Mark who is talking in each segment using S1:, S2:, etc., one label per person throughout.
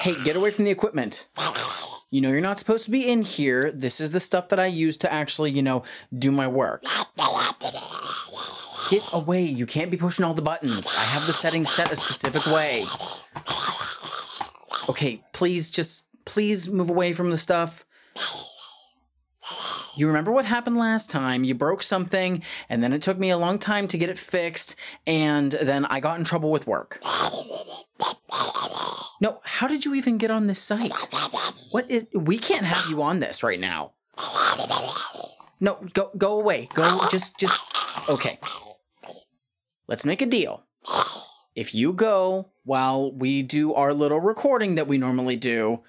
S1: hey, get away from the equipment. You know, you're not supposed to be in here. This is the stuff that I use to actually, you know, do my work. Get away. You can't be pushing all the buttons. I have the settings set a specific way. Okay, please just, please move away from the stuff. You remember what happened last time? You broke something, and then it took me a long time to get it fixed, and then I got in trouble with work. No, how did you even get on this site? What is we can't have you on this right now. No, go go away. Go just just okay. Let's make a deal. If you go while we do our little recording that we normally do,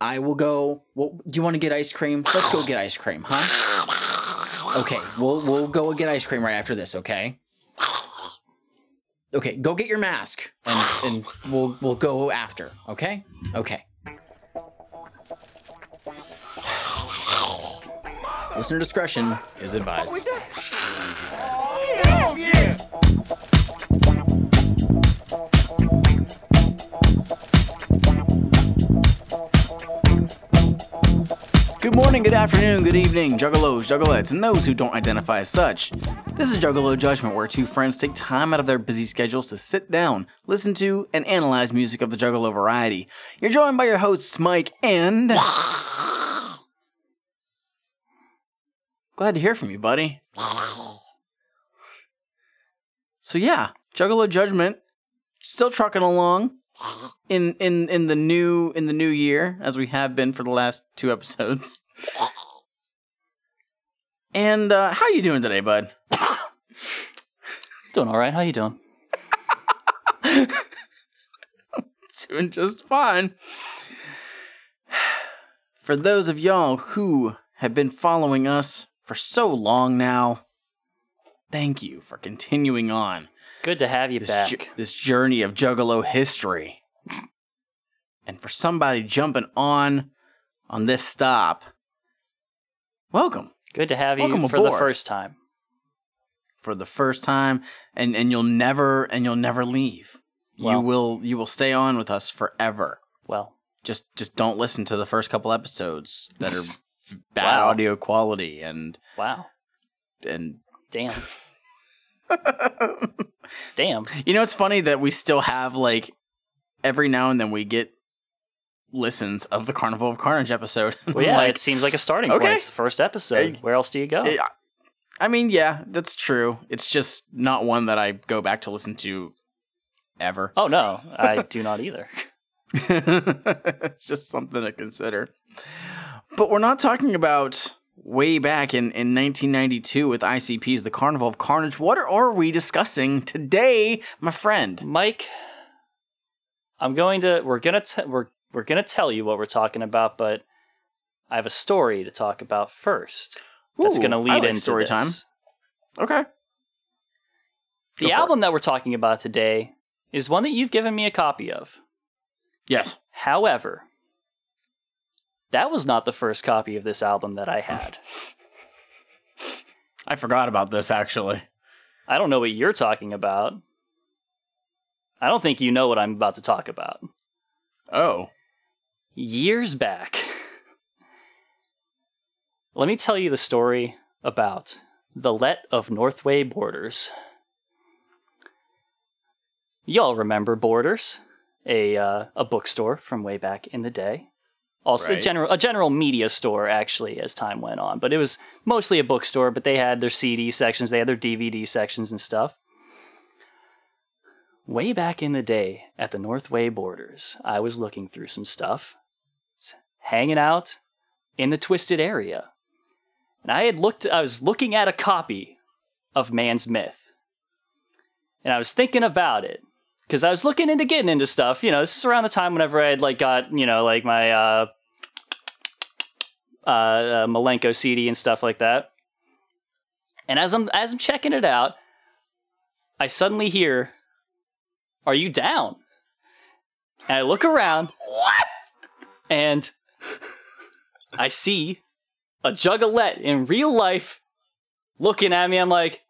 S1: I will go. Well, do you want to get ice cream? Let's go get ice cream, huh? Okay, we'll we'll go get ice cream right after this. Okay. Okay, go get your mask, and, and we'll we'll go after. Okay. Okay. Listener discretion is advised. Oh, Good morning, good afternoon, good evening, juggalos, juggalettes, and those who don't identify as such. This is Juggalo Judgment, where two friends take time out of their busy schedules to sit down, listen to, and analyze music of the juggalo variety. You're joined by your hosts, Mike and. Glad to hear from you, buddy. So yeah, Juggalo Judgment still trucking along in in in the new in the new year as we have been for the last two episodes. And uh, how you doing today, bud?
S2: Doing all right. How you doing?
S1: doing just fine. For those of y'all who have been following us for so long now, thank you for continuing on
S2: Good to have you
S1: this,
S2: back.
S1: ju- this journey of Juggalo history. and for somebody jumping on on this stop, welcome
S2: Good to have you
S1: Welcome
S2: for the first time.
S1: for the first time, and and you'll never and you'll never leave. you will you will stay on with us forever.
S2: Well,
S1: Just just don't listen to the first couple episodes that are bad
S2: Wow.
S1: audio quality and
S2: wow.
S1: and
S2: Damn. Damn.
S1: You know, it's funny that we still have like every now and then we get listens of the Carnival of Carnage episode.
S2: Well, yeah,
S1: like,
S2: it seems like a starting
S1: okay.
S2: point. It's the first episode. Where else do you go?
S1: it- I mean, yeah, that's true. It's just not one that I go back to listen to ever.
S2: oh, no. I do not either.
S1: it's just something to consider. But we're not talking about way back in, in 1992 with ICP's The Carnival of Carnage. What are, we discussing today, my friend?
S2: Mike, I'm going to. We're gonna. T- we're we're gonna tell you what we're talking about, but I have a story to talk about first. That's gonna lead
S1: like
S2: into
S1: story
S2: this.
S1: time. Okay.
S2: The
S1: Go it.
S2: album that we're talking about today is one that you've given me a copy of.
S1: Yes.
S2: However, that was not the first copy of this album that I had.
S1: I forgot about this actually.
S2: I don't know what you're talking about. I don't think you know what I'm about to talk about.
S1: Oh.
S2: Years back, let me tell you the story about the Let of Northway Borders. Y'all remember Borders, a uh, a bookstore from way back in the day. Also, a
S1: Right.
S2: general a general media store actually as time went on, but it was mostly a bookstore. But they had their CD sections, they had their DVD sections and stuff. Way back in the day at the Northway Borders, I was looking through some stuff, hanging out in the Twiztid area, and I had looked. I was looking at a copy of Man's Myth, and I was thinking about it because I was looking into getting into stuff. You know, this is around the time whenever I had like got you know like my uh, uh, uh, Malenko CD and stuff like that. And as I'm as I'm checking it out, I suddenly hear, "Are you down?" And I look around. What? And I see a juggalette in real life looking at me. I'm like,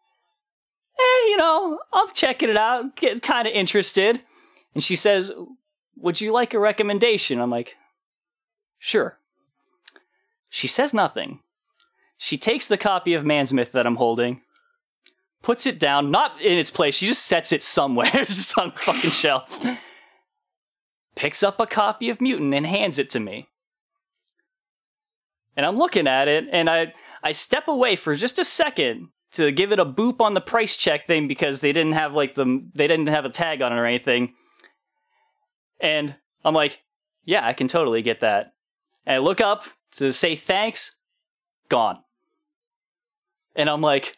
S2: hey, you know, I'm checking it out, get kind of interested. And she says, would you like a recommendation? I'm like, sure. She says nothing. She takes the copy of Man's Myth that I'm holding, puts it down, not in its place. She just sets it somewhere, just on the fucking shelf. Picks up a copy of Mutant and hands it to me. And I'm looking at it, and I I step away for just a second to give it a boop on the price check thing because they didn't have like the they didn't have a tag on it or anything. And I'm like, yeah, I can totally get that. And I look up to say thanks, gone. And I'm like,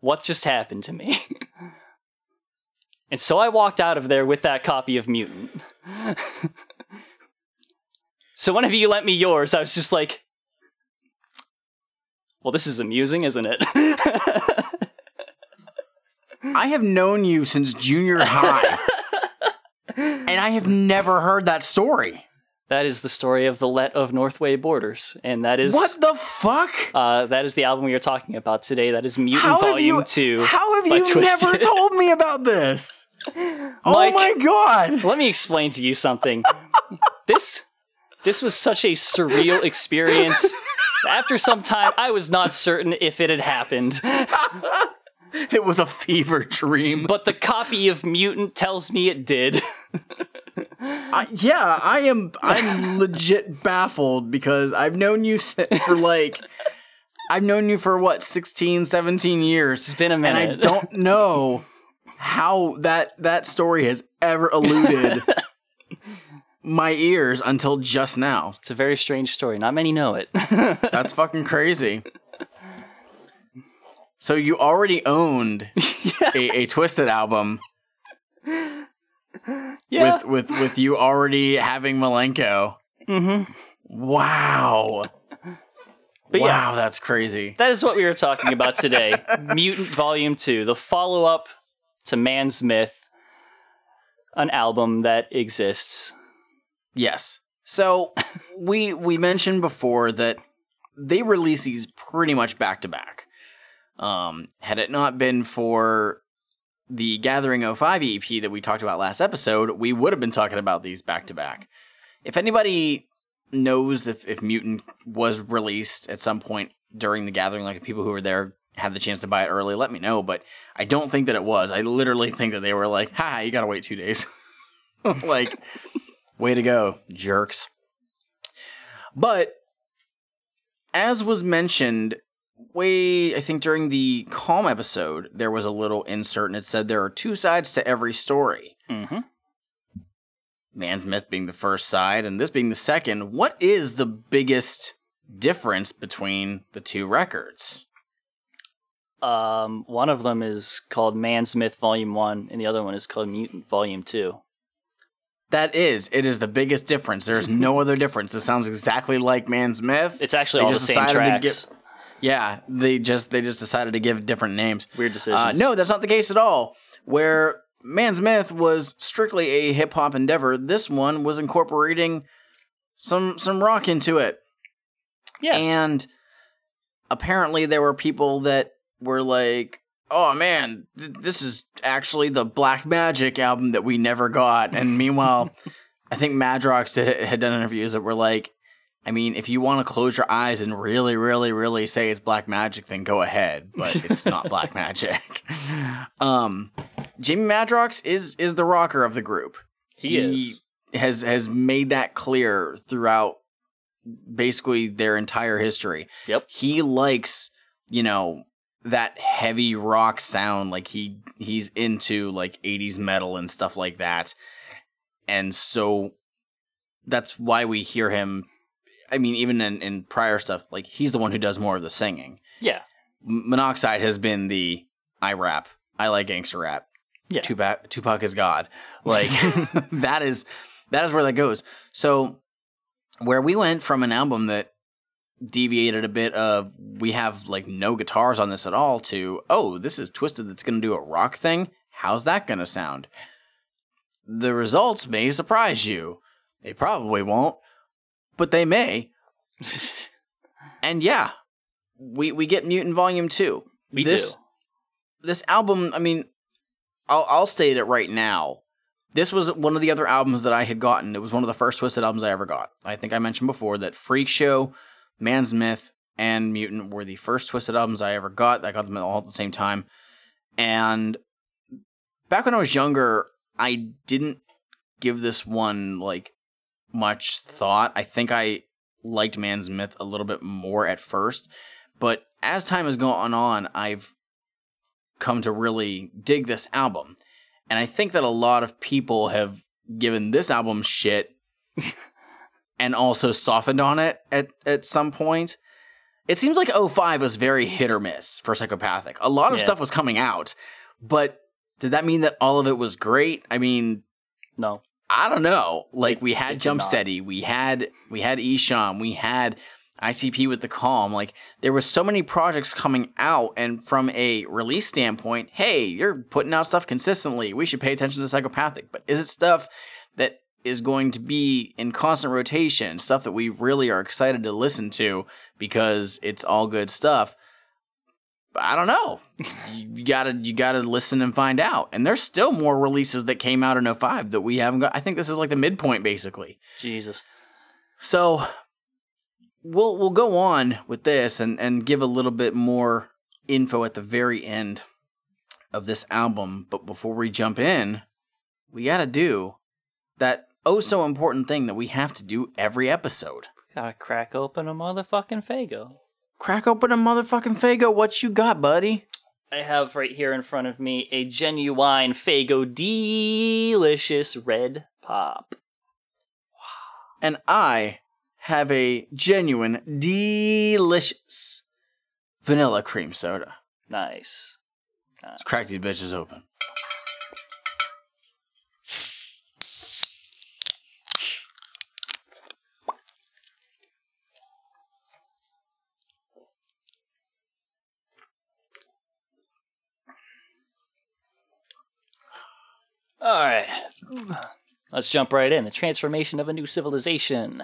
S2: what just happened to me? and so I walked out of there with that copy of Mutant. so whenever you lent me yours, I was just like, well, this is amusing, isn't it?
S1: I have known you since junior high. and I have never heard that story.
S2: That is the story of the Let of Northway Borders, and that is
S1: What the fuck?
S2: Uh, that is the album we are talking about today. That is Mutant
S1: How
S2: Volume
S1: you
S2: Two.
S1: How have you
S2: Twiztid.
S1: never told me about this?
S2: Mike.
S1: oh my god.
S2: Let me explain to you something. this this was such a surreal experience. After some time, I was not certain if it had happened,
S1: It was a fever dream.
S2: but the copy of Mutant tells me it did.
S1: I, yeah, I am I'm legit baffled because I've known you for like I've known you for what 16, 17 years.
S2: It's been a minute.
S1: and I don't know how that that story has ever eluded my ears until just now.
S2: It's a very strange story. Not many know it.
S1: That's fucking crazy. So you already owned a, a Twiztid album
S2: yeah.
S1: with with with you already having Malenko.
S2: mm-hmm.
S1: Wow.
S2: But
S1: wow,
S2: yeah,
S1: that's crazy.
S2: that is what we were talking about today. Mutant Volume 2, the follow up to Man's Myth, an album that exists.
S1: Yes. So we we mentioned before that they release these pretty much back to back. Um, had it not been for the Gathering 05 EP that we talked about last episode, we would have been talking about these back to back. If anybody knows if, if Mutant was released at some point during the Gathering, like if people who were there had the chance to buy it early, let me know. But I don't think that it was. I literally think that they were like, "Ha, you gotta wait two days." like, way to go, jerks. But as was mentioned, way I think during the Calm episode, there was a little insert and it said there are two sides to every story.
S2: Mm-hmm.
S1: Man's Myth being the first side and this being the second. What is the biggest difference between the two records?
S2: Um, one of them is called Man's Myth Volume 1, and the other one is called Mutant Volume 2.
S1: That is, it is the biggest difference. There's no other difference. It sounds exactly like Man's Myth.
S2: It's actually
S1: They
S2: all the same tracks.
S1: Yeah, they just they just decided to give different names.
S2: Weird decisions.
S1: Uh, no, that's not the case at all. Where Man's Myth was strictly a hip hop endeavor, this one was incorporating some some rock into it.
S2: Yeah.
S1: And apparently there were people that were like, "Oh man, th- this is actually the Black Magic album that we never got." And meanwhile, I think Madrox had, had done interviews that were like, I mean, if you want to close your eyes and really, really, really say it's black magic, then go ahead. But it's not black magic. Um, Jamie Madrox is is the rocker of the group.
S2: He is.
S1: has has made that clear throughout basically their entire history.
S2: Yep.
S1: He likes, you know, that heavy rock sound. Like he he's into like 80s metal and stuff like that. And so that's why we hear him I mean, even in, in prior stuff, like he's the one who does more of the singing.
S2: Yeah.
S1: Monoxide has been the I rap, I like gangster rap.
S2: Yeah.
S1: Tupac, Tupac is God. Like that is that is where that goes. So where we went from an album that deviated a bit of we have like no guitars on this at all to oh this is Twiztid that's going to do a rock thing how's that going to sound the results may surprise you they probably won't but they may and yeah we we get mutant volume 2
S2: We
S1: this
S2: do.
S1: this album i mean I'll, I'll state it right now this was one of the other albums that I had gotten. It was one of the first Twiztid albums I ever got. I think I mentioned before that Freek Show, Man's Myth, and Mutant were the first Twiztid albums I ever got. I got them all at the same time. And back when I was younger, I didn't give this one like much thought. I think I liked Man's Myth a little bit more at first, but as time has gone on, I've come to really dig this album. And I think that a lot of people have given this album shit and also softened on it at, at some point. It seems like 05 was very hit or miss for Psychopathic. A lot of
S2: Yeah.
S1: stuff was coming out, but did that mean that all of it was great? I mean,
S2: No.
S1: I don't know. Like we had Jump. Steady, we had we had Esham, we had ICP with the Calm. Like there was so many projects coming out, and from a release standpoint, hey, you're putting out stuff consistently. We should pay attention to Psychopathic. But is it stuff that is going to be in constant rotation, stuff that we really are excited to listen to because it's all good stuff? I don't know. you gotta you gotta listen and find out. And there's still more releases that came out in 05 that we haven't got. I think this is like the midpoint basically.
S2: Jesus.
S1: So we'll we'll go on with this and, and give a little bit more info at the very end of this album. But before we jump in, we gotta do that oh so important thing that we have to do every episode.
S2: Gotta crack open a motherfucking Faygo.
S1: Crack open a motherfucking Faygo. What you got, buddy?
S2: I have right here in front of me a genuine Faygo delicious red pop.
S1: and I have a genuine, delicious vanilla cream soda.
S2: Nice. nice.
S1: Let's crack these bitches open.
S2: All right. Let's jump right in. The transformation of a new civilization.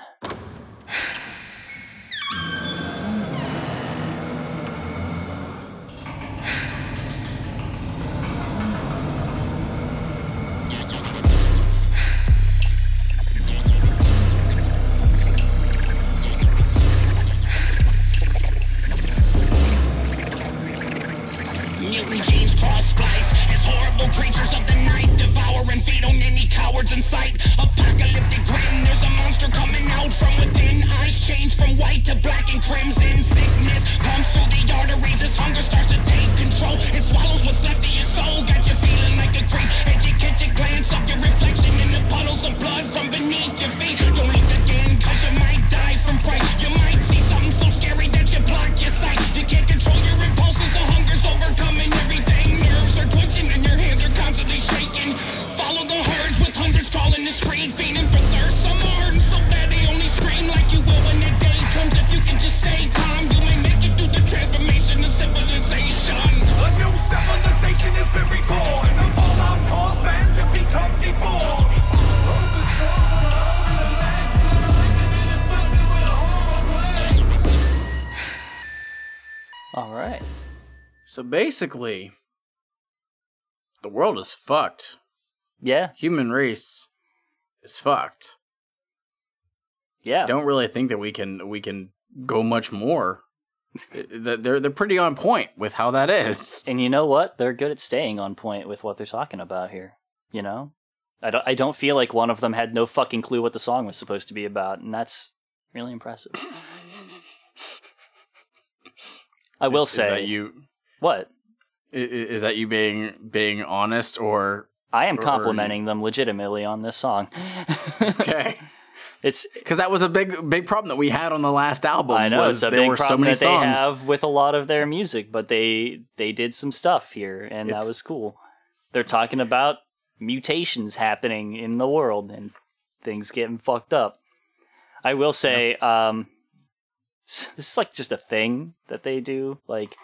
S1: Basically, the world is fucked.
S2: Yeah.
S1: Human race is fucked.
S2: Yeah.
S1: I don't really think that we can we can go much more. They're they're pretty on point with how that is.
S2: And you know what? They're good at staying on point with what they're talking about here. You know? I don't I don't feel like one of them had no fucking clue what the song was supposed to be about, and that's really impressive. I will
S1: Is-
S2: say
S1: is that you
S2: what?
S1: Is that you being being honest or
S2: I am complimenting them legitimately on this song.
S1: okay?
S2: it's
S1: Because that was a big big problem that we had on the last album.
S2: I know
S1: was
S2: it's a
S1: there
S2: big
S1: were
S2: problem
S1: so many
S2: that
S1: songs.
S2: they have with a lot of their music, but they they did some stuff here, and
S1: It's-
S2: that was cool. They're talking about mutations happening in the world and things getting fucked up. I will say, um, this is like just a thing that they do, like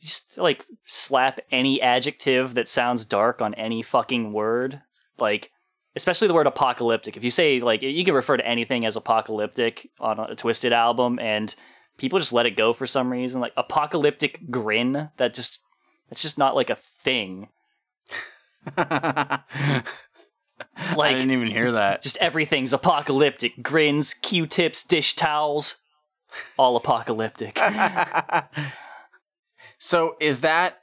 S2: just like slap any adjective that sounds dark on any fucking word, like especially the word apocalyptic. If you say like you can refer to anything as apocalyptic on a Twiztid album and people just let it go for some reason, like apocalyptic grin, that just that's just not like a thing. like I
S1: didn't even hear that.
S2: just everything's apocalyptic. Grins, Q-tips, dish towels, all apocalyptic.
S1: so is that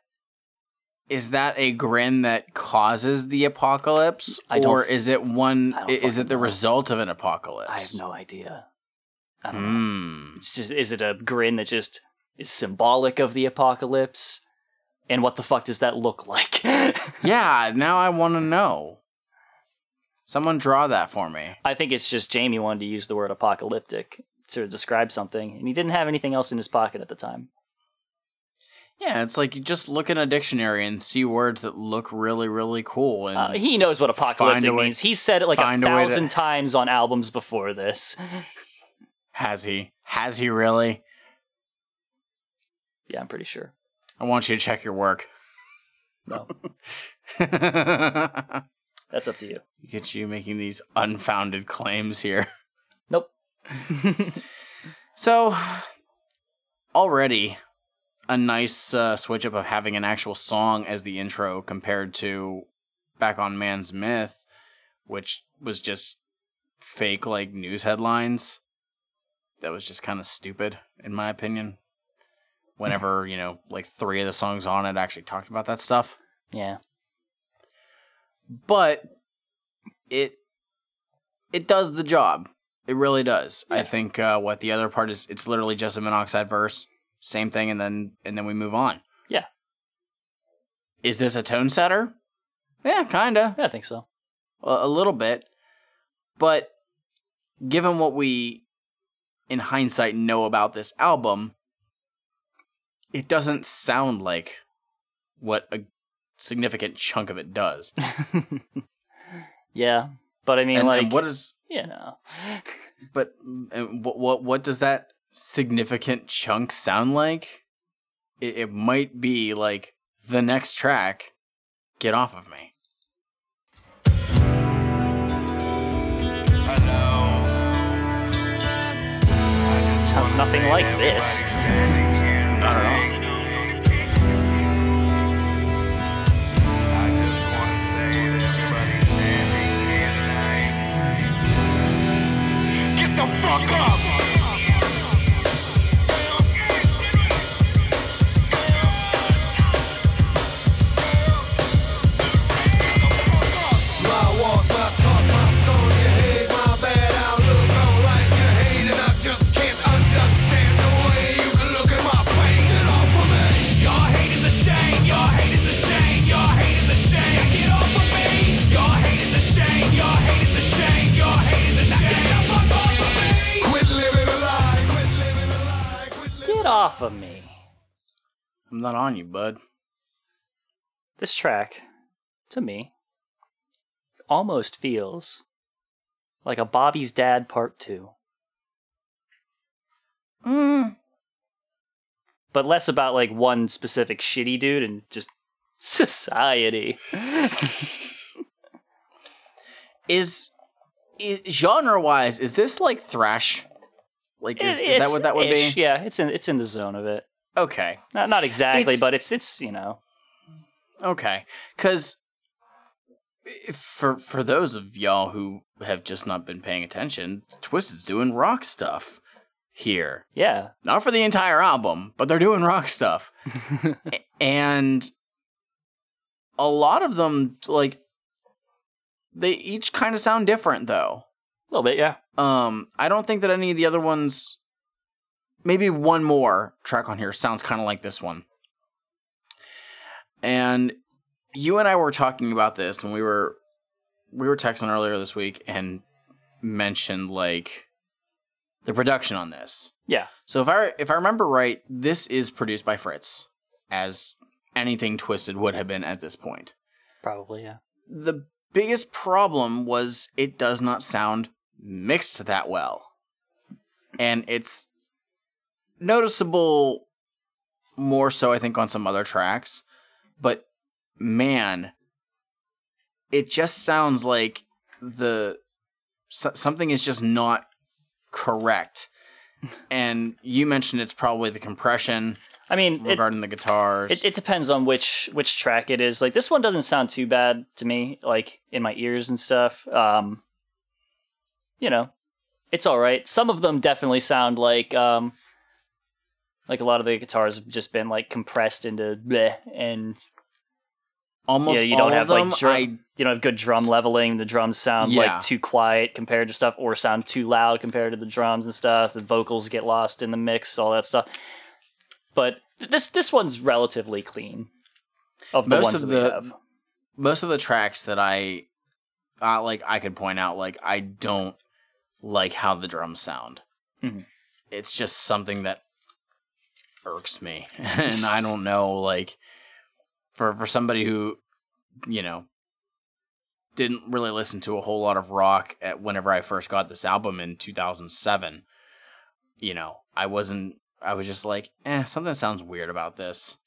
S1: is that a grin that causes the apocalypse, or is it one? Is it the
S2: know.
S1: result of an apocalypse?
S2: I have no idea.
S1: Hmm.
S2: It's just is it a grin that just is symbolic of the apocalypse? And what the fuck does that look like?
S1: Yeah. Now I want to know. Someone draw that for me.
S2: I think it's just Jamie wanted to use the word apocalyptic to describe something, and he didn't have anything else in his pocket at the time.
S1: Yeah, it's like you just look in a dictionary and see words that look really, really cool. And
S2: Uh, he knows what apocalyptic
S1: way-
S2: means. He's said it like a
S1: find a to-
S2: thousand times on albums before this.
S1: has he? Has he really?
S2: Yeah, I'm pretty sure.
S1: I want you to check your work.
S2: No, that's up to you.
S1: Get you making these unfounded claims here.
S2: Nope.
S1: So, already a nice uh, switch up of having an actual song as the intro compared to back on Man's Myth, which was just fake like news headlines. That was just kind of stupid, in my opinion. Whenever, you know, like three of the songs on it actually talked about that stuff.
S2: Yeah.
S1: But it it does the job. It really does. I think uh, what the other part is, it's literally just a monoxide verse, same thing, and then and then we move on.
S2: Yeah.
S1: Is this a tone setter? Yeah, kinda,
S2: Yeah, I think so.
S1: a, a little bit, but given what we, in hindsight, know about this album, it doesn't sound like what a significant chunk of it does.
S2: yeah, but I mean,
S1: and,
S2: like,
S1: and what is
S2: you know,
S1: But what what what does that significant chunks sound like? It, it might be like the next track. Get off of me.
S2: sounds nothing like this.
S1: Not at all.
S3: Off of me.
S1: I'm not on you, bud.
S2: This track, to me, almost feels like a Bobby's Dad Part 2.
S1: Mm.
S2: But less about like one specific shitty dude and just society.
S1: Is, is genre wise? Is this like thrash? Like is,
S2: It-
S1: is that what that would
S2: ish,
S1: be?
S2: Yeah, it's in it's in the zone of it.
S1: Okay.
S2: Not not exactly,
S1: It's-
S2: but it's it's you know
S1: Okay, because for for those of y'all who have just not been paying attention, Twiztid's doing rock stuff here.
S2: yeah
S1: Not for the entire album, but they're doing rock stuff, and a lot of them like they each kind of sound different though.
S2: a little bit yeah.
S1: Um, I don't think that any of the other ones, maybe one more track on here sounds kind of like this one. And you and I were talking about this when we were we were texting earlier this week and mentioned like the production on this.
S2: Yeah.
S1: So if I if I remember right, this is produced by Fritz, as anything Twiztid would have been at this point
S2: Probably yeah.
S1: the biggest problem was it does not sound mixed that well. And it's noticeable more so, I think, on some other tracks. But man, it just sounds like the so- something is just not correct. and you mentioned it's probably the compression.
S2: I mean, it,
S1: regarding the guitars.
S2: it, it depends on which which track it is. Like this one doesn't sound too bad to me, like in my ears and stuff. Um, you know, it's all right. Some of them definitely sound like um, like a lot of the guitars have just been like compressed into bleh, and
S1: Almost
S2: yeah, you don't have
S1: them.
S2: like drum,
S1: I
S2: you don't have good drum leveling. The drums sound
S1: Yeah.
S2: like too quiet compared to stuff, or sound too loud compared to the drums and stuff. The vocals get lost in the mix, all that stuff. But this this one's relatively clean of the
S1: Most
S2: ones
S1: of
S2: that we
S1: the-
S2: have.
S1: most of the tracks that I uh, like I could point out like I don't like how the drums sound.
S2: Mhm.
S1: It's just something that irks me. and I don't know like for for somebody who you know didn't really listen to a whole lot of rock at whenever I first got this album in 2007, you know, I wasn't I was just like, "Eh, something sounds weird about this."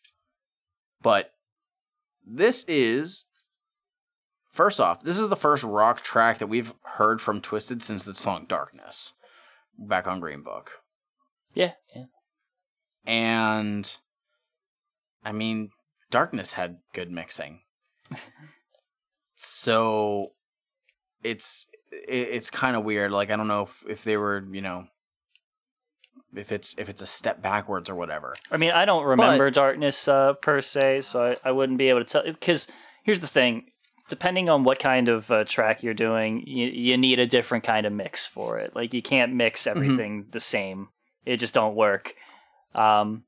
S1: But this is first off, this is the first rock track that we've heard from Twiztid since the song Darkness back on Green Book.
S2: Yeah, yeah.
S1: And I mean, Darkness had good mixing. so it's it, it's kind of weird. Like I don't know if, if they were, you know, if it's if it's a step backwards or whatever.
S2: I mean, I don't remember Darkness uh, per se, so I, I wouldn't be able to tell. Because here's the thing: depending on what kind of uh, track you're doing, you, you need a different kind of mix for it. Like you can't mix everything the same; it just don't work. Um,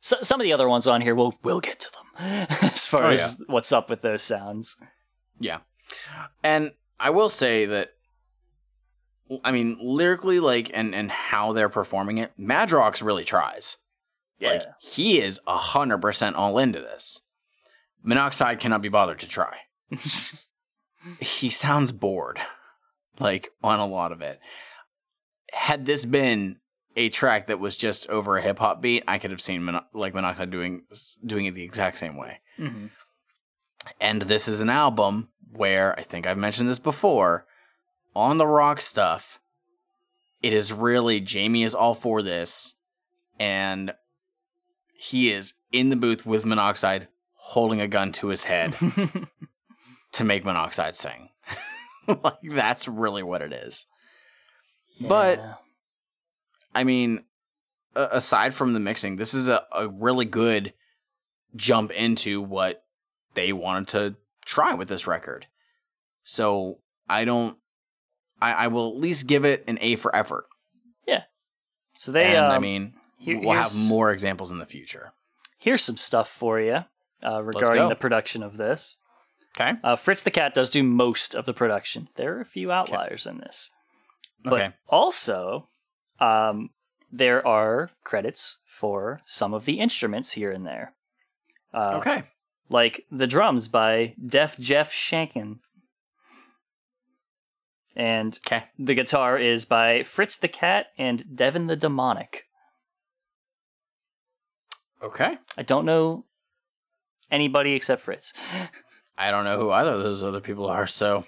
S2: so, some of the other ones on here, we'll we'll get to them as far
S1: Oh,
S2: as what's up with those sounds.
S1: Yeah. And I will say that I mean, lyrically, like and and how they're performing it, Madrox really tries.
S2: Yeah,
S1: Like he is a hundred percent all into this. Monoxide cannot be bothered to try. he sounds bored, like on a lot of it. Had this been a track that was just over a hip hop beat, I could have seen Mono- like Monoxide doing doing it the exact same way.
S2: Mhm.
S1: And this is an album where I think I've mentioned this before on the rock stuff. It is really Jamie is all for this, and he is in the booth with Monoxide holding a gun to his head to make Monoxide sing. like that's really what it is. But- I mean, aside from the mixing, this is a, a really good jump into what they wanted to try with this record. So I don't. I, I will at least give it an A for effort. Yeah.
S2: So they,
S1: and I
S2: um,
S1: mean,
S2: here-
S1: we'll have more examples in the future.
S2: here's some stuff for you uh, regarding the production of this.
S1: Okay.
S2: Uh, Fritz the Cat does do most of the production. There are a few outliers in this. But
S1: Okay.
S2: also, um, there are credits for some of the instruments here and there. Uh,
S1: okay.
S2: Like the drums by Def Jeff Shankin. And
S1: Okay.
S2: the guitar is by Fritz the Cat and Devin the Demonic.
S1: Okay.
S2: I don't know anybody except Fritz.
S1: I don't know who either of those other people are, so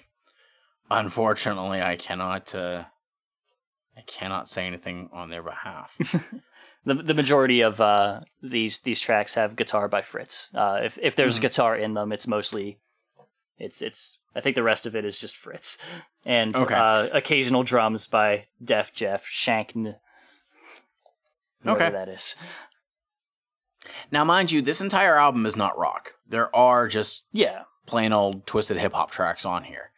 S1: unfortunately, I cannot. Uh, I cannot say anything on their behalf.
S2: the the majority of uh, these these tracks have guitar by Fritz. Uh, if if there's
S1: Mhm.
S2: guitar in them, it's mostly it's it's. I think the rest of it is just Fritz, and
S1: Okay.
S2: uh, occasional drums by Def Jeff Shankn.
S1: Okay.
S2: that is.
S1: Now, mind you, this entire album is not rock. There are just
S2: Yeah,
S1: plain old Twiztid hip hop tracks on here.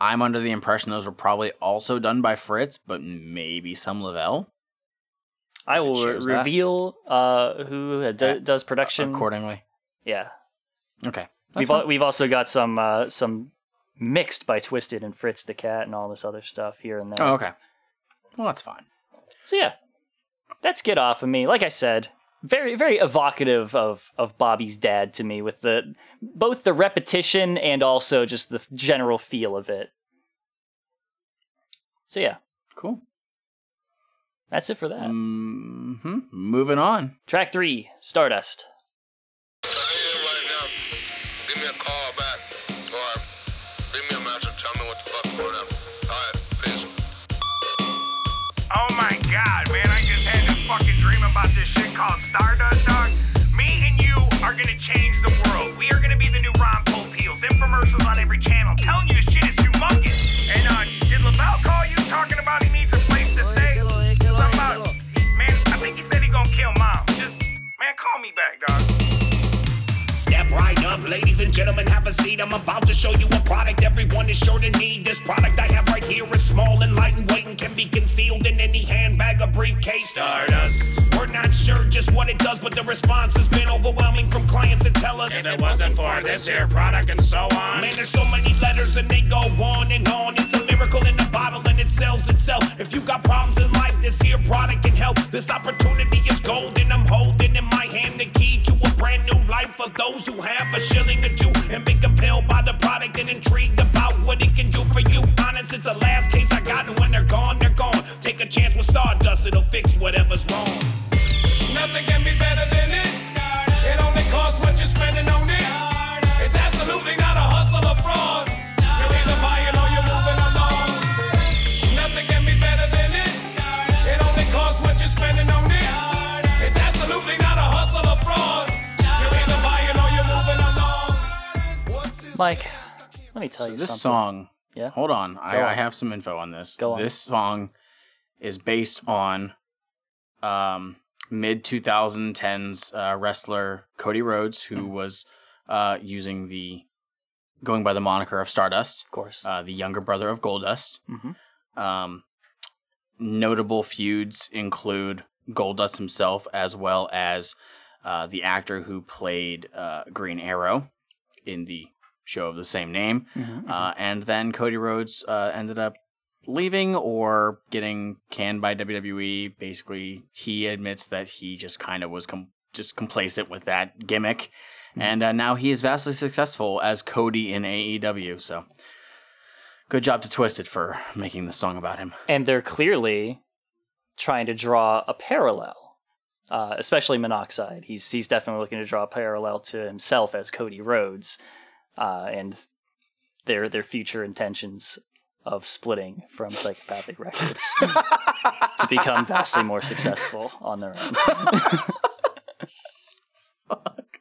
S1: I'm under the impression those were probably also done by Fritz, but maybe some Lavelle
S2: I will reveal uh, who uh,
S1: Uh,
S2: does production.
S1: accordingly.
S2: Yeah,
S1: Okay.
S2: we've al- we've also got some uh, some mixed by Twiztid and Fritz the Cat and all this other stuff here and there.
S1: oh, okay. Well, that's fine.
S2: So yeah, that's get off of me. Like I said, very very evocative of of Bobby's dad to me with the both the repetition and also just the general feel of it. So yeah,
S1: Cool.
S2: that's it for that.
S1: hmm Moving on.
S2: Track three, Stardust.
S4: Change the world. We are gonna be the new Ron Popeils. Infomercials on every channel. telling you shit is humongous. And uh, did LaBelle call you talking about he needs a place to stay? Something about, man, I think he said he gonna kill mom. Just, man, call me back, dog.
S5: Step right up, ladies and gentlemen, have a seat. I'm about to show you a product everyone is sure to need. This product I have right here is small and light and weight and can be concealed in any handbag or briefcase. Stardust. We're not sure just what it does, but the response has been overwhelming from clients that tell us.
S4: If it wasn't for this here product and so on.
S5: Man, there's so many letters and they go on and on. It's a miracle in a bottle and it sells itself. If you got problems in life, this here product can help. This opportunity is golden. I'm holding in my hand the key to a brand new life for those who have a shilling or two and be compelled by the product and intrigued about what it can do for you. Honest, it's the last case I got, and when they're gone, they're gone. Take a chance with Stardust, it'll fix whatever's wrong.
S4: Nothing can be better
S2: Mike, let me tell you
S1: this
S2: something.
S1: song.
S2: Yeah?
S1: Hold on. I,
S2: Go
S1: I have some info on this.
S2: Go on.
S1: This song is based on um, mid 2010s uh, wrestler Cody Rhodes, who
S2: Mm-hmm.
S1: was uh, using the going by the moniker of Stardust,
S2: Of course.
S1: uh, the younger brother of Goldust.
S2: Mhm.
S1: Um, notable feuds include Goldust himself, as well as uh, the actor who played uh, Green Arrow in the show of the same name.
S2: Mhm,
S1: Uh, and then Cody Rhodes uh, ended up leaving or getting canned by WWE. Basically, he admits that he just kind of was com- just complacent with that gimmick. And uh, now he is vastly successful as Cody in AEW. So, good job to Twiztid for making the song about him.
S2: and they're clearly trying to draw a parallel, uh, especially Monoxide. He's he's definitely looking to draw a parallel to himself as Cody Rhodes, uh, and their their future intentions of splitting from Psychopathic Records to become vastly more successful on their own. Fuck.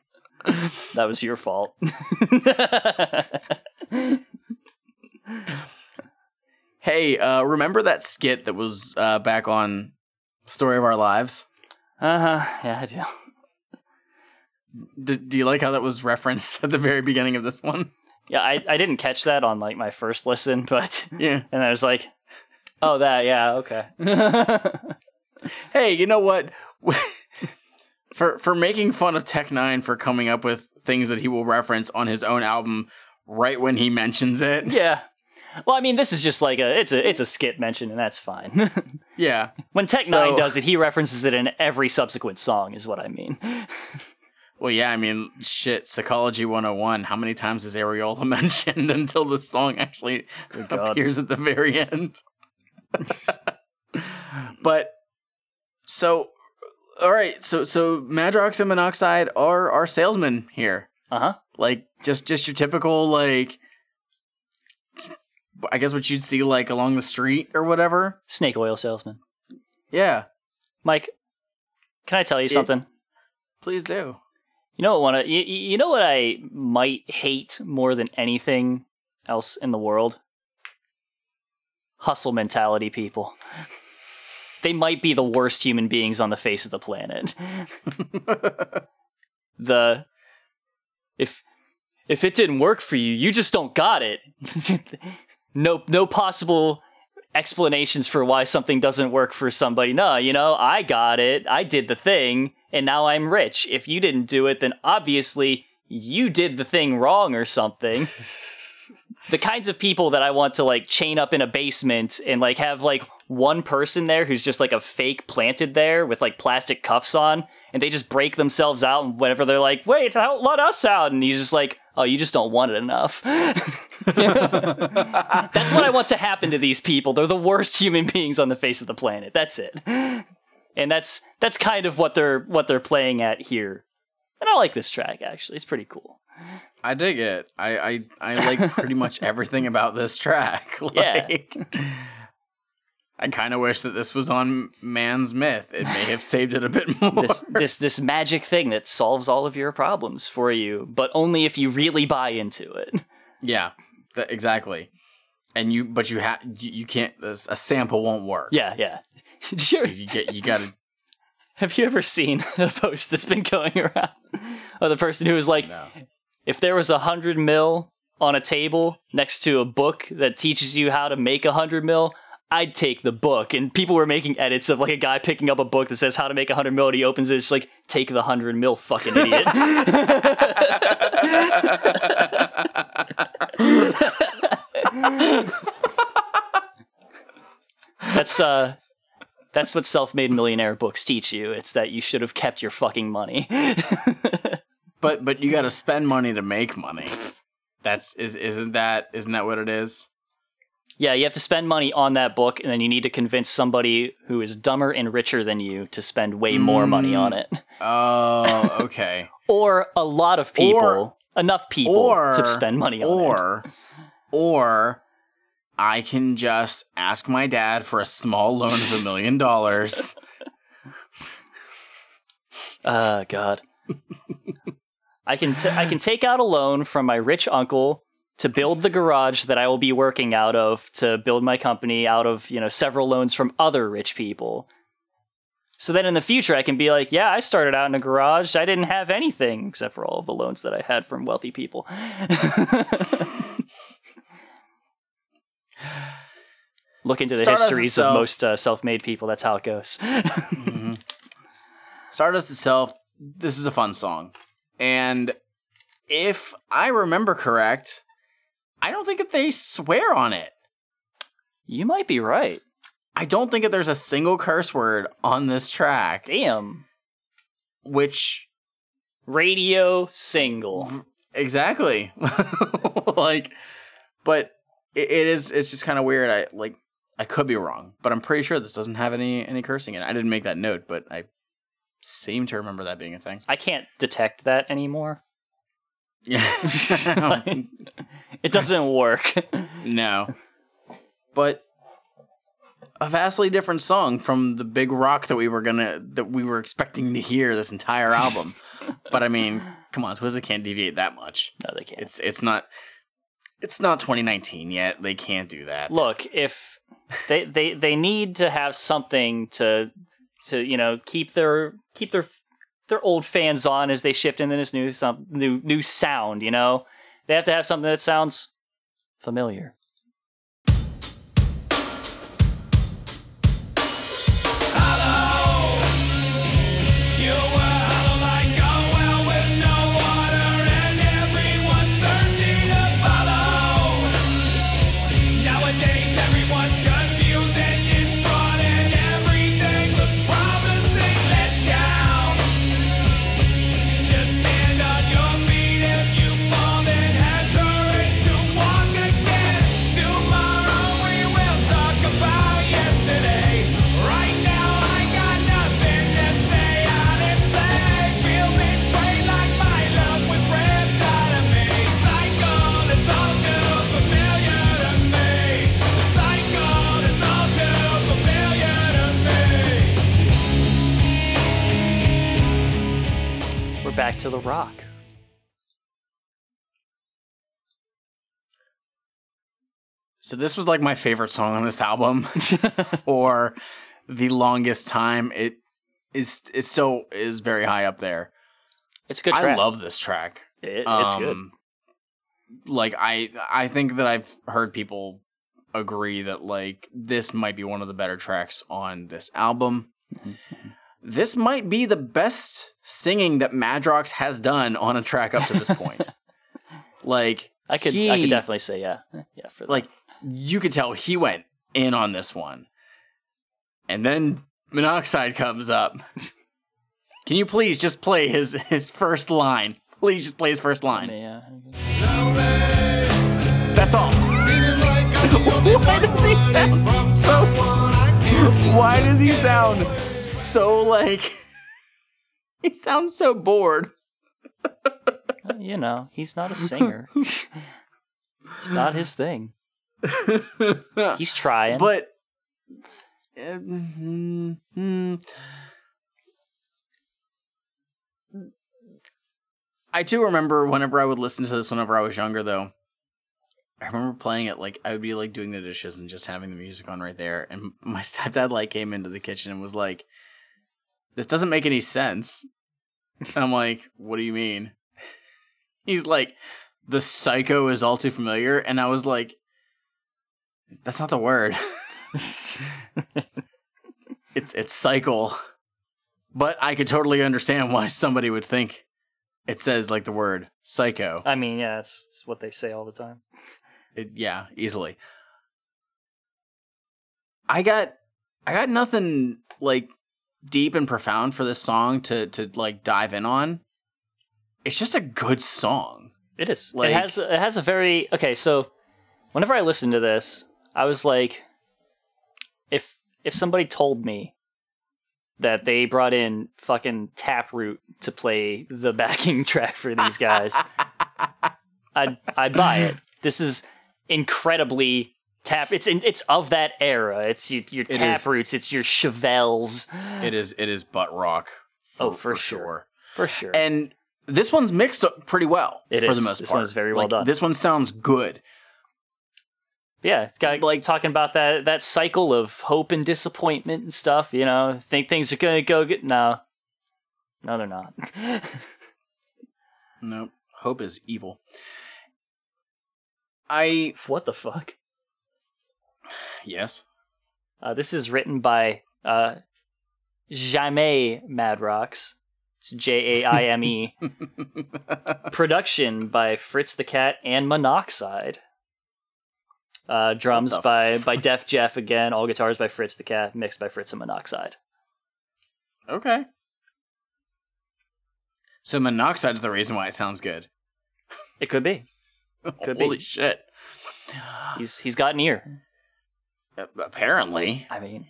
S2: That was your fault.
S1: Hey, uh, remember that skit that was uh, back on Story of Our Lives?
S2: uh huh. Yeah, I do.
S1: D- do you like how that was referenced at the very beginning of this one?
S2: Yeah, I, I didn't catch that on like my first listen, but
S1: Yeah.
S2: and I was like, oh, that, yeah, okay.
S1: hey, you know what? for for making fun of Tech N9ne for coming up with things that he will reference on his own album right when he mentions it.
S2: yeah. Well, I mean, this is just like a it's a it's a skit mention, and that's fine.
S1: Yeah.
S2: when Tech
S1: So-
S2: N9ne does it, he references it in every subsequent song, is what I mean.
S1: Well, yeah, I mean, shit, Psychology 101. How many times is Areola mentioned until the song actually appears at the very end? but so all right, so so Madrox and Monoxide are our salesmen here.
S2: Uh huh.
S1: like just just your typical like I guess what you'd see like along the street or whatever.
S2: Snake oil salesman.
S1: Yeah,
S2: Mike, can I tell you something?
S1: please do.
S2: You know what? One, you, you know what I might hate more than anything else in the world? Hustle mentality people. They might be the worst human beings on the face of the planet. the if if it didn't work for you, you just don't got it. no no possible explanations for why something doesn't work for somebody. No, you know, I got it. I did the thing and now I'm rich. If you didn't do it, then obviously you did the thing wrong or something. the kinds of people that I want to like chain up in a basement and like have like one person there who's just like a fake planted there with like plastic cuffs on and they just break themselves out and whenever they're like, wait, how, let us out. And he's just like, oh, you just don't want it enough. That's what I want to happen to these people. They're the worst human beings on the face of the planet. That's it. And that's that's kind of what they're what they're playing at here. And I like this track actually. It's pretty cool.
S1: I dig it. I I, I like pretty much everything about this track.
S2: Yeah.
S1: Like, I kind of wish that this was on Man's Myth. It may have saved it a bit more.
S2: this this this magic thing that solves all of your problems for you, but only if you really buy into it.
S1: yeah, th- exactly. And you, but you have you, you can't. A sample won't work.
S2: Yeah, yeah. You-
S1: you get you got to.
S2: have you ever seen a post that's been going around of the person who was like,
S1: No.
S2: if there was a hundred mil on a table next to a book that teaches you how to make a hundred mil, I'd take the book. And people were making edits of like a guy picking up a book that says how to make a hundred mil, and he opens it, it's like, take the hundred mil, fucking idiot. that's uh that's what self-made millionaire books teach you. It's that you should have kept your fucking money.
S1: But but you got to spend money to make money. That's is isn't that isn't that what it is?
S2: Yeah, you have to spend money on that book, and then you need to convince somebody who is dumber and richer than you to spend way more money mm. on it.
S1: Oh, okay.
S2: Or a lot of people,
S1: Or-
S2: enough people
S1: or
S2: to spend money on it.
S1: or or I can just ask my dad for a small loan of a million dollars.
S2: Oh God. I can t- I can take out a loan from my rich uncle to build the garage that I will be working out of to build my company out of, you know, several loans from other rich people. So then in the future I can be like, yeah, I started out in a garage. I didn't have anything except for all of the loans that I had from wealthy people. Look into the
S1: Stardust
S2: histories of most uh, self-made people. That's how it goes.
S1: Stardust itself, this is a fun song. And if I remember correct, I don't think that they swear on it.
S2: you might be right.
S1: I don't think that there's a single curse word on this track,
S2: Damn.
S1: which
S2: radio single.
S1: exactly like but it, it is it's just kind of weird i like i could be wrong but i'm pretty sure this doesn't have any any cursing in it. I didn't make that note but i seem to remember that being a thing.
S2: I can't detect that anymore.
S1: yeah
S2: It doesn't work.
S1: no. But a vastly different song from the big rock that we were gonna that we were expecting to hear this entire album. But i mean come on Twiztid can't deviate that much.
S2: No, they can't.
S1: it's it's not it's not 2019 yet. They can't do that.
S2: Look, if they they they need to have something to to you know keep their keep their their old fans on as they shift into this new some new new sound. You know, they have to have something that sounds familiar. Back to the rock.
S1: So this was like my favorite song on this album for the longest time. It is it still is very high up there.
S2: It's a good
S1: I love this track.
S2: it. It's good.
S1: Um, Like I I think that I've heard people agree that like this might be one of the better tracks on this album.
S2: Mm-hmm.
S1: This might be the best singing that Madrox has done on a track up to this point. like
S2: I could I could definitely say yeah yeah for that.
S1: like you could tell he went in on this one. And then Monoxide comes up. Can you please just play his his first line? Please just play his first line.
S2: yeah.
S1: That's all.
S3: Why
S1: does he sound so- Why does he sound so like he sounds so bored?
S2: You know, he's not a singer. it's not his thing. He's trying.
S1: But mm, mm. I do remember whenever I would listen to this whenever I was younger though. I remember playing it like I would be like doing the dishes and just having the music on right there and my stepdad like came into the kitchen and was like this doesn't make any sense. And I'm like, what do you mean? He's like the psycho is all too familiar and I was like that's not the word. it's it's cycle. But I could totally understand why somebody would think it says like the word psycho.
S2: I mean, yeah, it's, it's what they say all the time.
S1: It, yeah, easily. I got I got nothing like deep and profound for this song to to like dive in on. It's just a good song.
S2: It is.
S1: Like-
S2: it has it has a very okay. So whenever I listened to this, I was like, if if somebody told me that they brought in fucking Taproot to play the backing track for these guys, I'd I'd buy it. This is incredibly tap. It's in, it's of that era. It's your, your
S1: It is.
S2: Taproots. It's your Chevelles
S1: It is it is butt rock. For,
S2: Oh, for sure. for sure.
S1: And this one's mixed up pretty well
S2: It
S1: for
S2: is.
S1: the most
S2: This
S1: part.
S2: one's very well
S1: Like,
S2: done.
S1: This one sounds good.
S2: Yeah, it's got
S1: Like-
S2: talking about that that cycle of hope and disappointment and stuff. You know, think things are gonna go good. No, no, they're not.
S1: Nope. Hope is evil. I
S2: what the fuck?
S1: Yes.
S2: Uh, this is written by uh, Jaime Madrox. It's J A I M E. Production by Fritz the Cat and Monoxide. Uh, drums by
S1: f-
S2: by Def Jeff again. All guitars by Fritz the Cat. Mixed by Fritz and Monoxide.
S1: Okay. So monoxide's the reason why it sounds good.
S2: It could be. Could be.
S1: Holy shit.
S2: He's he's got an ear.
S1: A- Apparently,
S2: I mean,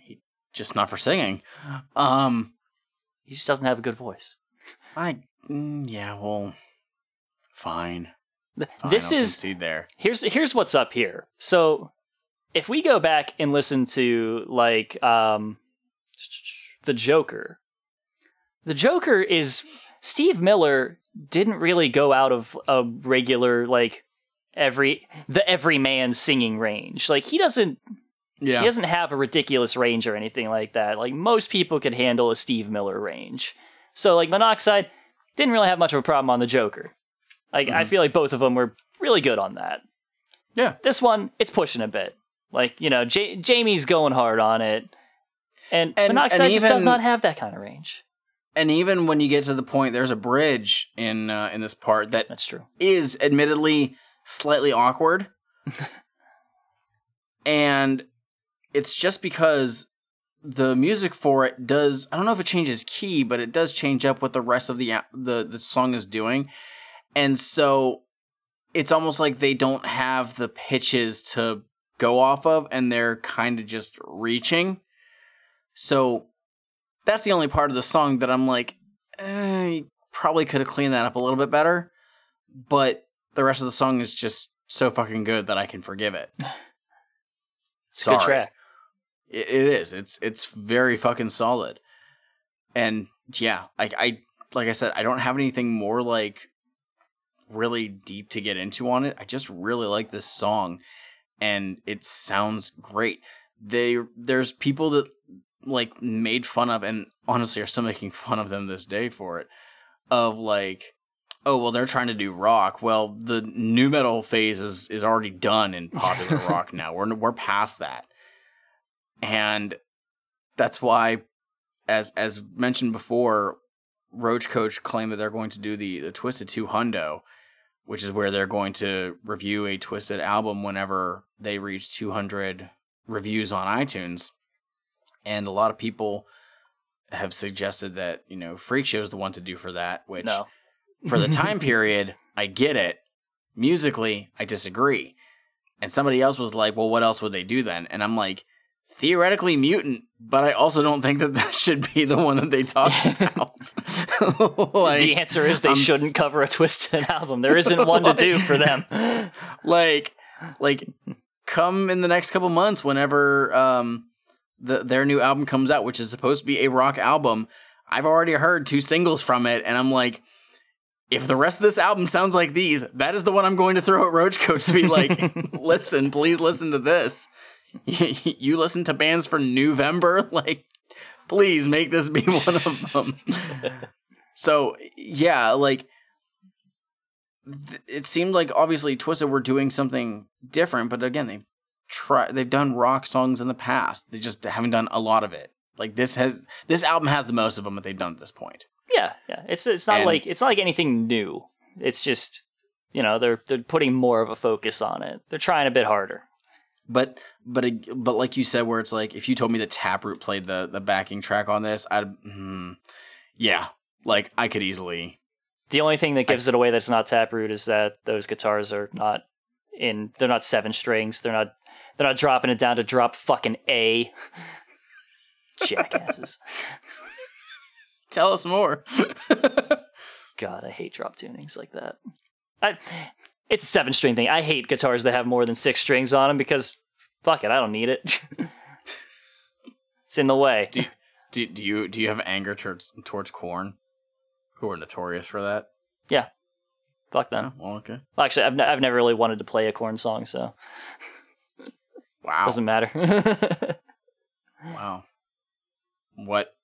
S1: just not for singing. Um,
S2: he just doesn't have a good voice.
S1: I mm, yeah, well, fine. Fine
S2: this
S1: I'll
S2: is
S1: there.
S2: here's here's what's up here. So if we go back and listen to like um the Joker, the Joker is Steve Miller didn't really go out of a regular like every the every everyman singing range. Like he doesn't
S1: Yeah,
S2: he doesn't have a ridiculous range or anything like that. Like most people could handle a Steve Miller range. So like Monoxide didn't really have much of a problem on the Joker. Like I
S1: Mhm.
S2: feel like both of them were really good on that.
S1: yeah.
S2: This one, it's pushing a bit. Like you know, J- Jamie's going hard on it, and,
S1: And-
S2: Monoxide
S1: and
S2: just does not have that kind of range.
S1: And even when you get to the point, there's a bridge in uh, in this part that
S2: That's true.
S1: is admittedly slightly awkward. and it's just because the music for it does I don't know if it changes key, but it does change up what the rest of the the the song is doing. And so it's almost like they don't have the pitches to go off of and they're kind of just reaching. So that's the only part of the song that I'm like, eh, probably could have cleaned that up a little bit better. But the rest of the song is just so fucking good that I can forgive it.
S2: It's a good track.
S1: It, it is. It's it's very fucking solid. And yeah, I I like I said, I don't have anything more like really deep to get into on it. I just really like this song and it sounds great. They there's people that like made fun of and honestly are still making fun of them this day for it of like oh well they're trying to do rock well the nu metal phase is is already done in popular rock now we're we're past that and that's why as as mentioned before roach coach claimed that they're going to do the the Twiztid 2 hundo which is where they're going to review a Twiztid album whenever they reach 200 reviews on itunes. And a lot of people have suggested that you know Freek Show is the one to do for that which
S2: No,
S1: for the time period i get it. Musically i disagree. And somebody else was like well what else would they do then? And i'm like theoretically mutant but i also don't think that that should be the one that they talk about like,
S2: the answer is they
S1: I'm
S2: shouldn't cover a Twiztid album. There isn't one to do for them.
S1: like like come in the next couple months whenever um the, their new album comes out, which is supposed to be a rock album, I've already heard two singles from it, and I'm like, if the rest of this album sounds like these, that is the one I'm going to throw at Roach Coach to be like, listen, please listen to this. you listen to bands for November, like, please make this be one of them. so yeah, like th- it seemed like obviously Twiztid were doing something different, but again, they've tried they've done rock songs in the past. They just haven't done a lot of it. Like this has this album has the most of them that they've done at this point.
S2: Yeah, yeah. It's it's not
S1: And-
S2: like it's not like anything new. It's just you know they're they're putting more of a focus on it. They're trying a bit harder.
S1: But but ag- but like you said, where it's like if you told me that Taproot played the the backing track on this, I'd hmm, yeah, like I could easily
S2: The only thing that gives it away that's not Taproot is that those guitars are not in. They're not seven strings. They're not. They're not dropping it down to drop fucking A. Jackasses.
S1: tell us more.
S2: God, I hate drop tunings like that. I, it's a seven string thing. I hate guitars that have more than six strings on them because fuck it, I don't need it. it's in the way.
S1: do, do do you do you have anger towards towards Korn, who are notorious for that?
S2: yeah, fuck them.
S1: Oh, well, okay.
S2: Well, actually, I've, ne- I've never really wanted to play a Korn song, so
S1: Wow.
S2: doesn't matter.
S1: Wow. What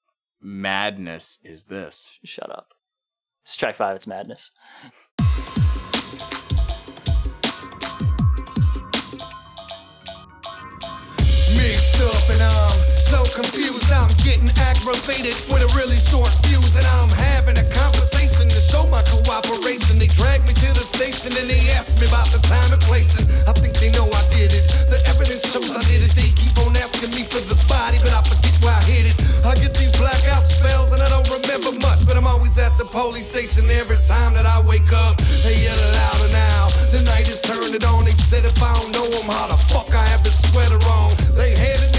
S1: madness is this?
S2: Shut up. It's track five. It's madness.
S3: So confused. I'm getting aggravated with a really short fuse, and I'm having a conversation to show my cooperation. They drag me to the station and they ask me about the time and place, and I think they know I did it. The evidence shows I did it. They keep on asking me for the body, but I forget where I hid it. I get these blackout spells and I don't remember much, but I'm always at the police station every time that I wake up. They yell louder now. The night is turned it on. They said if I don't know 'em, how the fuck I have this sweater on. They handed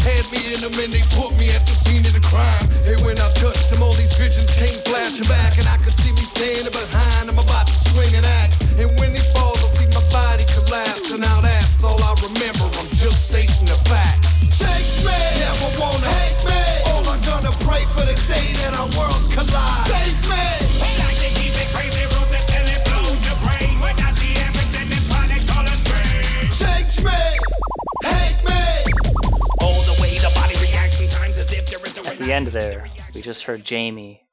S3: had me in them and they put me at the scene of the crime. And when I touched them, all these visions came flashing back, and I could see me standing behind them about to swing an axe. And when he falls, I see my body collapse, and now that's all I remember. I'm just stating the facts. Change me, never wanna hate me. All I'm gonna pray for the day that our worlds collide. Save me.
S5: We like to keep it crazy, ruthless till it blows your brain. Without the average and it's color screen.
S3: Change me,
S5: the
S2: end there, we just heard Jamie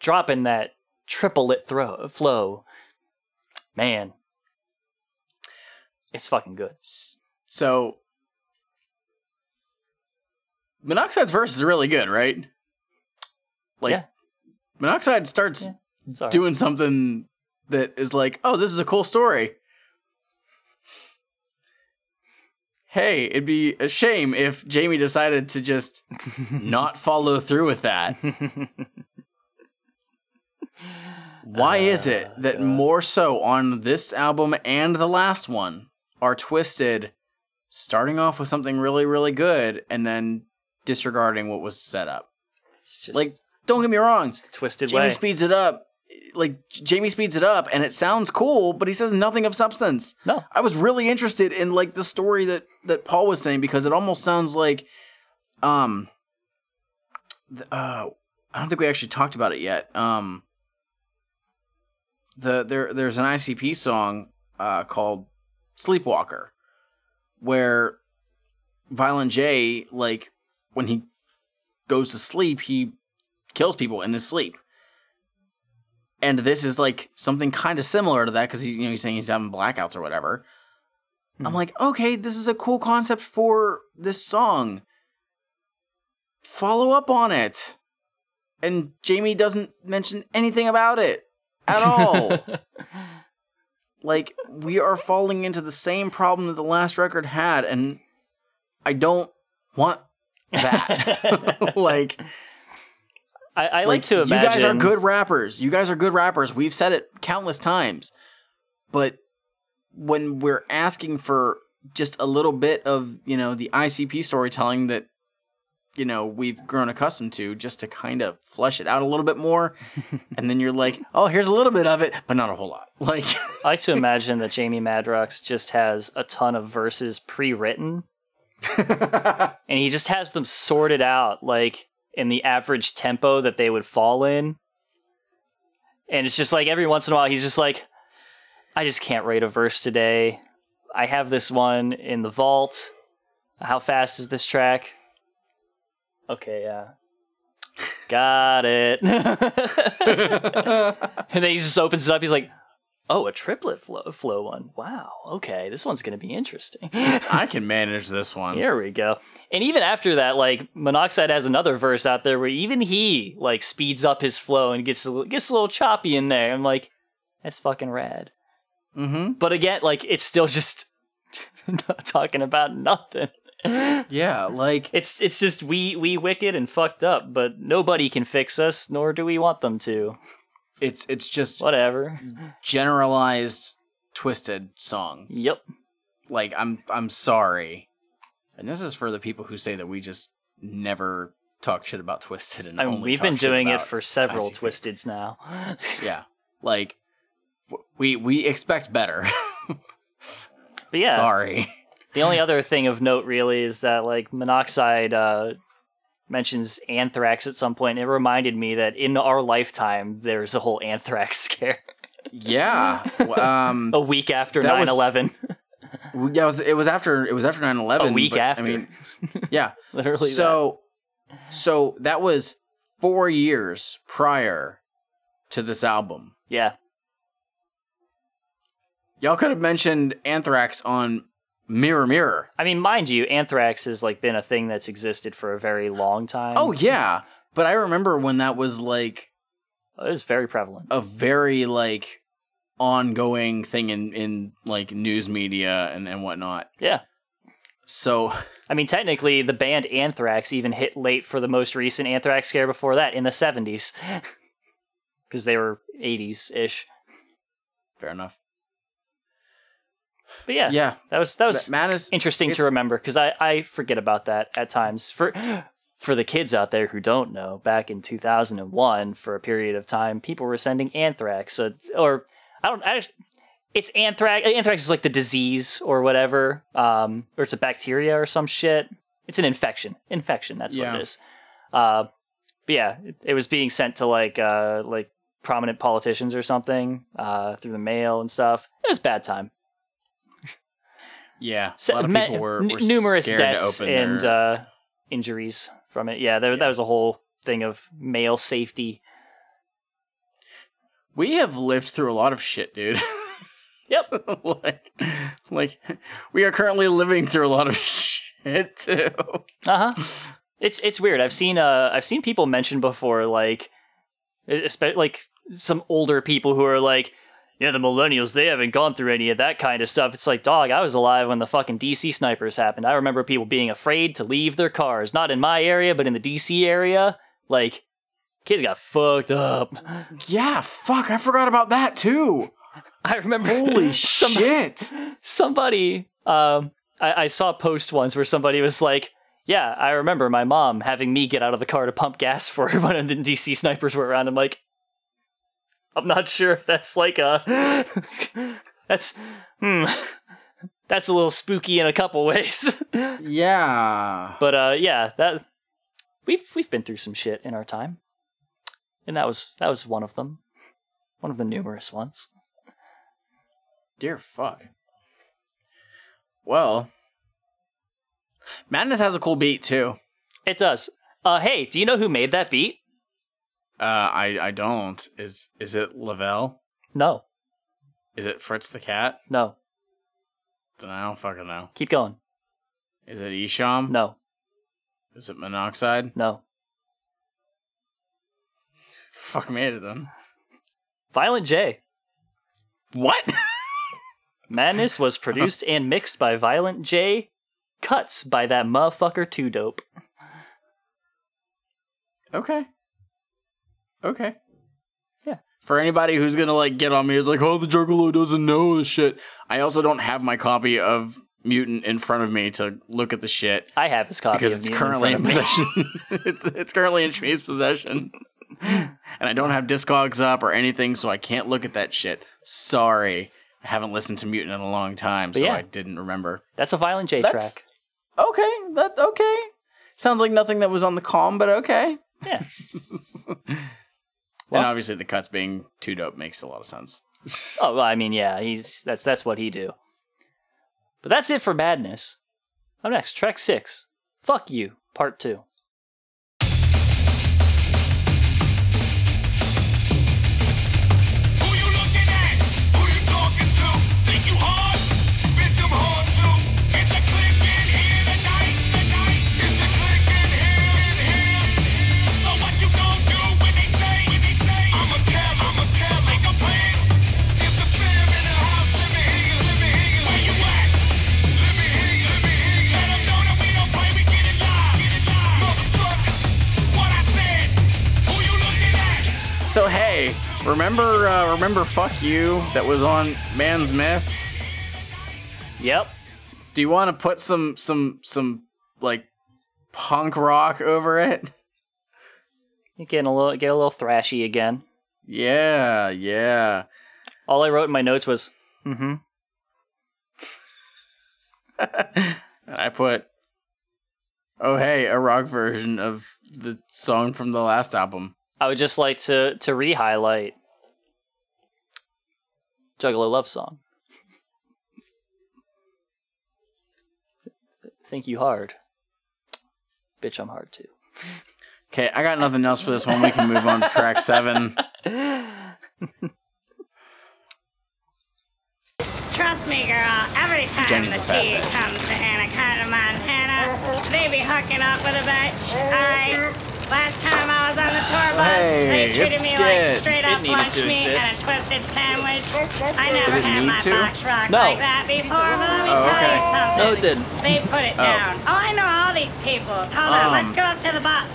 S2: dropping that triple lit throw flow. Man, it's fucking good.
S1: So Monoxide's verse is really good, right? Like
S2: Yeah.
S1: Monoxide starts
S2: Yeah. It's all right.
S1: doing something that is like, oh, this is a cool story. Hey, it'd be a shame if Jamie decided to just not follow through with that. Why uh, is it that uh, more so on this album and the last one are Twiztid starting off with something really, really good and then disregarding what was set up?
S2: It's just
S1: Like, don't get me wrong,
S2: it's the Twiztid way.
S1: Jamie
S2: way.
S1: speeds it up. Like Jamie speeds it up, and it sounds cool, but he says nothing of substance.
S2: No.
S1: I was really interested in like the story that that Paul was saying because it almost sounds like, um, the, uh, I don't think we actually talked about it yet. Um, the there there's an ICP song uh called Sleepwalker, where Violent J like when he goes to sleep he kills people in his sleep. And this is like something kind of similar to that because you know, he's saying he's having blackouts or whatever. I'm hmm. like, okay, this is a cool concept for this song. Follow up on it. And Jamie doesn't mention anything about it at all. like, we are falling into the same problem that the last record had, and I don't want that. like,
S2: I, I like,
S1: like,
S2: to imagine you
S1: guys are good rappers. You guys are good rappers. We've said it countless times. But when we're asking for just a little bit of, you know, the ICP storytelling that, you know, we've grown accustomed to just to kind of flesh it out a little bit more. and then you're like, oh, here's a little bit of it, but not a whole lot. Like,
S2: I like to imagine that Jamie Madrox just has a ton of verses pre-written, and he just has them sorted out like in the average tempo that they would fall in. And it's just like every once in a while he's just like, I just can't write a verse today. I have this one in the vault. How fast is this track? Okay, yeah. Got it. and then he just opens it up. He's like, "Oh, a triplet flow, flow one. Wow. Okay, this one's gonna be interesting."
S1: I can manage this one.
S2: Here we go. And even after that, like Monoxide has another verse out there where even he like speeds up his flow and gets a, gets a little choppy in there. I'm like, that's fucking rad.
S1: Mm-hmm.
S2: But again, like it's still just talking about nothing.
S1: Yeah, like
S2: It's it's just we we wicked and fucked up, but nobody can fix us, nor do we want them to.
S1: It's it's just
S2: Whatever.
S1: generalized Twiztid song.
S2: Yep.
S1: Like I'm I'm sorry. And this is for the people who say that we just never talk shit about Twiztid and
S2: I mean, we've been doing it for several
S1: ICP.
S2: twisteds now.
S1: Yeah. Like we we expect better.
S2: But yeah,
S1: Sorry.
S2: The only other thing of note, really, is that like Monoxide uh, mentions anthrax at some point. It reminded me that in our lifetime, there's a whole anthrax scare.
S1: Yeah. Um
S2: a week after
S1: That
S2: 9
S1: was-
S2: 11.
S1: yeah, it was it was after it was after 9/11.
S2: A week
S1: but,
S2: after.
S1: I mean, yeah.
S2: Literally.
S1: so so that was 4 years prior to this album.
S2: Yeah.
S1: Y'all could have mentioned Anthrax on Mirror Mirror.
S2: I mean, mind you, anthrax has like been a thing that's existed for a very long time.
S1: Oh yeah, but I remember when that was like
S2: it was very prevalent.
S1: a very like ongoing thing in in like news media and and whatnot.
S2: Yeah.
S1: So
S2: I mean, technically, the band Anthrax even hit late for the most recent Anthrax scare before that in the 70s. Because they were 80s ish.
S1: fair enough.
S2: But yeah,
S1: Yeah,
S2: that was that was
S1: that Madness.
S2: interesting to remember because I, I forget about that at times. For for the kids out there who don't know, back in 2001, for a period of time, people were sending anthrax. So, or I don't. I, it's anthrax. Anthrax is like the disease or whatever, um, or it's a bacteria or some shit. It's an infection. Infection. That's what
S1: Yeah.
S2: it is. Uh, but yeah, it, it was being sent to like uh, like prominent politicians or something uh, through the mail and stuff. It was a bad time.
S1: Yeah,
S2: Se-
S1: a lot of
S2: ma-
S1: people were,
S2: n- numerous deaths and
S1: their-
S2: uh, injuries from it. Yeah, there, that was a whole thing of mail safety.
S1: we have lived through a lot of shit, dude.
S2: Yep.
S1: like, like we are currently living through a lot of shit too.
S2: Uh huh. It's it's weird. I've seen uh I've seen people mention before like, especially like some older people who are like. Yeah, the millennials, they haven't gone through any of that kind of stuff. It's like, dog, I was alive when the fucking DC snipers happened. I remember people being afraid to leave their cars. Not in my area, but in the DC area. Like, kids got fucked up.
S1: Yeah, fuck, I forgot about that too.
S2: I remember
S1: Holy
S2: some-
S1: shit.
S2: somebody um I, I saw a post once where somebody was like yeah i remember my mom having me get out of the car to pump gas for her when the dc snipers were around i'm like i'm not sure if that's like a that's hmm that's a little spooky in a couple ways
S1: Yeah.
S2: but uh yeah that we've we've been through some shit in our time and that was that was one of them one of the numerous ones
S1: Dear fuck. Well, Madness has a cool beat too.
S2: it does uh hey do you know who made that beat
S1: Uh, I I don't. Is is it Lavelle?
S2: no
S1: Is it Fritz the cat?
S2: no
S1: Then I don't fucking know.
S2: Keep going.
S1: Is it Esham?
S2: No,
S1: Is it Monoxide?
S2: no.
S1: Fuck made it then.
S2: Violent J.
S1: What?
S2: Madness was produced and mixed by Violent J. Cuts by that motherfucker Too Dope.
S1: okay. Okay.
S2: Yeah.
S1: For anybody who's gonna like get on me, is like, oh, the Juggalo doesn't know this shit. I also don't have my copy of Mutant in front of me to look at the shit
S2: I have his copy
S1: because
S2: of
S1: it's
S2: Mutant
S1: currently in
S2: front of me.
S1: possession. it's it's currently in Shmee's possession, and I don't have Discogs up or anything, so I can't look at that shit. Sorry, I haven't listened to Mutant in a long time,
S2: But
S1: so
S2: yeah.
S1: I didn't remember.
S2: That's a Violent J
S1: That's-
S2: track.
S1: Okay, that okay. Sounds like nothing that was on the calm, but okay.
S2: Yeah.
S1: and obviously, the cuts being too dope makes a lot of sense.
S2: Oh, well, I mean, yeah, he's that's that's what he do. But that's it for madness. Up next, track six. Fuck you, part two.
S1: Remember uh, remember fuck you that was on Man's Myth?
S2: Yep.
S1: Do you want to put some some some like punk rock over it?
S2: You Getting a little get a little thrashy again.
S1: Yeah, yeah.
S2: All I wrote in my notes was, mm-hmm.
S1: And I put Oh hey, a rock version of the song from the last album.
S2: I would just like to to re-highlight Juggalo Love Song. Thank you hard. Bitch, I'm hard too.
S1: Okay, I got nothing else for this one. We can move on to track seven.
S6: Trust me, girl, every time
S1: Jenny's
S6: the
S1: a
S6: tea comes to Anaconda, Montana, they be hooking up with a bitch. Alright? Last time I was on the tour bus,
S1: hey,
S6: they treated
S1: it's
S6: me
S1: skit.
S6: like straight up
S2: It needed
S6: lunch
S2: to
S6: meat
S2: exist.
S6: and a twisted sandwich. I never had my
S1: to?
S6: box rock
S2: No.
S6: like that before, but let me
S1: Oh,
S6: tell
S1: okay.
S6: you something.
S2: No, it didn't.
S6: They put it
S1: Oh.
S6: down. Oh, I know all these people. Hold
S1: Um,
S6: on, let's go up to the bus.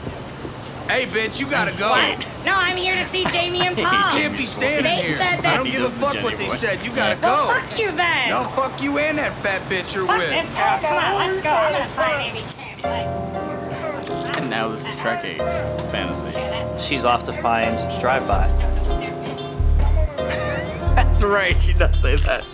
S3: Hey, bitch, you gotta go.
S6: What? No, I'm here to see Jamie and
S3: You
S6: Paul.
S3: can't be standing
S6: They
S3: here.
S6: said
S3: I
S6: that-
S3: don't give a fuck what they said. You gotta
S6: Well,
S3: go.
S6: fuck you then.
S3: No, fuck you and that fat bitch you're
S6: Fuck
S3: with.
S6: this girl. Come on, let's go. I'm gonna find Amy Camp. Like,
S1: And now this is track eight, Fantasy.
S2: She's off to find Drive By.
S1: That's right, she does say that.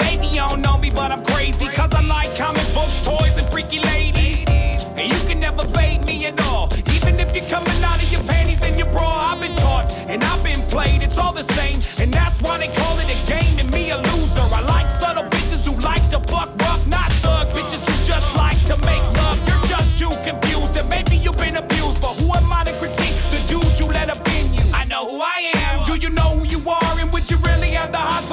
S5: Baby, you don't know me, but I'm crazy. Cause I like comic books, toys, and freaky ladies. And you can never bait me at all. Even if you're coming out of your panties and your bra, I've been taught and I've been played. It's all the same. And that's why they call it a game and me a loser. I like subtle bitches who like to fuck rough,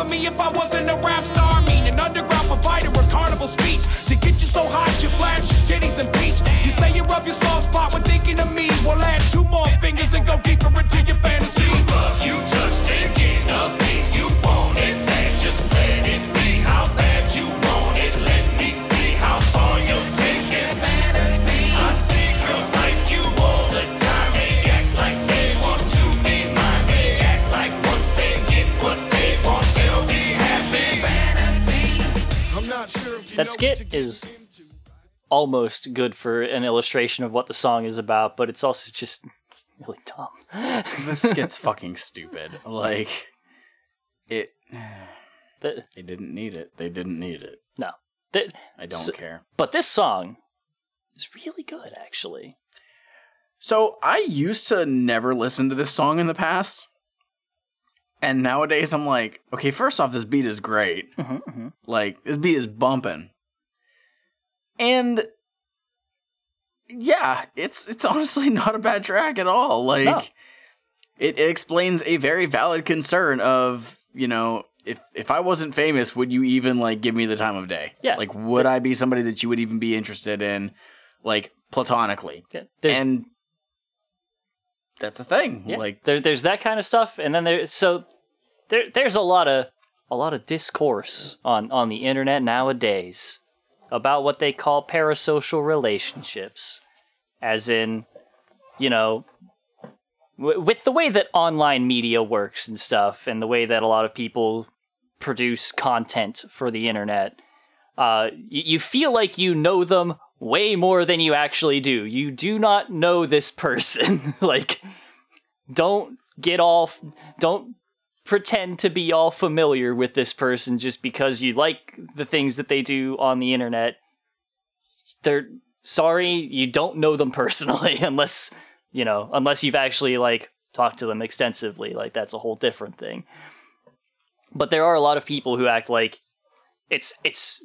S5: for me if I wasn't a rap star? I mean, an underground provider of carnival speech. To get you so hot, you flash your titties and peach. You say you rub your soft spot when thinking of me. Well, add two more fingers and go deeper into your fantasy.
S2: That skit is almost good for an illustration of what the song is about, but it's also just really dumb.
S1: This skit's fucking stupid. Like, it.
S2: The-
S1: They didn't need it. They didn't need it.
S2: no. The-
S1: I don't
S2: So-
S1: care.
S2: But this song is really good, actually.
S1: So I used to never listen to this song in the past. And nowadays I'm like, okay, first off, this beat is great.
S2: Mm-hmm,
S1: Like, this beat is bumping. And yeah, it's it's honestly not a bad track at all. Like
S2: No.
S1: it, it explains a very valid concern of, you know, if if I wasn't famous, would you even like give me the time of day?
S2: Yeah.
S1: Like would I be somebody that you would even be interested in like platonically?
S2: Yeah, There's,
S1: and that's a thing.
S2: yeah,
S1: Like
S2: there, there's that kind of stuff, and then there. So there, there's a lot of a lot of discourse on on the internet nowadays about what they call parasocial relationships, as in, you know, w- with the way that online media works and stuff, and the way that a lot of people produce content for the internet. Uh, you, you feel like you know them way more than you actually do. You do not know this person. like, don't get all, don't pretend to be all familiar with this person just because you like the things that they do on the internet. they're sorry you don't know them personally unless you know unless you've actually like talked to them extensively. Like that's a whole different thing. But there are a lot of people who act like it's it's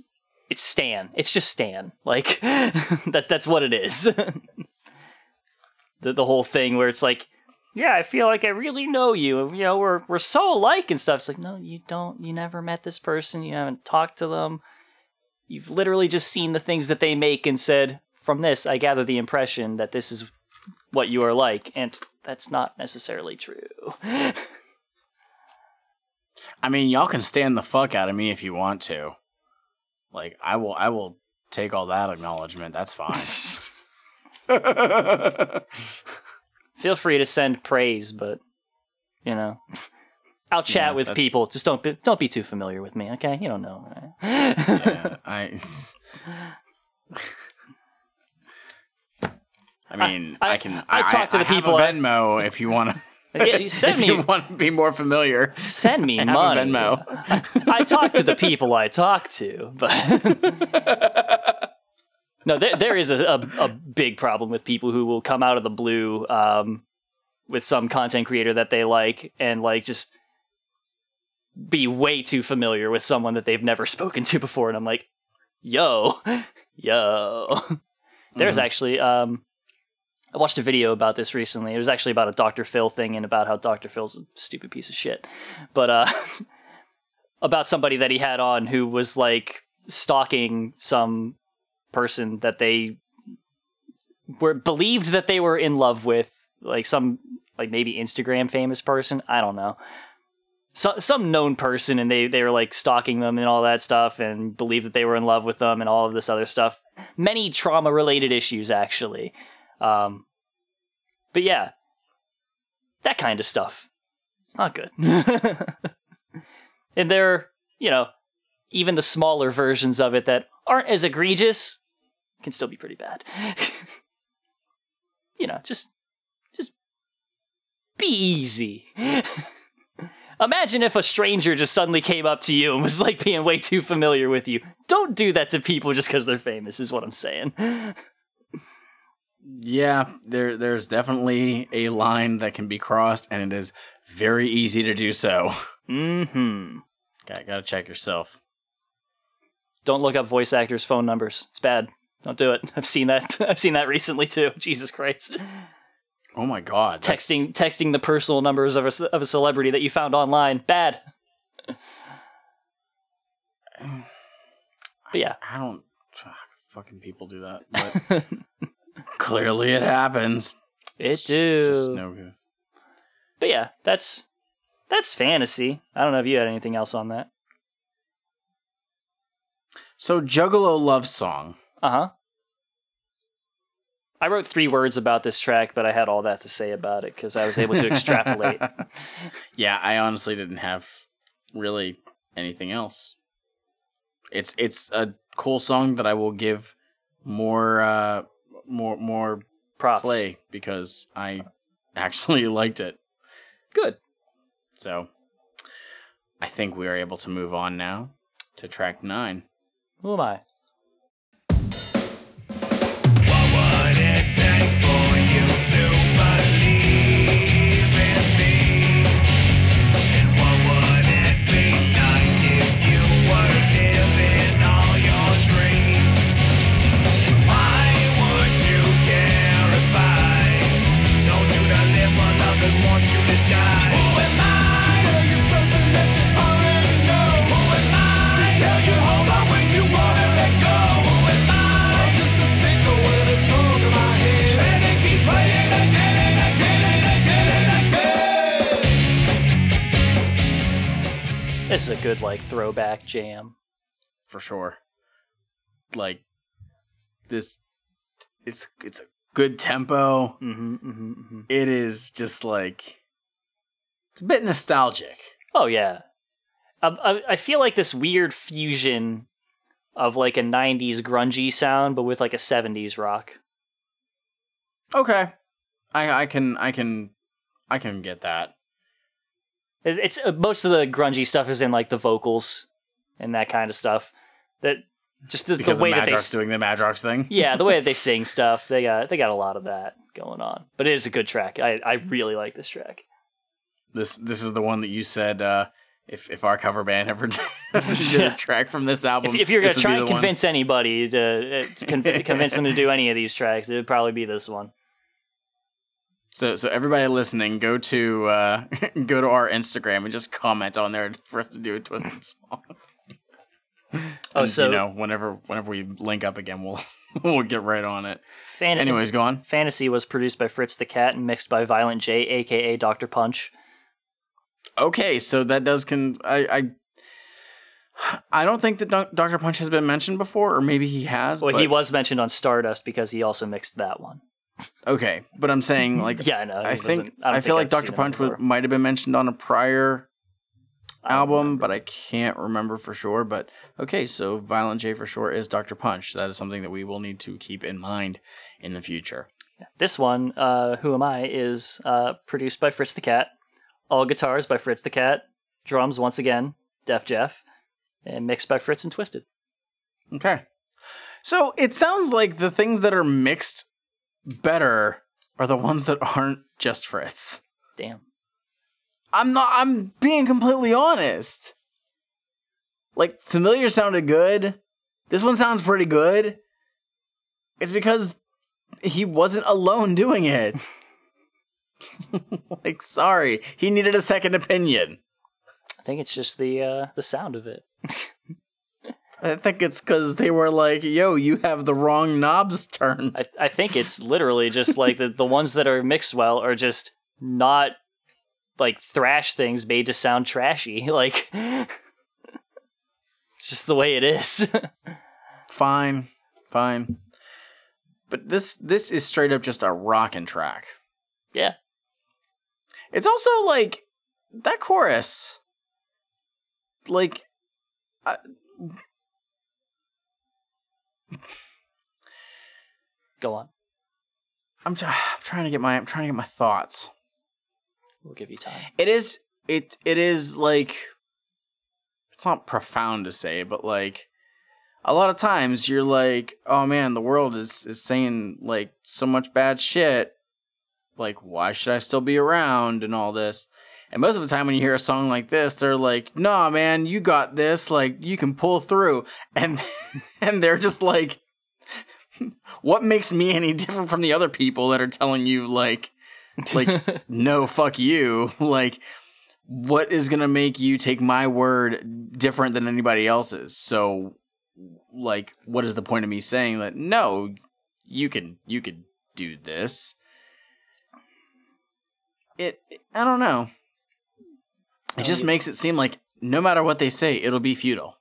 S2: it's stan. It's just stan. Like that's that's what it is. The, the whole thing where it's like yeah i feel like i really know you. You know we're we're so alike and stuff. It's like no you don't. You never met this person. You haven't talked to them. You've literally just seen the things that they make and said from this i gather the impression that this is what you are like. And that's not necessarily true.
S1: I mean, y'all can stand the fuck out of me if you want to. Like, I will, I will take all that acknowledgement. That's fine.
S2: feel free to send praise but you know i'll chat
S1: Yeah,
S2: with
S1: that's-
S2: people just don't be, don't be too familiar with me okay you don't know
S1: yeah, I. I mean, I,
S2: I-
S1: can.
S2: I talk to the
S1: have
S2: people I-
S1: Venmo, if you want to.
S2: yeah, you send
S1: if
S2: me
S1: you want to be more familiar.
S2: send me
S1: have
S2: money
S1: Venmo.
S2: I talk to the people I talk to, but no, there there is a, a, a big problem with people who will come out of the blue um, with some content creator that they like and like just be way too familiar with someone that they've never spoken to before, and I'm like, yo, yo. There's actually um, I watched a video about this recently. It was actually about a Dr. Phil thing and about how Dr. Phil's a stupid piece of shit. But uh about somebody that he had on who was like stalking some person that they were believed that they were in love with, like some like maybe Instagram famous person. I don't know. So, some known person and they, they were like stalking them and all that stuff and believed that they were in love with them and all of this other stuff. Many trauma related issues actually. Um, but yeah, that kind of stuff. It's not good. and there, you know, even the smaller versions of it that aren't as egregious can still be pretty bad. you know, just just be easy. Imagine if a stranger just suddenly came up to you and was like being way too familiar with you. Don't do that to people just because they're famous, is what I'm saying.
S1: Yeah, there there's definitely a line that can be crossed, and it is very easy to do so.
S2: Mm-hmm.
S1: Got gotta check yourself.
S2: Don't look up voice actors' phone numbers. It's bad. Don't do it. I've seen that. I've seen that recently too. Jesus Christ.
S1: Oh my god, that's-
S2: Texting texting the personal numbers of a, of a celebrity that you found online. Bad. But yeah.
S1: I don't. fuck, Fucking people do that, but clearly it happens.
S2: It
S1: It's
S2: do.
S1: Just no good.
S2: But yeah, that's that's fantasy. I don't know if you had anything else on that.
S1: So Juggalo love song.
S2: Uh huh. I wrote three words about this track, but I had all that to say about it because I was able to extrapolate.
S1: yeah, I honestly didn't have really anything else. It's it's a cool song that I will give more uh more more
S2: Props.
S1: play because I actually liked it.
S2: Good.
S1: So I think we are able to move on now to track 9.
S2: Who am I? This is a good like throwback jam.
S1: for sure. Like this it's it's a good tempo.
S2: Mm-hmm, mm-hmm, mm-hmm.
S1: It is just like it's a bit nostalgic.
S2: Oh yeah, um, I, I feel like this weird fusion of like a '90s grungy sound, but with like a '70s rock.
S1: Okay. I I can I can I can get that.
S2: It- It's uh, most of the grungy stuff is in like the vocals and that kind of stuff. That Just the,
S1: because
S2: the way that they
S1: doing the Madrox thing.
S2: yeah, the way that they sing stuff, they got they got a lot of that going on. But it is a good track. I, I really like this track.
S1: This this is the one that you said uh, if if our cover band ever did
S2: Yeah.
S1: a track from this album,
S2: if you're gonna try and
S1: the one.
S2: convince anybody to, uh, to conv- convince them to do any of these tracks, it would probably be this one.
S1: So so everybody listening, go to uh, go to our Instagram and just comment on there for us to do a Twiztid song.
S2: Oh,
S1: And,
S2: so
S1: you know, whenever whenever we link up again, we'll we'll get right on it.
S2: fan-
S1: Anyways, go on.
S2: Fantasy was produced by Fritz the Cat and mixed by Violent J, aka Dr. Punch.
S1: Okay, so that does con. I I, I don't think that Dr. Punch has been mentioned before, or maybe he has.
S2: Well, he was mentioned on Stardust because he also mixed that one.
S1: Okay, but I'm saying like
S2: Yeah, I know.
S1: I think
S2: I,
S1: I, feel
S2: think
S1: like
S2: I've
S1: Dr. Punch would, might have been mentioned on a prior album,
S2: remember.
S1: but I can't remember for sure. But okay, so Violent J for sure is Dr. Punch. That is something that we will need to keep in mind in the future.
S2: This one, uh, Who Am I, is uh, produced by Fritz the Cat. All guitars by Fritz the Cat. Drums, once again, Def Jeff. And mixed by Fritz and Twiztid.
S1: Okay. So it sounds like the things that are mixed better are the ones that aren't just Fritz.
S2: Damn.
S1: I'm not I'm being completely honest. Like familiar sounded good. This one sounds pretty good. It's because he wasn't alone doing it. like sorry, he needed a second opinion.
S2: I think it's just the uh, the sound of it.
S1: I think it's cuz they were like, "Yo, you have the wrong knobs turned."
S2: I, I think it's literally just like the, the ones that are mixed well are just not like thrash things made to sound trashy. Like it's just the way it is.
S1: fine, fine. But this this is straight up just a rockin' track.
S2: yeah.
S1: It's also like that chorus. Like, I,
S2: Go on.
S1: I'm, try- I'm trying to get my I'm trying to get my thoughts.
S2: We'll give you time.
S1: It is it it is like it's not profound to say, but like a lot of times you're like, oh man, the world is is saying like so much bad shit. Like, why should I still be around and all this? And most of the time when you hear a song like this, they're like, nah, man, you got this. Like, you can pull through. And and they're just like, what makes me any different from the other people that are telling you like like no fuck you? Like what is gonna make you take my word different than anybody else's? So like what is the point of me saying that no you can you could do this? It i don't know. It just makes it seem like no matter what they say it'll be futile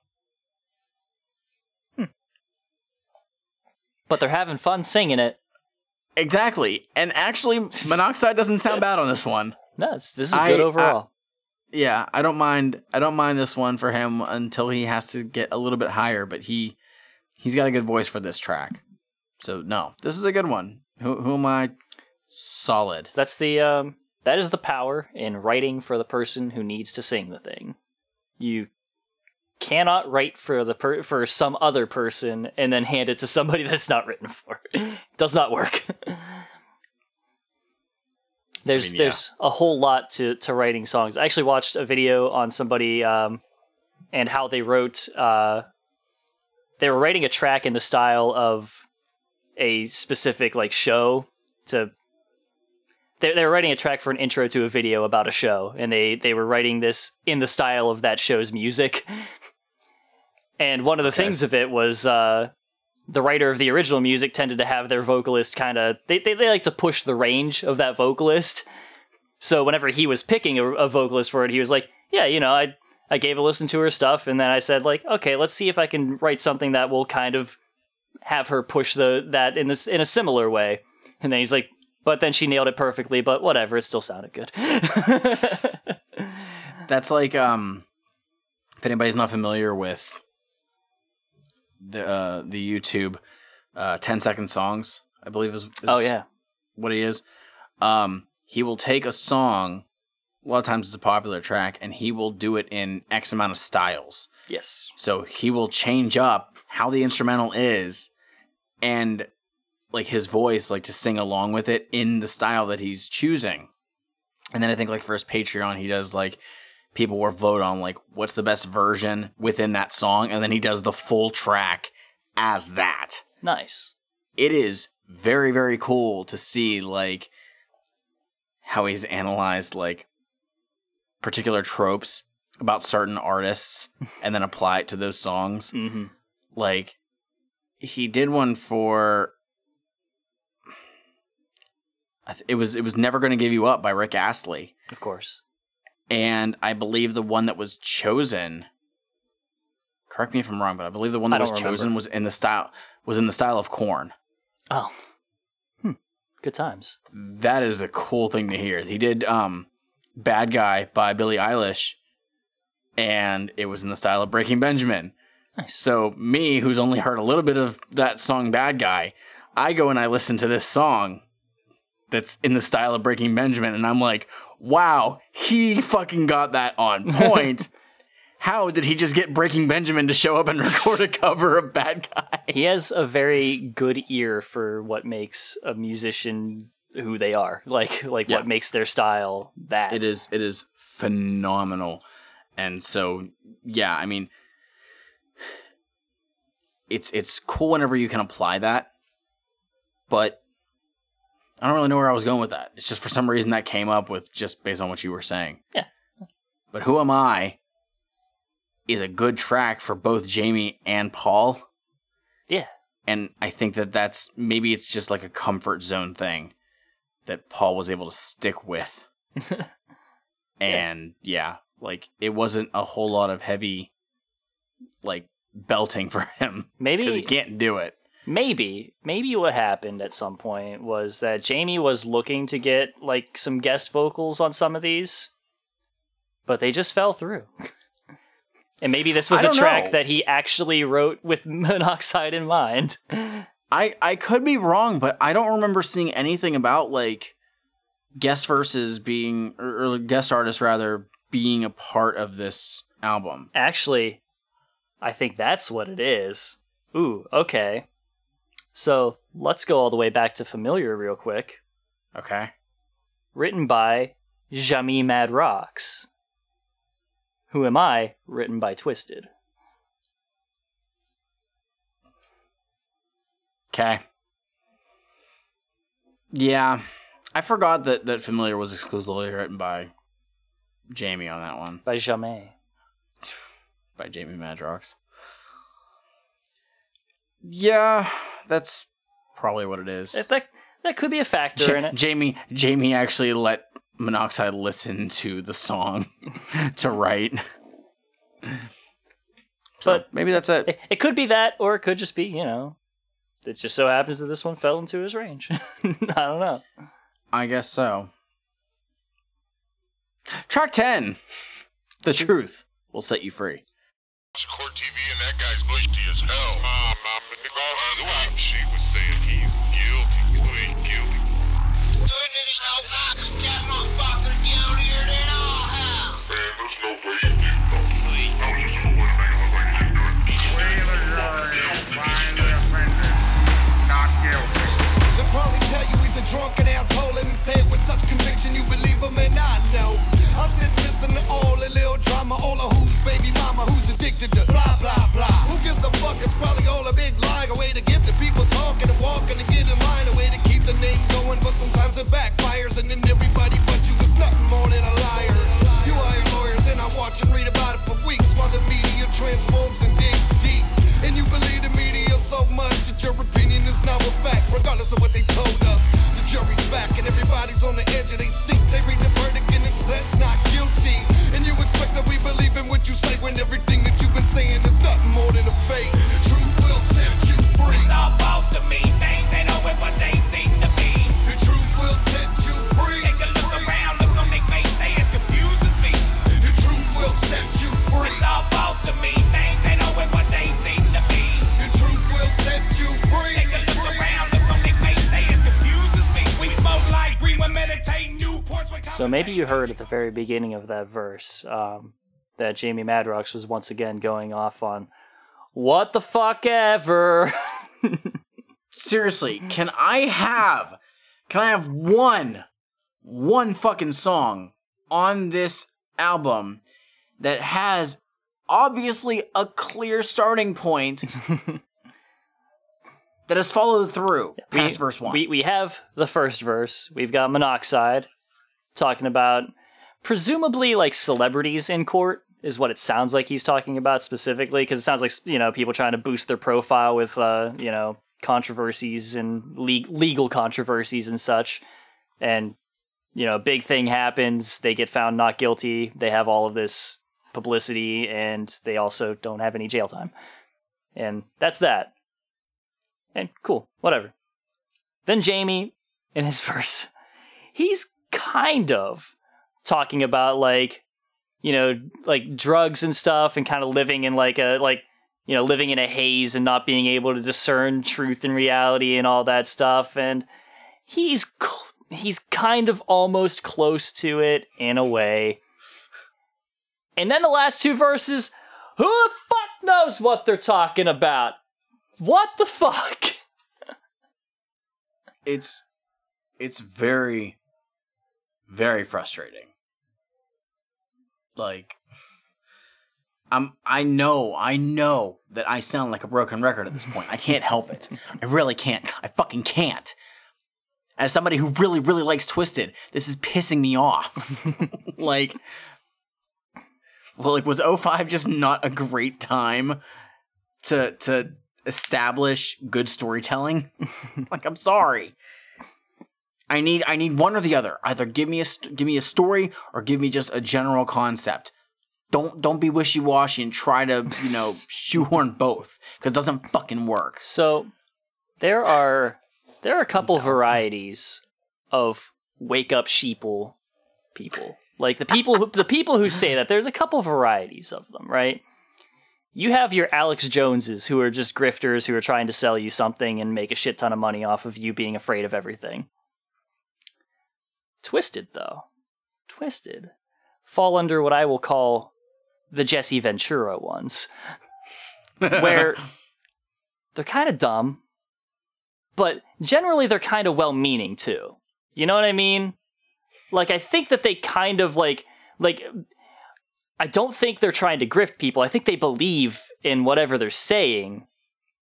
S2: But they're having fun singing it.
S1: exactly and actually monoxide doesn't sound bad on this one
S2: No, it's, this is
S1: I-
S2: good
S1: I-
S2: overall.
S1: yeah, I don't mind. I don't mind this one for him until he has to get a little bit higher. But he he's got a good voice for this track. So no, this is a good one. Who who am I? Solid.
S2: So that's the um, that is the power in writing for the person who needs to sing the thing. You cannot write for the per- for some other person and then hand it to somebody that's not written for. Does not work. there's
S1: mean, yeah.
S2: there's a whole lot to to writing songs. I actually watched a video on somebody um, and how they wrote. Uh, they were writing a track in the style of a specific like show to they they were writing a track for an intro to a video about a show, and they they were writing this in the style of that show's music. And one of the things of it was uh, the writer of the original music tended to have their vocalist kind of they, they they like to push the range of that vocalist. So whenever he was picking a, a vocalist for it, he was like, "Yeah, you know, I I gave a listen to her stuff, and then I said like, okay, let's see if I can write something that will kind of have her push the that in this in a similar way." And then he's like, "But then she nailed it perfectly. But whatever, it still sounded good."
S1: That's like um, if anybody's not familiar with the uh, the YouTube uh 10 second songs, I believe is, is
S2: oh yeah,
S1: what he is. Um, he will take a song. A lot of times it's a popular track, and he will do it in X amount of styles.
S2: yes,
S1: So he will change up how the instrumental is and like his voice like to sing along with it in the style that he's choosing. And then I think like for his Patreon he does like people will vote on like what's the best version within that song and then he does the full track as that.
S2: Nice.
S1: It is very very cool to see like how he's analyzed like particular tropes about certain artists and then apply it to those songs.
S2: hmm
S1: Like he did one for it was it was never going to give you up by Rick Astley
S2: Of course.
S1: And I believe the one that was chosen correct me if I'm wrong but I believe the one that was
S2: don't
S1: chosen was in the style was in the style of Korn.
S2: Oh. Hmm. Good times.
S1: That is a cool thing to hear. He did um Bad Guy by Billie Eilish and it was in the style of Breaking Benjamin.
S2: Nice.
S1: So me, who's only heard a little bit of that song "Bad Guy," I go and I listen to this song that's in the style of Breaking Benjamin, and I'm like, "Wow, he fucking got that on point." How did he just get Breaking Benjamin to show up and record a cover of "Bad Guy"?
S2: He has a very good ear for what makes a musician who they are. Like like
S1: Yeah.
S2: what makes their style that.
S1: It is it is phenomenal. And so yeah, I mean it's it's cool whenever you can apply that. But I don't really know where I was going with that. It's just for some reason that came up with just based on what you were saying.
S2: Yeah.
S1: But who am I is a good track for both Jamie and Paul.
S2: Yeah.
S1: And I think that that's maybe it's just like a comfort zone thing that Paul was able to stick with. and yeah, like it wasn't a whole lot of heavy like belting for him
S2: Maybe
S1: because he can't do it.
S2: Maybe maybe what happened at some point was that Jamie was looking to get like some guest vocals on some of these, but they just fell through. And maybe this was a track
S1: know.
S2: that he actually wrote with monoxide in mind.
S1: I I could be wrong, but I don't remember seeing anything about like guest verses being or, or guest artists rather being a part of this album.
S2: Actually, I think that's what it is. Ooh, okay. So let's go all the way back to Familiar real quick.
S1: Okay.
S2: Written by Jamie Madrox. Who Am I? Written by Twiztid.
S1: Okay. Yeah. I forgot that that Familiar was exclusively written by Jamie on that one.
S2: By Jamie.
S1: by Jamie Madrox. Yeah, that's probably what it is.
S2: That, that, could be a factor
S1: Ja-
S2: in it.
S1: Jamie Jamie actually let Monoxide listen to the song to write. So
S2: But-
S1: maybe that's it.
S2: it. It could be that, or it could just be, you know, it just so happens that this one fell into his range. I don't know.
S1: I guess so. Track 10. The truth will set you free.
S7: Court TV and that guy's bushy as hell. Mom, mom, she was saying he's guilty, plead guilty. Man, there's no way you do that. I was just gonna let him look like he's doing it.
S3: They'll probably tell you he's a drunken asshole and say it with such conviction you believe him and I know. I sit listen to all the little drama, all of who's baby mama, who's addicted to blah blah blah. Who gives a fuck? It's probably all a big lie, a way to get the people talking and walking and get in line, a way to keep the name going. But sometimes it backfires and then everybody but you is nothing more than a liar. You hire lawyers and I watch and read about it for weeks while the media transforms and digs deep. And you believe the media so much that your opinion is now a fact, regardless of what they told us. The jury's back and everybody's on the edge of their seat. They read the verdict and it says not guilty. And you expect that we believe in what you say when everything that you've been saying is nothing more than a fake. The truth will set you free.
S5: It's all false to me. Things ain't always what they seem to be.
S3: The truth will set you free.
S5: Take a look around, look on their face, they as confused as me.
S3: The truth will set you free.
S5: It's all false to me. Things ain't always what they seem to be.
S3: The truth will set you free.
S2: So maybe you heard at the very beginning of that verse um, that Jamie Madrox was once again going off on what the fuck ever.
S1: Seriously, can I have can I have one one fucking song on this album that has obviously a clear starting point that has followed through past verse 1.
S2: We we have the first verse. We've got Monoxide talking about presumably like celebrities in court is what it sounds like he's talking about specifically because it sounds like you know people trying to boost their profile with uh, you know controversies and le- legal controversies and such and you know a big thing happens they get found not guilty they have all of this publicity and they also don't have any jail time and that's that and cool whatever. Then jamie in his verse he's kind of talking about like you know like drugs and stuff and kind of living in like a like you know living in a haze and not being able to discern truth and reality and all that stuff. And he's cl- he's kind of almost close to it in a way. And then the last two verses who the fuck knows what they're talking about what the fuck?
S1: It's it's very very frustrating. Like i'm i know i know that i sound like a broken record at this point. I can't help it. I really can't. I fucking can't. As somebody who really really likes Twiztid this is pissing me off. Like well like was 05 just not a great time to to establish good storytelling like i'm sorry I need I need one or the other. Either give me a give me a story or give me just a general concept. Don't don't be wishy washy and try to you know shoehorn both because it doesn't fucking work.
S2: So there are there are a couple varieties of wake up sheeple people. Like the people who the people who say that there's a couple varieties of them, right? You have your Alex Joneses who are just grifters who are trying to sell you something and make a shit ton of money off of you being afraid of everything. Twiztid though. Twiztid fall under what I will call the Jesse Ventura ones. where they're kind of dumb, but generally they're kind of well meaning too. You know what I mean? Like I think that they kind of like like I don't think they're trying to grift people. I think they believe in whatever they're saying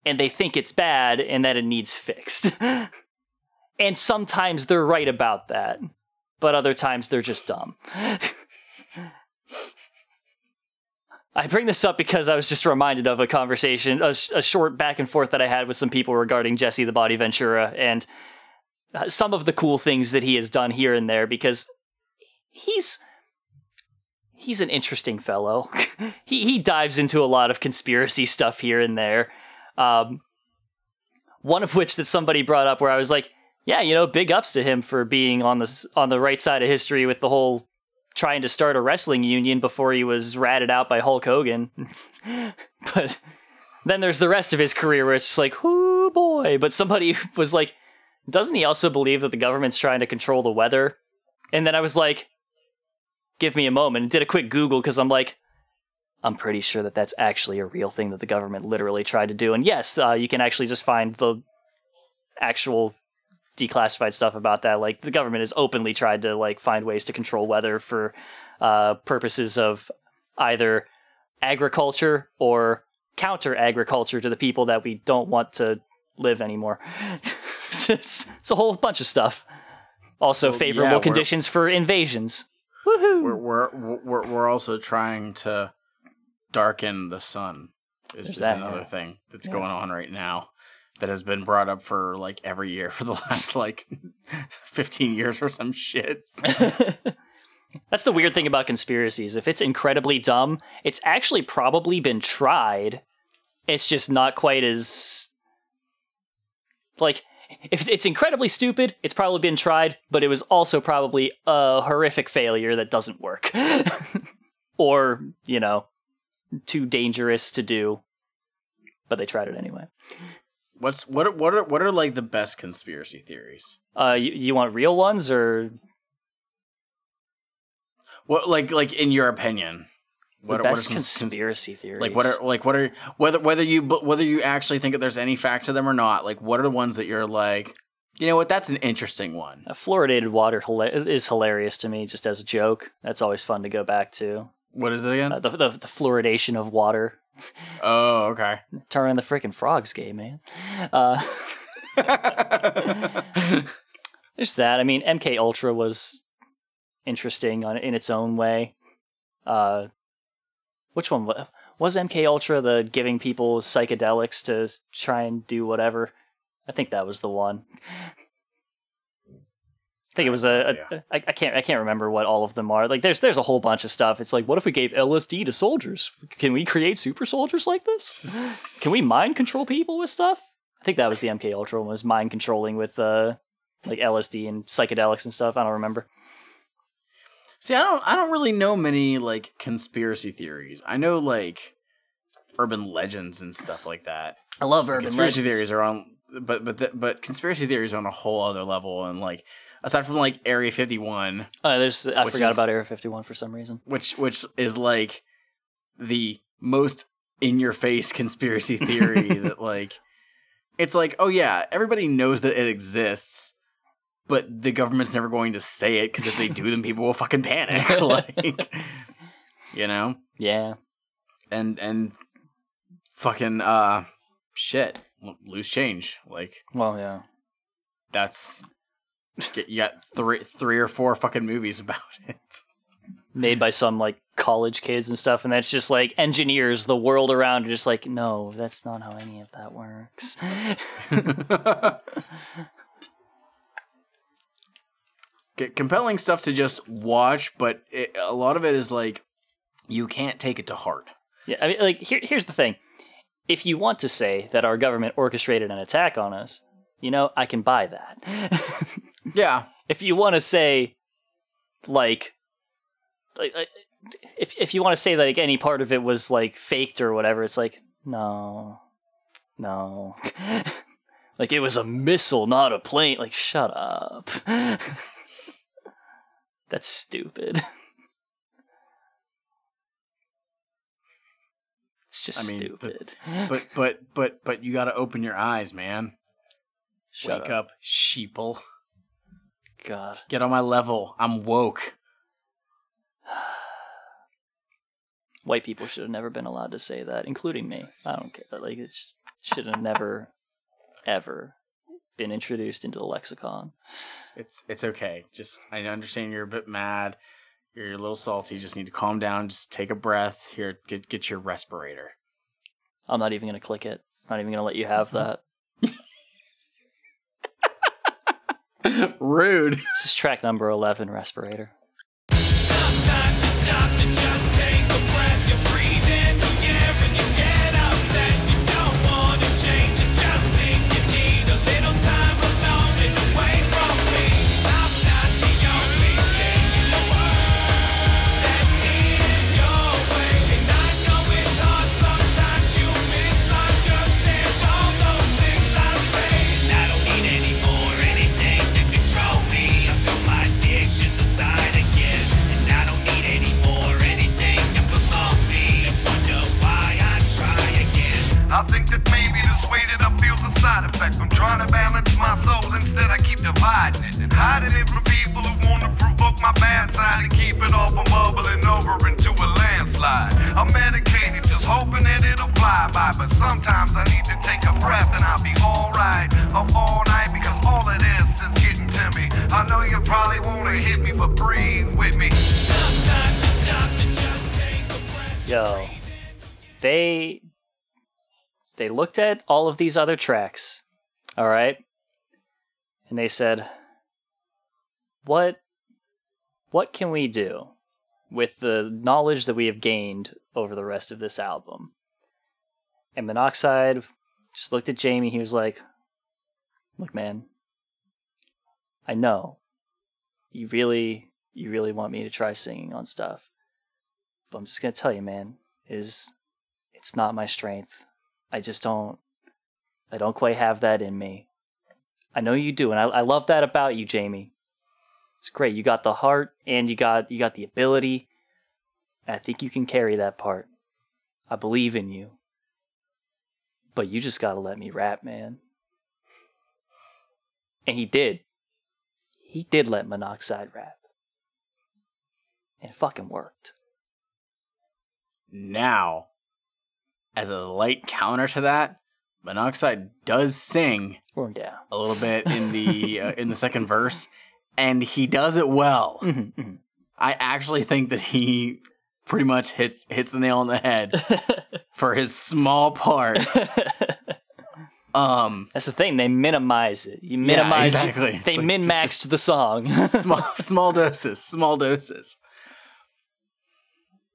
S2: and they think it's bad and that it needs fixed. and sometimes they're right about that, but other times they're just dumb. I bring this up because I was just reminded of a conversation, a, sh- a short back and forth that I had with some people regarding Jesse the Body Ventura and uh, some of the cool things that he has done here and there because he's he's an interesting fellow. he he dives into a lot of conspiracy stuff here and there. Um, one of which that somebody brought up where I was like, yeah, you know, big ups to him for being on the on the right side of history with the whole trying to start a wrestling union before he was ratted out by Hulk Hogan. but then there's the rest of his career where it's just like, whoo boy. But somebody was like, doesn't he also believe that the government's trying to control the weather? And then I was like, give me a moment. Did a quick Google because I'm like, I'm pretty sure that that's actually a real thing that the government literally tried to do. And yes, uh, you can actually just find the actual declassified stuff about that. Like the government has openly tried to like find ways to control weather for uh, purposes of either agriculture or counter agriculture to the people that we don't want to live anymore. it's, it's a whole bunch of stuff. Also,
S1: Well,
S2: favorable
S1: yeah,
S2: conditions for invasions. Woohoo!
S1: We're we're we're, we're also trying to darken the sun. Is, is
S2: that,
S1: another
S2: yeah.
S1: thing that's
S2: Yeah.
S1: going on right now that has been brought up for like every year for the last like 15 years or some shit.
S2: That's the weird thing about conspiracies. If it's incredibly dumb, it's actually probably been tried. It's just not quite as like if it's incredibly stupid, it's probably been tried, but it was also probably a horrific failure that doesn't work. or, you know, too dangerous to do, but they tried it anyway.
S1: What's what are, what are what are like the best conspiracy theories?
S2: Uh you, you want real ones or
S1: What like like in your opinion? What,
S2: the
S1: are- what are
S2: best
S1: some cons-
S2: conspiracy theories.
S1: like what are like what are whether whether you whether you actually think that there's any fact to them or not? Like what are the ones that you're like, you know what? That's an interesting one.
S2: Uh, fluoridated water is hilarious to me, just as a joke. That's always fun to go back to.
S1: What is it again?
S2: Uh, the, the the fluoridation of water,
S1: oh, okay.
S2: turning the freaking frogs gay, man. Uh, there's that. I mean, MK Ultra was interesting on in its own way. Uh, which one wa- was MK Ultra? The giving people psychedelics to try and do whatever. I think that was the one. I think it was a. a
S1: Yeah.
S2: I, I can't. I can't remember what all of them are. Like, there's there's a whole bunch of stuff. It's like, what if we gave LSD to soldiers? Can we create super soldiers like this? Can we mind control people with stuff? I think that was the MK Ultra one. Was mind controlling with uh, like LSD and psychedelics and stuff. I don't remember.
S1: See, I don't I don't really know many like conspiracy theories. I know like urban legends and stuff like that.
S2: I love urban
S1: conspiracy
S2: legends.
S1: theories are on but but the, but conspiracy theories are on a whole other level and like aside from like Area 51,
S2: Uh, there's I forgot
S1: is-
S2: about Area 51 for some reason.
S1: which which is like the most in your face conspiracy theory that like it's like, oh yeah, everybody knows that it exists, but the government's never going to say it because if they do, then people will fucking panic. like, you know,
S2: Yeah.
S1: and and fucking uh, shit, loose change. Like
S2: Well, yeah.
S1: that's you got three three or four fucking movies about it.
S2: Made by some like college kids and stuff, and that's just like engineers the world around are just like, no, that's not how any of that works.
S1: Compelling stuff to just watch, but it, a lot of it is like you can't take it to heart.
S2: Yeah, I mean, like here, here's the thing: if you want to say that our government orchestrated an attack on us, you know, I can buy that.
S1: Yeah,
S2: if you want to say, like, like, like, if if you want to say like any part of it was like faked or whatever, it's like no, no, like it was a missile, not a plane. Like, shut up. That's stupid. It's just
S1: I mean,
S2: stupid.
S1: but but but but you got to open your eyes, man.
S2: Shut
S1: Wake up. sheeple.
S2: God.
S1: Get on my level. I'm woke.
S2: White people should have never been allowed to say that, including me. I don't care. Like, it should have never, ever been introduced into the lexicon.
S1: It's it's okay. Just I understand you're a bit mad. You're a little salty. You just need to calm down. Just take a breath. Here, get get your respirator.
S2: I'm not even going to click it. I'm not even going to let you have that.
S1: Rude.
S2: This is track number 11, Respirator.
S5: A. I'm
S3: trying to balance my soul, instead I keep dividing it and hiding it from people who want to provoke my bad side and keep it all from bubbling over into a landslide. I'm medicated, just hoping that it'll fly by, but sometimes I need to take a breath and I'll be alright up all night because all it is is getting to me. I know you probably wanna hit me, but breathe with me.
S5: Sometimes you stop to just take.
S2: Yo, they they looked at all of these other tracks, all right, and they said, "What what can we do with the knowledge that we have gained over the rest of this album?" And Monoxide just looked at Jamie. He was like, "Look, man, I know you really you really want me to try singing on stuff." But I'm just gonna tell you, man, is it's not my strength. I just don't I don't quite have that in me. I know you do, and I, I love that about you, Jamie. It's great. You got the heart and you got you got the ability, I think you can carry that part. I believe in you. But you just gotta let me rap, man. And he did. He did let Monoxide rap. And it fucking worked.
S1: Now, as a light counter to that, Monoxide does sing
S2: We're down.
S1: a little bit in the uh, in the second verse, and he does it well.
S2: Mhm, mhm.
S1: I actually think that he pretty much hits hits the nail on the head for his small part. Um,
S2: That's the thing. They minimize it. You minimize.
S1: exactly. It's
S2: They
S1: like
S2: min maxed the song.
S1: small small doses, small doses.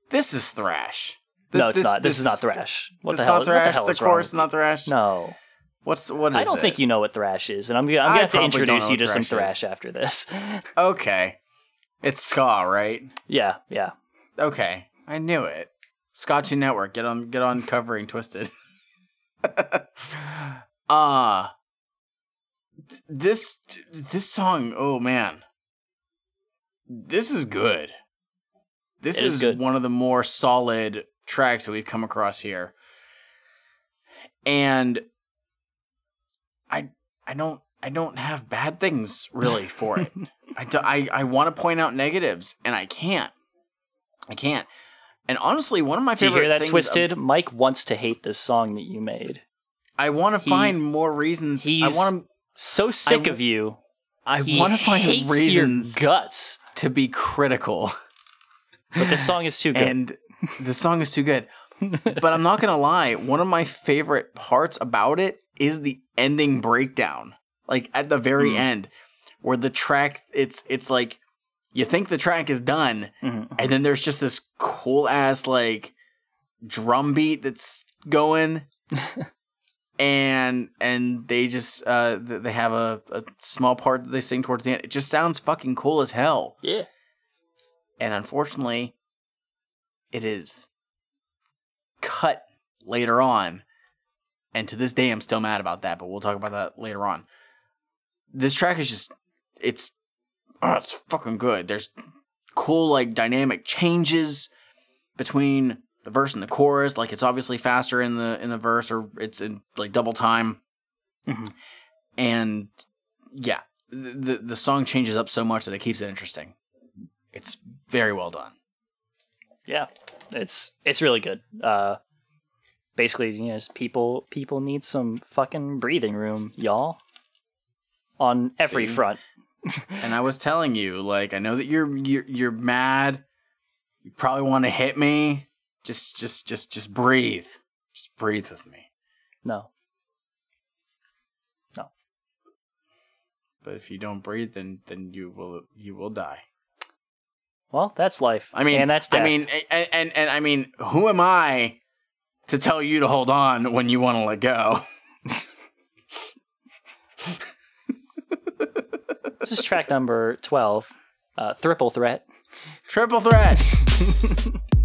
S1: This is thrash. This-
S2: no, it's not. This, is not thrash. What the hell?
S1: not
S2: what the
S1: thrash.
S2: hell
S1: The,
S2: is wrong
S1: chorus is not thrash.
S2: No,
S1: What's what is
S2: I don't
S1: it?
S2: think you know what thrash is, and I'm, I'm gonna have to introduce you to some
S1: thrash
S2: thrash
S1: is.
S2: after this.
S1: Okay, it's ska, right?
S2: yeah, yeah.
S1: Okay, I knew it. Ska Scotchy Network, get on, get on covering Twiztid. uh this this song, oh man, this is good. This
S2: is
S1: is
S2: good.
S1: one of the more solid tracks that we've come across here, and I I don't I don't have bad things really for it. I, do, I, I want to point out negatives and I can't. I can't. And honestly, one of my
S2: Do you
S1: favorite
S2: hear that,
S1: things
S2: Twiztid? Mike wants to hate this song that you made.
S1: I want to
S2: He-
S1: find more reasons. I
S2: he's
S1: want to.
S2: So sick
S1: w-
S2: of you.
S1: I want to find reasons
S2: guts.
S1: to be critical,
S2: But this song is too good.
S1: and the song is too good. but I'm not gonna lie. One of my favorite parts about it is the ending breakdown, like at the very
S2: Mm.
S1: end, where the track. It's it's like you think the track is done,
S2: Mhm.
S1: and then there's just this cool ass like drum beat that's going and and they just uh they have a, a small part that they sing towards the end it just sounds fucking cool as hell
S2: yeah.
S1: and unfortunately it is cut later on. And to this day i'm still mad about that but we'll talk about that later on. This track is just it's oh, it's fucking good. There's cool like dynamic changes between the verse and the chorus. Like it's obviously faster in the in the verse or it's in like double time.
S2: Mhm.
S1: and yeah the the song changes up so much that it keeps it interesting. It's very well done
S2: Yeah. It's it's really good. Uh basically, you know, people people need some fucking breathing room, y'all. On every
S1: See?
S2: front.
S1: and I was telling you, like, I know that you're you're you're mad. You probably want to hit me. Just just just just breathe. Just breathe with me.
S2: No. No.
S1: But if you don't breathe, then then you will you will die.
S2: Well, that's life.
S1: I mean,
S2: and that's death.
S1: I mean, and, and and I mean, who am I to tell you to hold on when you want to let go?
S2: this is track number twelve. Uh Triple Threat.
S1: Triple threat.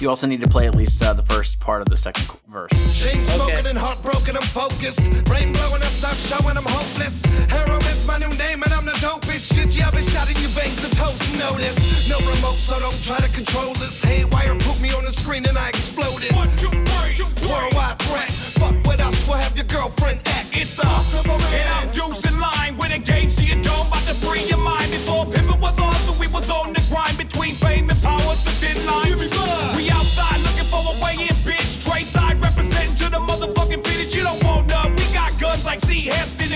S1: you also need to play at least uh, the first part of the second verse.
S3: Chain smoking and heartbroken, I'm focused. Brain blowing, I stop showing, I'm hopeless. Heroin's my new name, and I'm the dopest. Shit, yeah, I've been shot in your veins and toast. Know this. No remote, so don't try to control this. Haywire put me on the screen and I exploded.
S5: One, two, three.
S3: Worldwide threat. Fuck with us, we'll have your girlfriend X.
S5: It's the and I'm juicing line with a gauge to your dome, about to free your mind. Before pimping was on, so we was on the grind between fame and power, it's a thin line. We outside like C. Heston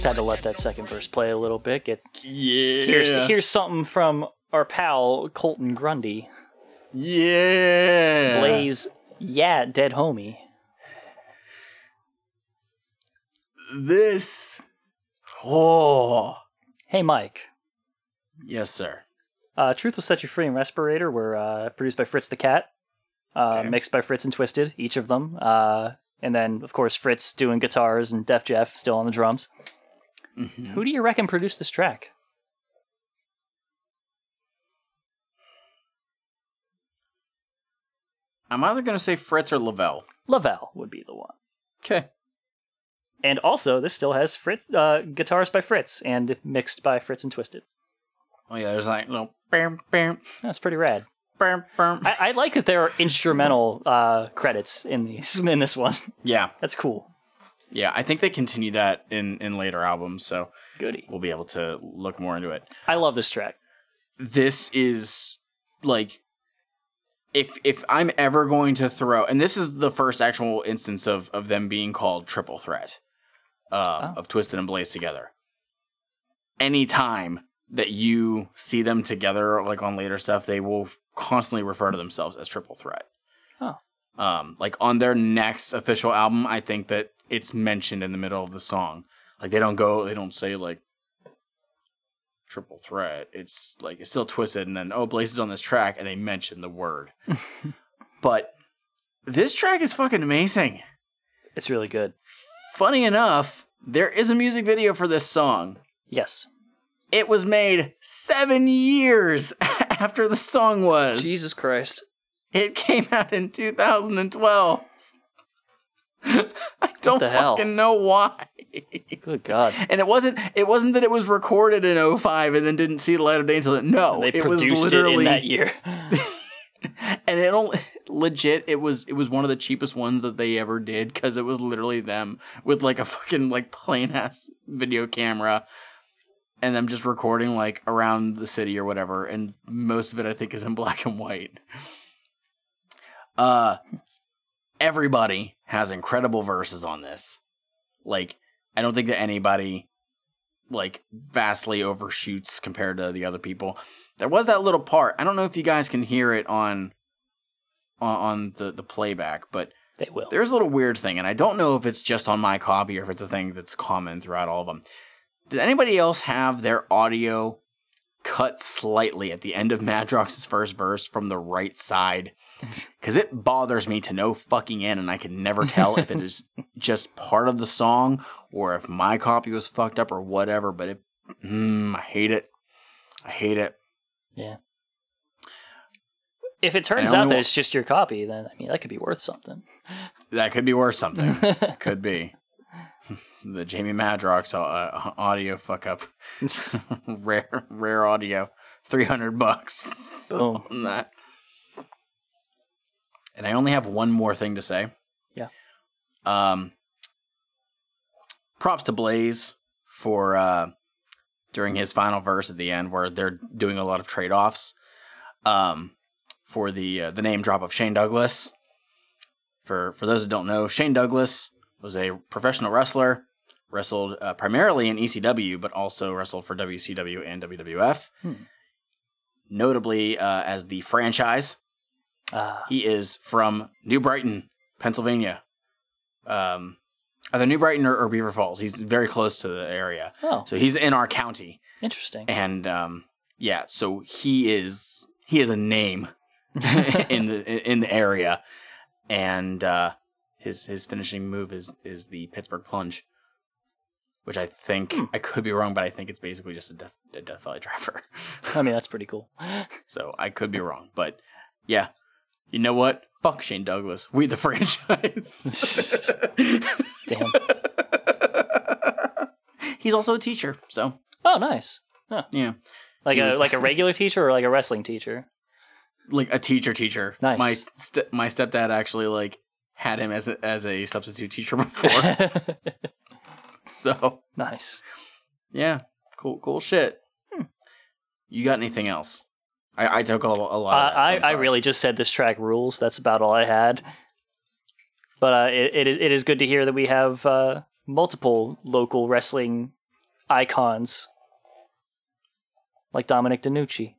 S2: Just had to let that second verse play a little bit. Get
S1: Yeah.
S2: here's here's something from our pal Colton Grundy.
S1: yeah.
S2: Blaze Ya Dead Homie.
S1: This. Oh.
S2: Hey Mike,
S1: Yes, sir.
S2: Uh, Truth Will Set You Free and Respirator were uh, produced by Fritz the Cat, uh,
S1: Okay.
S2: mixed by Fritz and Twiztid, each of them. Uh, and then, of course, Fritz doing guitars and Def Jeff still on the drums.
S1: Mhm.
S2: Who do you reckon produced this track?
S1: I'm either gonna say Fritz or Lavelle.
S2: Lavelle would be the one.
S1: Okay.
S2: And also, this still has Fritz uh, guitars by Fritz and mixed by Fritz and Twiztid.
S1: Oh yeah, there's like little bam bam
S2: That's pretty rad.
S1: bam bam.
S2: I, I like that there are instrumental uh, credits in these in this one.
S1: Yeah,
S2: That's cool.
S1: Yeah. I think they continue that in in later albums, so
S2: Goody.
S1: we'll be able to look more into it.
S2: I love this track.
S1: this is like if if I'm ever going to throw and this is the first actual instance of of them being called triple threat uh,
S2: Oh.
S1: of Twiztid and Blaze together. Anytime that you see them together like on later stuff, they will constantly refer to themselves as triple threat.
S2: Oh.
S1: Um like on their next official album, I think that it's mentioned in the middle of the song. Like they don't go they don't say like triple threat. It's like it's still Twiztid, and then oh, Blaze is on this track, and they mention the word. but this track is fucking amazing.
S2: It's really good.
S1: Funny enough, there is a music video for this song.
S2: Yes.
S1: It was made seven years after the song was.
S2: Jesus Christ.
S1: It came out in 2012. I don't
S2: the hell?
S1: fucking know why.
S2: Good God.
S1: And it wasn't it wasn't that it was recorded in 05 and then didn't see the light of day until it no,
S2: They
S1: it was
S2: produced it
S1: literally
S2: in that year.
S1: and it only legit it was it was one of the cheapest ones that they ever did because it was literally them with like a fucking like plain ass video camera and them just recording like around the city or whatever and most of it i think is in black and white uh everybody has incredible verses on this like i don't think that anybody like vastly overshoots compared to the other people there was that little part. I don't know if you guys can hear it on on, on the the playback, but
S2: they will.
S1: there's a little weird thing, and I don't know if it's just on my copy or if it's a thing that's common throughout all of them. Does anybody else have their audio cut slightly at the end of Madrox's first verse from the right side? Because it bothers me to no fucking end, and I can never tell if it is just part of the song or if my copy was fucked up or whatever. But it, mm, I hate it. I hate it.
S2: Yeah. If it turns out that it's just your copy, then I mean that could be worth something.
S1: That could be worth something. could be. the Jamie Madrox uh, audio fuck up. rare, rare audio. 300 bucks.
S2: Boom.
S1: on that. And I only have one more thing to say.
S2: Yeah.
S1: Um, props to Blaze for uh, during his final verse at the end, where they're doing a lot of trade offs. Um, for the uh, the name drop of Shane Douglas. For for those that don't know, Shane Douglas was a professional wrestler, wrestled uh, primarily in ECW, but also wrestled for WCW and WWF.
S2: Hmm.
S1: Notably uh, as the franchise,
S2: Ah,
S1: he is from New Brighton, Pennsylvania. Um, either New Brighton or, or Beaver Falls. He's very close to the area,
S2: oh,
S1: so he's in our county.
S2: interesting.
S1: And um, yeah, so he is he is a name in the in the area, and uh, his his finishing move is is the Pittsburgh plunge, which I think hmm. I could be wrong, but I think it's basically just a death a Death Valley driver.
S2: I mean, that's pretty cool.
S1: so I could be wrong, but yeah, you know what? Fuck Shane Douglas. We the franchise.
S2: Damn.
S1: He's also a teacher, so
S2: Oh, nice.
S1: yeah.
S2: Like
S1: He
S2: a
S1: was-
S2: like a regular teacher or like a wrestling teacher.
S1: like a teacher teacher.
S2: Nice.
S1: My st- my stepdad actually like had him as a, as a substitute teacher before. so
S2: nice.
S1: yeah, cool cool shit.
S2: Hmm.
S1: You got anything else? I, I took a, a
S2: Uh,
S1: lot. Of that, so
S2: I, I really just said this track rules. That's about all I had. But uh, it, it is it is good to hear that we have uh, multiple local wrestling icons like Dominic DeNucci.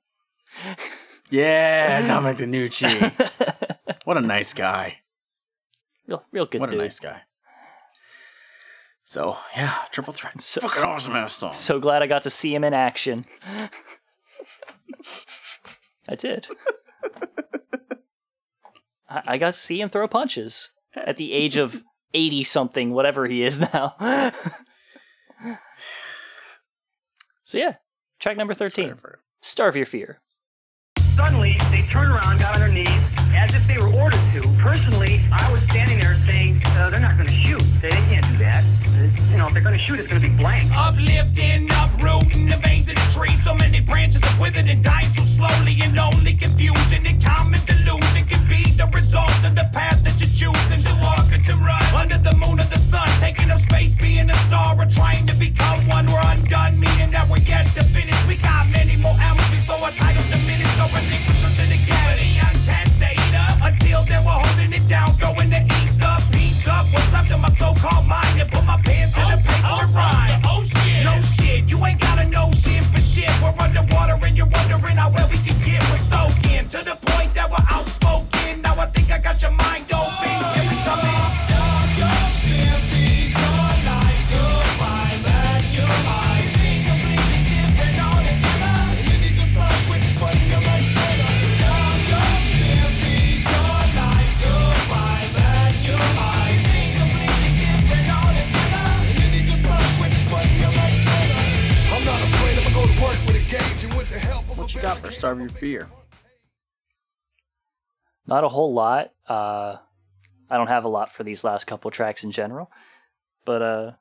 S1: yeah, Dominic DeNucci. what a nice guy.
S2: Real real good
S1: what a nice guy. So yeah, triple threat.
S2: So-
S1: Fucking awesome ass song.
S2: So glad I got to see him in action. I did. I, I got to see him throw punches at the age of 80 something, whatever he is now. so, yeah, track number 13 Starve Your Fear.
S8: Suddenly, they turned around, got on their knees, as if they were ordered to. Personally, I was standing there saying, uh, they're not going to shoot. They, they can't do that. You know, if they're going to shoot, it's going to be blank.
S5: Uplifting, uprooting the veins of the tree. So many branches are withered and dying so slowly. And only confusion Fear?
S3: Not a
S2: whole lot. Uh, I don't have a lot for these last couple tracks in general, but uh,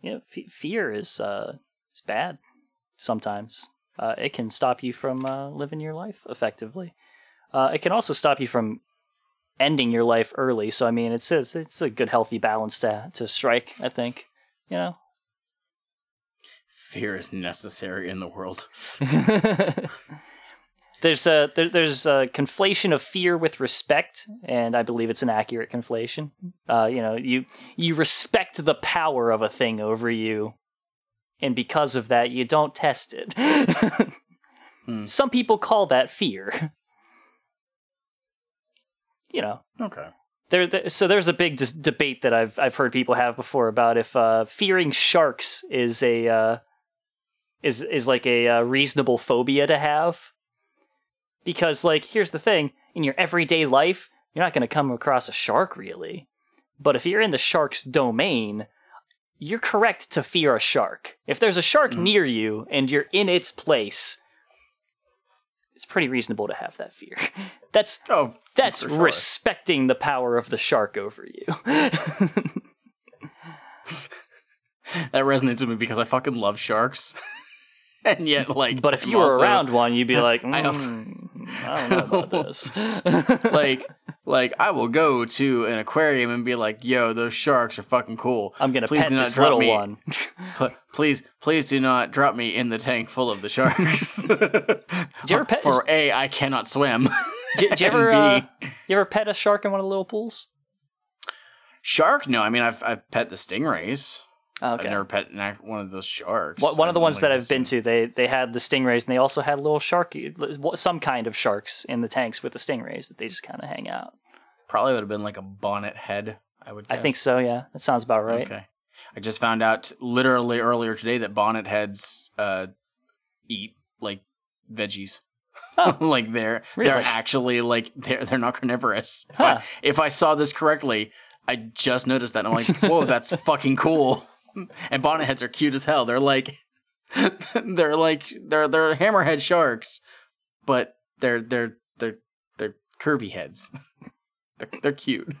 S2: you know, f- fear is uh, is bad sometimes. Uh, it can stop you from uh, living your life effectively. Uh, it can also stop you from ending your life early. So I mean, it's it's, it's a good healthy balance to to strike. I think you know.
S1: Fear is necessary in the world.
S2: there's a there, there's a conflation of fear with respect, and I believe it's an accurate conflation. Uh, you know, you you respect the power of a thing over you, and because of that, you don't test it. Some people call that fear. you know,
S1: Okay.
S2: there, there so there's a big dis- debate that I've I've heard people have before about if uh, fearing sharks is a uh, is is like a uh, reasonable phobia to have because like here's the thing in your everyday life you're not going to come across a shark really but if you're in the shark's domain you're correct to fear a shark if there's a shark near you and you're in its place it's pretty reasonable to have that fear that's
S1: Oh,
S2: that's
S1: sure.
S2: respecting the power of the shark over you.
S1: That resonates with me because I fucking love sharks. and yet, like,
S2: but if
S1: I'm
S2: you were
S1: also-
S2: around one, you'd be like,
S1: I also-
S2: "Mm, I don't know about this.
S1: like, like I will go to an aquarium and be like, "Yo, those sharks are fucking cool."
S2: I'm gonna
S1: please
S2: pet
S1: do not
S2: this
S1: drop
S2: little
S1: me.
S2: one.
S1: Pl- please, please do not drop me in the tank full of the sharks.
S2: Did you ever pet?
S1: For a, I cannot swim.
S2: Did, did you ever? Uh,
S1: B,
S2: you ever pet a shark in one of the little pools?
S1: shark? No, I mean I've I've pet the stingrays.
S2: Okay.
S1: I've never pet an, act- one of those sharks.
S2: One one of the ones that I've been to, they they had the stingrays, and they also had little sharky, some kind of sharks in the tanks with the stingrays that they just kind of hang out.
S1: Probably would have been like a bonnet head. I would. Guess.
S2: I think so. Yeah, that sounds about right.
S1: Okay. I just found out literally earlier today that bonnet heads uh, eat like veggies. like they're
S2: Really?
S1: they're actually like they're they're not carnivorous. If,
S2: Huh.
S1: I, if I saw this correctly, I just noticed that. And I'm like, whoa, that's fucking cool. And bonnet heads are cute as hell. They're like they're like they're they're hammerhead sharks, but they're they're they're they're curvy heads. they're, they're cute.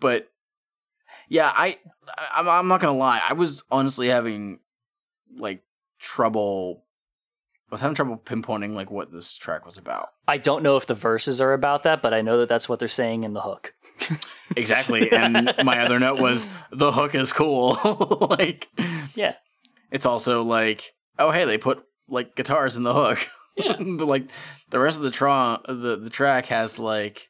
S1: but yeah, I, I I'm, I'm not gonna lie. I was honestly having like trouble. I was having trouble pinpointing like what this track was about.
S2: I don't know if the verses are about that, but I know that that's what they're saying in the hook.
S1: Exactly. and my other note was the hook is cool. like
S2: Yeah.
S1: it's also like oh hey they put like guitars in the hook. but like the rest of the tra- the the track has like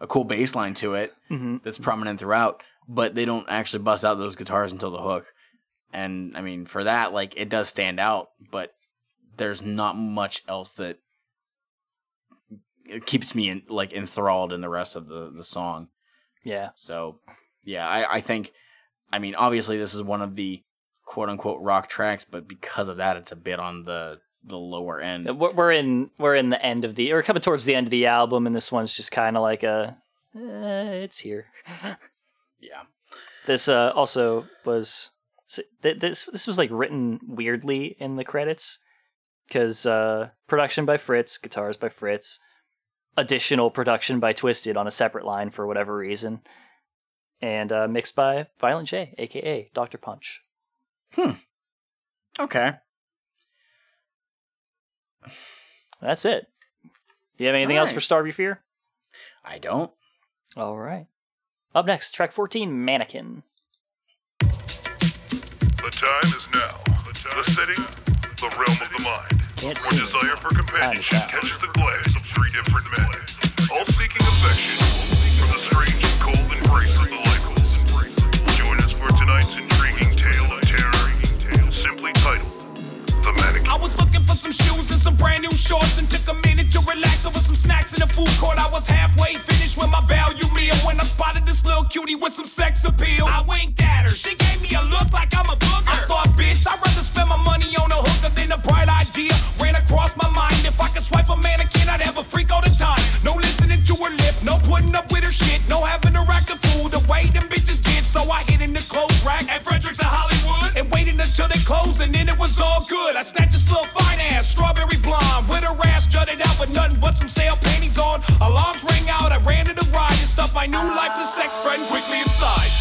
S1: a cool bass line to it
S2: hmm
S1: that's prominent throughout, but they don't actually bust out those guitars until the hook. And I mean, for that, like it does stand out, but there's not much else that keeps me in, like enthralled in the rest of the the song.
S2: Yeah.
S1: So, yeah, I, I think, I mean, obviously, this is one of the quote unquote rock tracks, but because of that, it's a bit on the the lower end.
S2: We're we're in we're in the end of the or coming towards the end of the album, and this one's just kind of like a eh, it's here.
S1: Yeah.
S2: This uh, also was this this was like written weirdly in the credits because uh, production by Fritz, guitars by Fritz, additional production by Twiztid on a separate line for whatever reason, and uh, mixed by Violent J, aka Doctor Punch. Hmm.
S1: Okay.
S2: That's it. Do you have anything else
S1: Alright.
S2: for Starve Your Fear?
S1: I don't.
S2: All right. Up next, track 14, Mannequin.
S7: The time is now. The city. the realm of the mind.
S2: Can't see.
S7: desire for companionship catches the glance of three different men, all seeking affection from the strange and cold embrace
S5: some shoes and some brand new shorts and took a minute to relax over some snacks in the food court. I was halfway finished with my value meal when I spotted this little cutie with some sex appeal. I winked at her. She gave me a look like I'm a booger. I thought, bitch, I'd rather spend my money on a hooker than a bright idea. Ran across my mind. If I could swipe a mannequin, I'd have a freak all the time. No listening to her lip, no putting up with her shit, no having her act a fool the way them bitches get. So I hid in the clothes rack at Fredericks and waited until they closed, and then it was all good. I snatched this little fine ass, strawberry blonde, with her ass jutted out, but nothing but some sale panties on. Alarms rang out, I ran to the ride and stuffed my new lifeless sex friend quickly inside.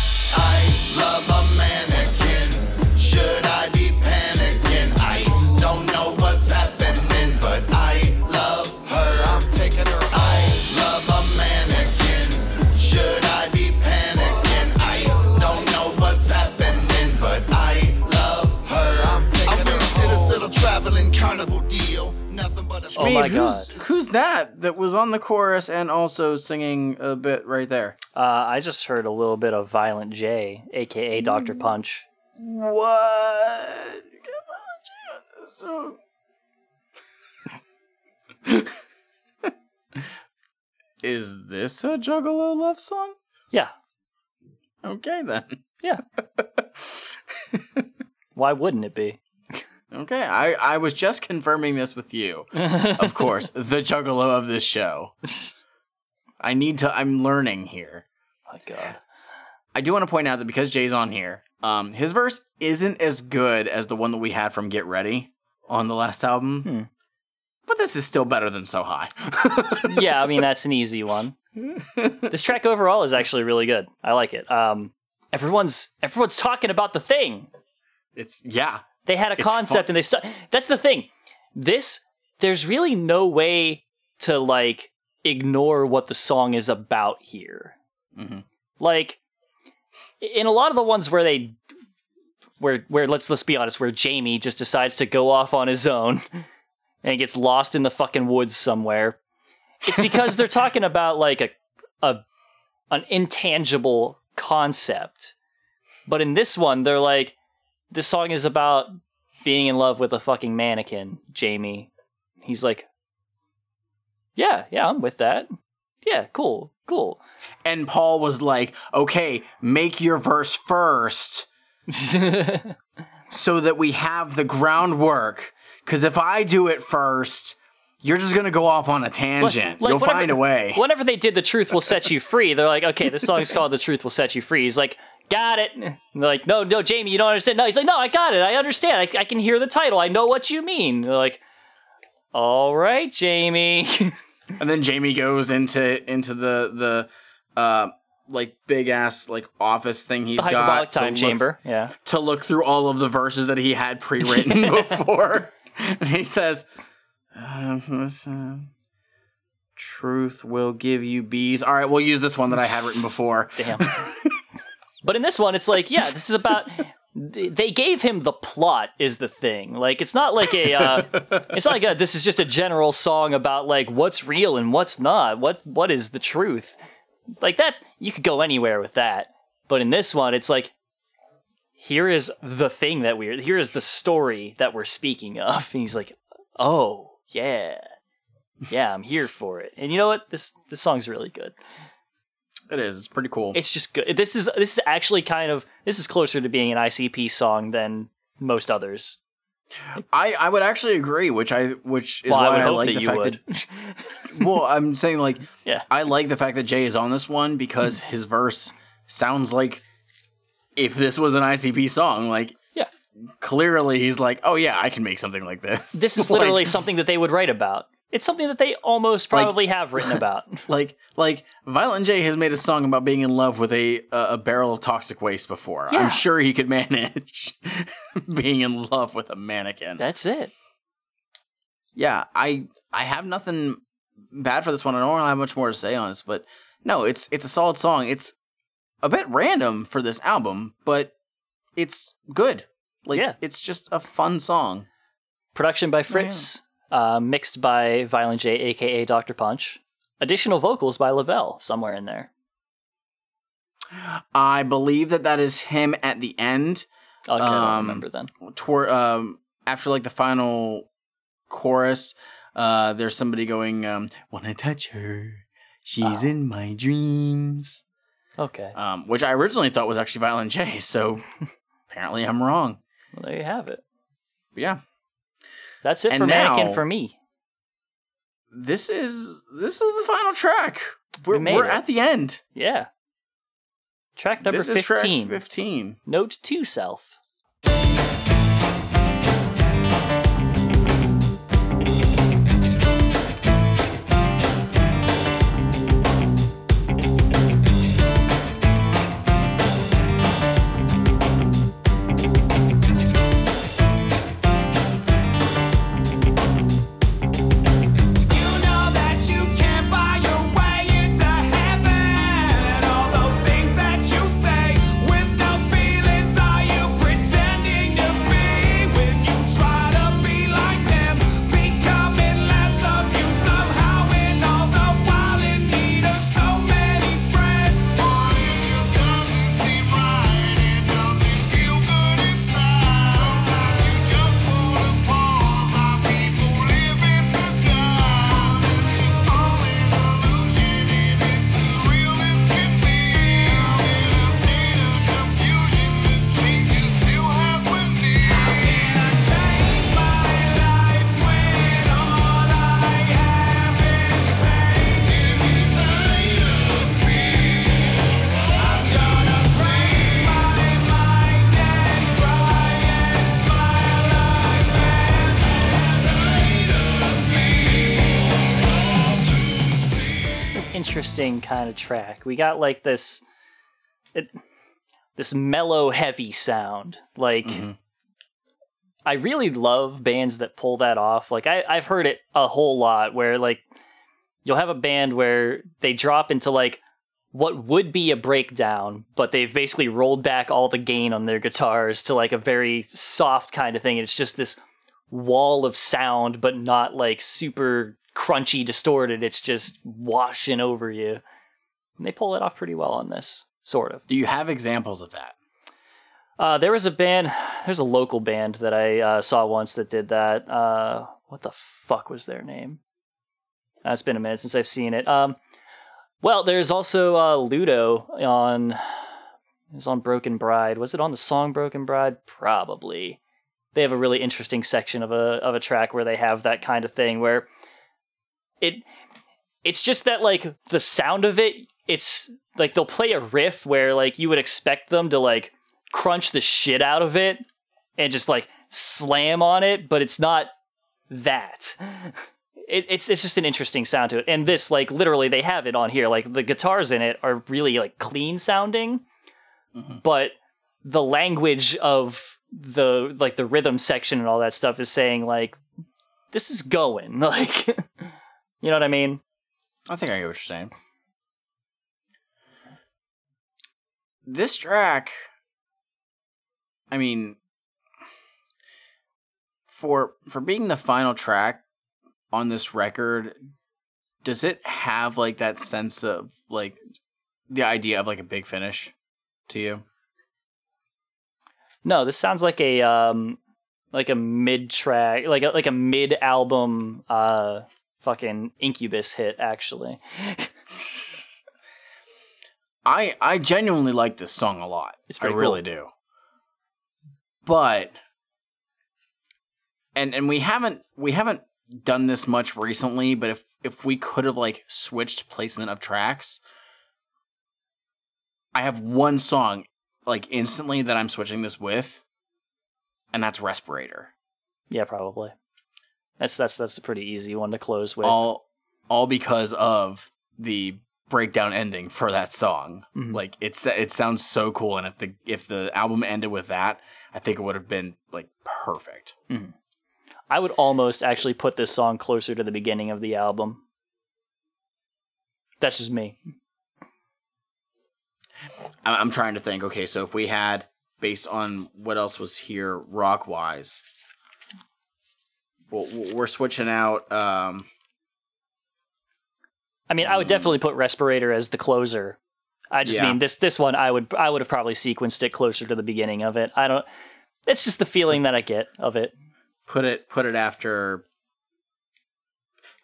S9: Nothing but a
S2: Oh my
S1: who's,
S2: God.
S1: Who's that that was on the chorus and also singing a bit right there?
S2: Uh, I just heard a little bit of Violent J, aka Doctor Punch.
S1: What? So. Is this a Juggalo love song?
S2: Yeah,
S1: Okay then.
S2: yeah. Why wouldn't it be?
S1: Okay, I, I was just confirming this with you. Of course, the Juggalo of this show. I need to. I'm learning here.
S2: My God.
S1: I do want to point out that because Jay's on here, um, his verse isn't as good as the one that we had from Get Ready on the last album.
S2: Hmm.
S1: But this is still better than So High.
S2: yeah, I mean that's an easy one. this track overall is actually really good. I like it. Um, everyone's everyone's talking about the thing.
S1: It's yeah.
S2: They had a
S1: It's
S2: concept
S1: fun.
S2: and they st- That's the thing. This there's really no way to like ignore what the song is about here.
S1: Mhm.
S2: Like in a lot of the ones where they where where let's let's be honest, where Jamie just decides to go off on his own and gets lost in the fucking woods somewhere. It's because they're talking about like a a an intangible concept. But in this one, they're like, this song is about being in love with a fucking mannequin, Jamie. He's like, yeah, yeah, I'm with that. Yeah, cool, cool.
S1: And Paul was like, okay, make your verse first so that we have the groundwork. Because if I do it first, you're just going to go off on a tangent.
S2: Like,
S1: You'll
S2: whenever-
S1: find a way.
S2: Whenever they did The Truth Will Set You Free, they're like, okay, this song's called The Truth Will Set You Free. He's like, got it. And they're like, no, no, Jamie, you don't understand. No, he's like, no, I got it. I understand. I, I can hear the title. I know what you mean. They're like, all right, Jamie.
S1: And then Jamie goes into into the the uh like big ass like office thing he's
S2: the
S1: got to
S2: time
S1: look-
S2: chamber. Yeah.
S1: to look through all of the verses that he had pre-written before. And he says, uh, listen, "Truth will give you bees." All right, we'll use this one that I had written before.
S2: Damn. but in this one, it's like, yeah, this is about. They gave him the plot is the thing. Like it's not like a. Uh, it's not like a, this is just a general song about like what's real and what's not. What what is the truth? Like that, you could go anywhere with that. But in this one, it's like, here is the thing that we're. Here is the story that we're speaking of. And he's like, oh yeah, yeah, I'm here for it. And you know what? This this song's really good.
S1: It is. It's pretty cool.
S2: It's just good. This is this is actually kind of this is closer to being an ICP song than most others.
S1: I, I would actually agree, which I which is
S2: Well, I
S1: why I,
S2: hope
S1: like
S2: that
S1: the
S2: you
S1: fact
S2: would.
S1: that. Well, I'm saying like
S2: Yeah.
S1: I like the fact that Jay is on this one because his verse sounds like if this was an ICP song. Like
S2: Yeah.
S1: clearly he's like, oh yeah, I can make something like this.
S2: This is
S1: Like-
S2: literally something that they would write about. It's something that they almost
S1: Like-
S2: probably have written about.
S1: like like Violent J has made a song about being in love with a a, barrel of toxic waste before.
S2: Yeah.
S1: I'm sure he could manage being in love with a mannequin.
S2: That's it.
S1: yeah, I I have nothing bad for this one. I don't have much more to say on this, but no, it's it's a solid song. It's a bit random for this album, but it's good. Like
S2: Yeah.
S1: it's just a fun song.
S2: Production by oh, Fritz, uh, mixed by Violent J, aka Dr. Punch. Additional vocals by Lavelle, somewhere in there.
S1: I believe that that is him at the end.
S2: Okay, I don't
S1: Um,
S2: remember then.
S1: Toward um after like the final chorus, uh there's somebody going um when I touch her, she's
S2: Oh.
S1: in my dreams.
S2: Okay,
S1: Um which I originally thought was actually Violent J, so apparently I'm wrong.
S2: well, there you have it.
S1: But yeah.
S2: That's it
S1: And
S2: for Mannequin
S1: now-
S2: for me.
S1: This is this is the final track. We're,
S2: made
S1: we're at the end.
S2: Yeah. Track number
S1: this is track
S2: 15.
S1: 15.
S2: Note to self. Interesting kind of track. We got like this it, this mellow heavy sound. Like mm-hmm. I really love bands that pull that off. Like I, I've heard it a whole lot where like you'll have a band where they drop into like what would be a breakdown, but they've basically rolled back all the gain on their guitars to like a very soft kind of thing. It's just this wall of sound, but not like super crunchy, distorted. It's just washing over you. And they pull it off pretty well on this, sort of.
S1: Do you have examples of that?
S2: Uh, there was a band, there's a local band that I uh, saw once that did that. Uh, what the fuck was their name? Uh, it's been a minute since I've seen it. Um, well, there's also uh, Ludo on. It was on Broken Bride. Was it on the song Broken Bride? Probably. They have a really interesting section of a of a track where they have that kind of thing where it it's just that like the sound of it it's like they'll play a riff where like you would expect them to like crunch the shit out of it and just like slam on it but it's not that. It, it's it's just an interesting sound to it. And this like literally they have it on here. Like the guitars in it are really like clean sounding mm-hmm. but the language of the like the rhythm section and all that stuff is saying like this is going. Like you know what i mean
S1: I think I get what you're saying. This track, I mean, for for being the final track on this record, does it have like that sense of like the idea of like a big finish to you?
S2: No, this sounds like a um like a mid track, like a like a mid album uh fucking Incubus hit actually.
S1: I I genuinely like this song a lot.
S2: It's pretty I
S1: really
S2: cool.
S1: do. But and and we haven't we haven't done this much recently, but if if we could have like switched placement of tracks, I have one song like instantly that I'm switching this with, and that's Respirator.
S2: Yeah, probably. That's that's that's a pretty easy one to close with.
S1: all all because of the breakdown ending for that song.
S2: Mhm.
S1: Like it's it sounds so cool, and if the if the album ended with that, I think it would have been like perfect.
S2: I would almost actually put this song closer to the beginning of the album. That's just me.
S1: I'm trying to think. Okay, so if we had based on what else was here rock wise, we're switching out. Um,
S2: I mean, I would definitely put Respirator as the closer. I just
S1: Yeah.
S2: mean this this one I would I would have probably sequenced it closer to the beginning of it. I don't it's just the feeling that I get of it.
S1: put it put it after.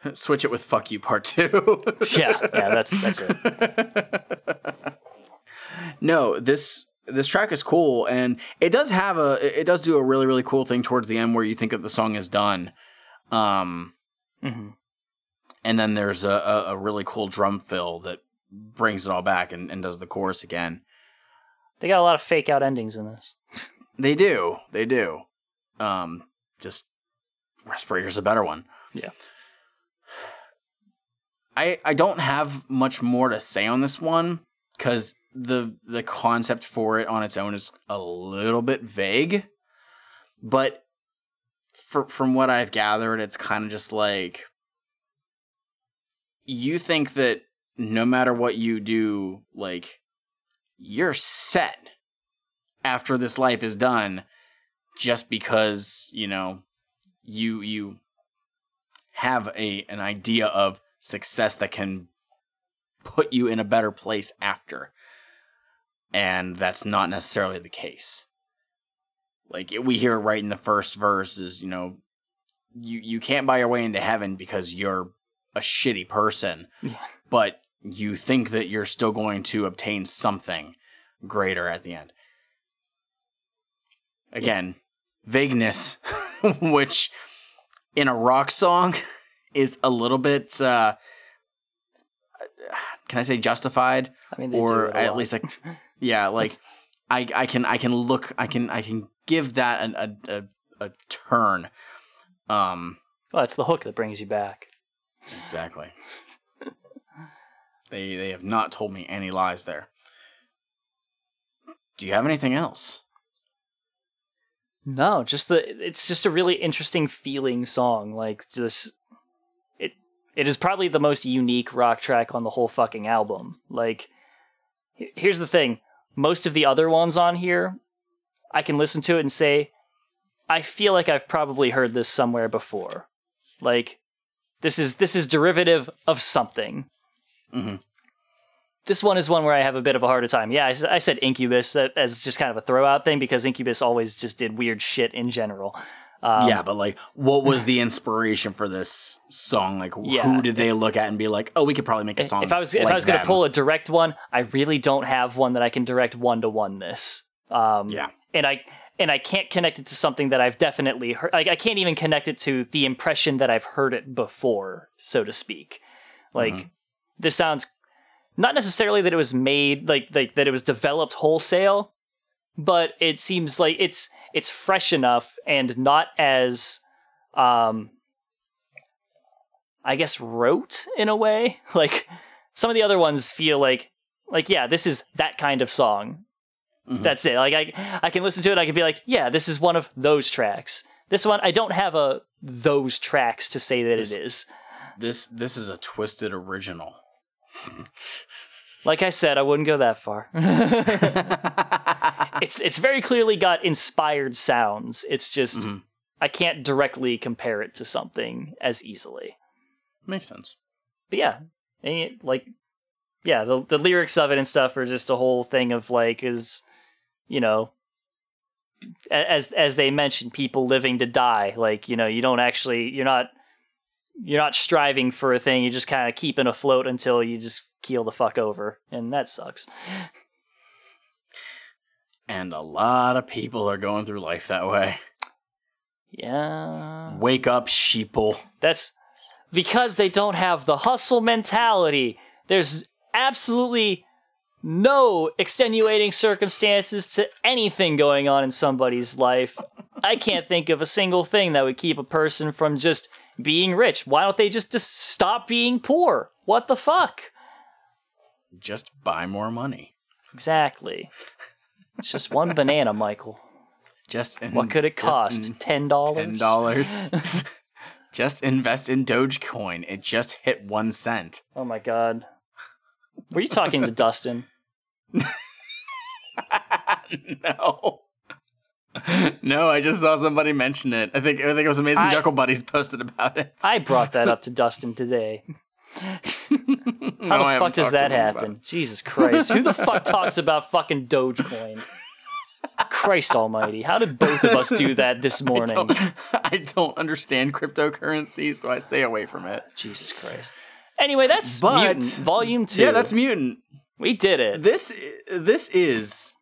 S1: Switch it with "fuck you" part two.
S2: Yeah, yeah, that's that's it.
S1: no this this track is cool and it does have a it does do a really really cool thing towards the end where you think that the song is done um
S2: Mhm.
S1: and then there's a, a, a really cool drum fill that brings it all back and, and does the chorus again
S2: They got a lot of fake out endings in this.
S1: they do they do um just respirator's a better one
S2: Yeah.
S1: I I don't have much more to say on this one because the the concept for it on its own is a little bit vague, but for, from what I've gathered, it's kind of just like you think that no matter what you do, like you're set after this life is done, just because you know you you have a an idea of success that can put you in a better place after. And that's not necessarily the case. Like we hear right in the first verse is, you know, you you can't buy your way into heaven because you're a shitty person.
S2: Yeah.
S1: But you think that you're still going to obtain something greater at the end. Again, vagueness, which in a rock song is a little bit uh can I say justified
S2: I mean,
S1: or at least like yeah like I I can I can look I can I can give that an, a, a a turn um
S2: Well, it's the hook that brings you back.
S1: exactly they they have not told me any lies there do you have anything else
S2: No, just the it's just a really interesting feeling song. Like this it it is probably the most unique rock track on the whole fucking album. Like here's the thing, most of the other ones on here, I can listen to it and say I feel like I've probably heard this somewhere before. Like this is this is derivative of something.
S1: Mhm.
S2: This one is one where I have a bit of a harder time. Yeah, I said Incubus as just kind of a throwout thing because Incubus always just did weird shit in general. Um,
S1: yeah but like what was the inspiration for this song like
S2: Yeah.
S1: who did they look at and be like oh we could probably make a song
S2: if I was if I was going to pull a direct one, I really don't have one that I can direct one to one this. Um,
S1: Yeah.
S2: and I and I can't connect it to something that I've definitely heard. Like I can't even connect it to the impression that I've heard it before, so to speak. Like
S1: Mm-hmm.
S2: this sounds not necessarily that it was made like like that it was developed wholesale, but it seems like it's it's fresh enough and not as um I guess rote in a way. Like some of the other ones feel like like yeah, this is that kind of song.
S1: Mhm.
S2: That's it. Like I I can listen to it I can be like, yeah, this is one of those tracks. This one I don't have a those tracks to say that
S1: This-
S2: it is.
S1: this this is a twiztid original
S2: Like I said, I wouldn't go that far. it's it's very clearly got inspired sounds. It's just
S1: Mhm.
S2: I can't directly compare it to something as easily.
S1: makes sense
S2: but yeah, it- like, yeah, the the lyrics of it and stuff are just a whole thing of like is, you know, as as they mentioned, people living to die. Like you know, you don't actually, you're not you're not striving for a thing. You're just kind of keeping afloat until you just keel the fuck over, and that sucks.
S1: And a lot of people are going through life that way.
S2: Yeah,
S1: Wake up, sheeple.
S2: that's because they don't have the hustle mentality. There's absolutely no extenuating circumstances to anything going on in somebody's life. I can't think of a single thing that would keep a person from just being rich. Why don't they just, just stop being poor? What the fuck?
S1: Just buy more money.
S2: Exactly. It's just one banana, Michael.
S1: Just in,
S2: What could it cost? Ten dollars.
S1: Ten dollars. just invest in Dogecoin. It just hit one cent.
S2: Oh my god. Were you talking to Dustin?
S1: no. No, I just saw somebody mention it. I think I think it was Amazing
S2: I-
S1: Juckle Buddies posted about it.
S2: I brought that up to Dustin today. How
S1: No, I
S2: the fuck does that happen? Jesus Christ. Who the fuck talks about fucking Dogecoin? Christ almighty. How did both of us do that this
S1: I
S2: morning?
S1: don't, I don't understand cryptocurrency, so I stay away from it.
S2: Jesus Christ. Anyway, that's
S1: But-
S2: Mutant, Volume 2.
S1: Yeah, that's mutant.
S2: We did it.
S1: This this is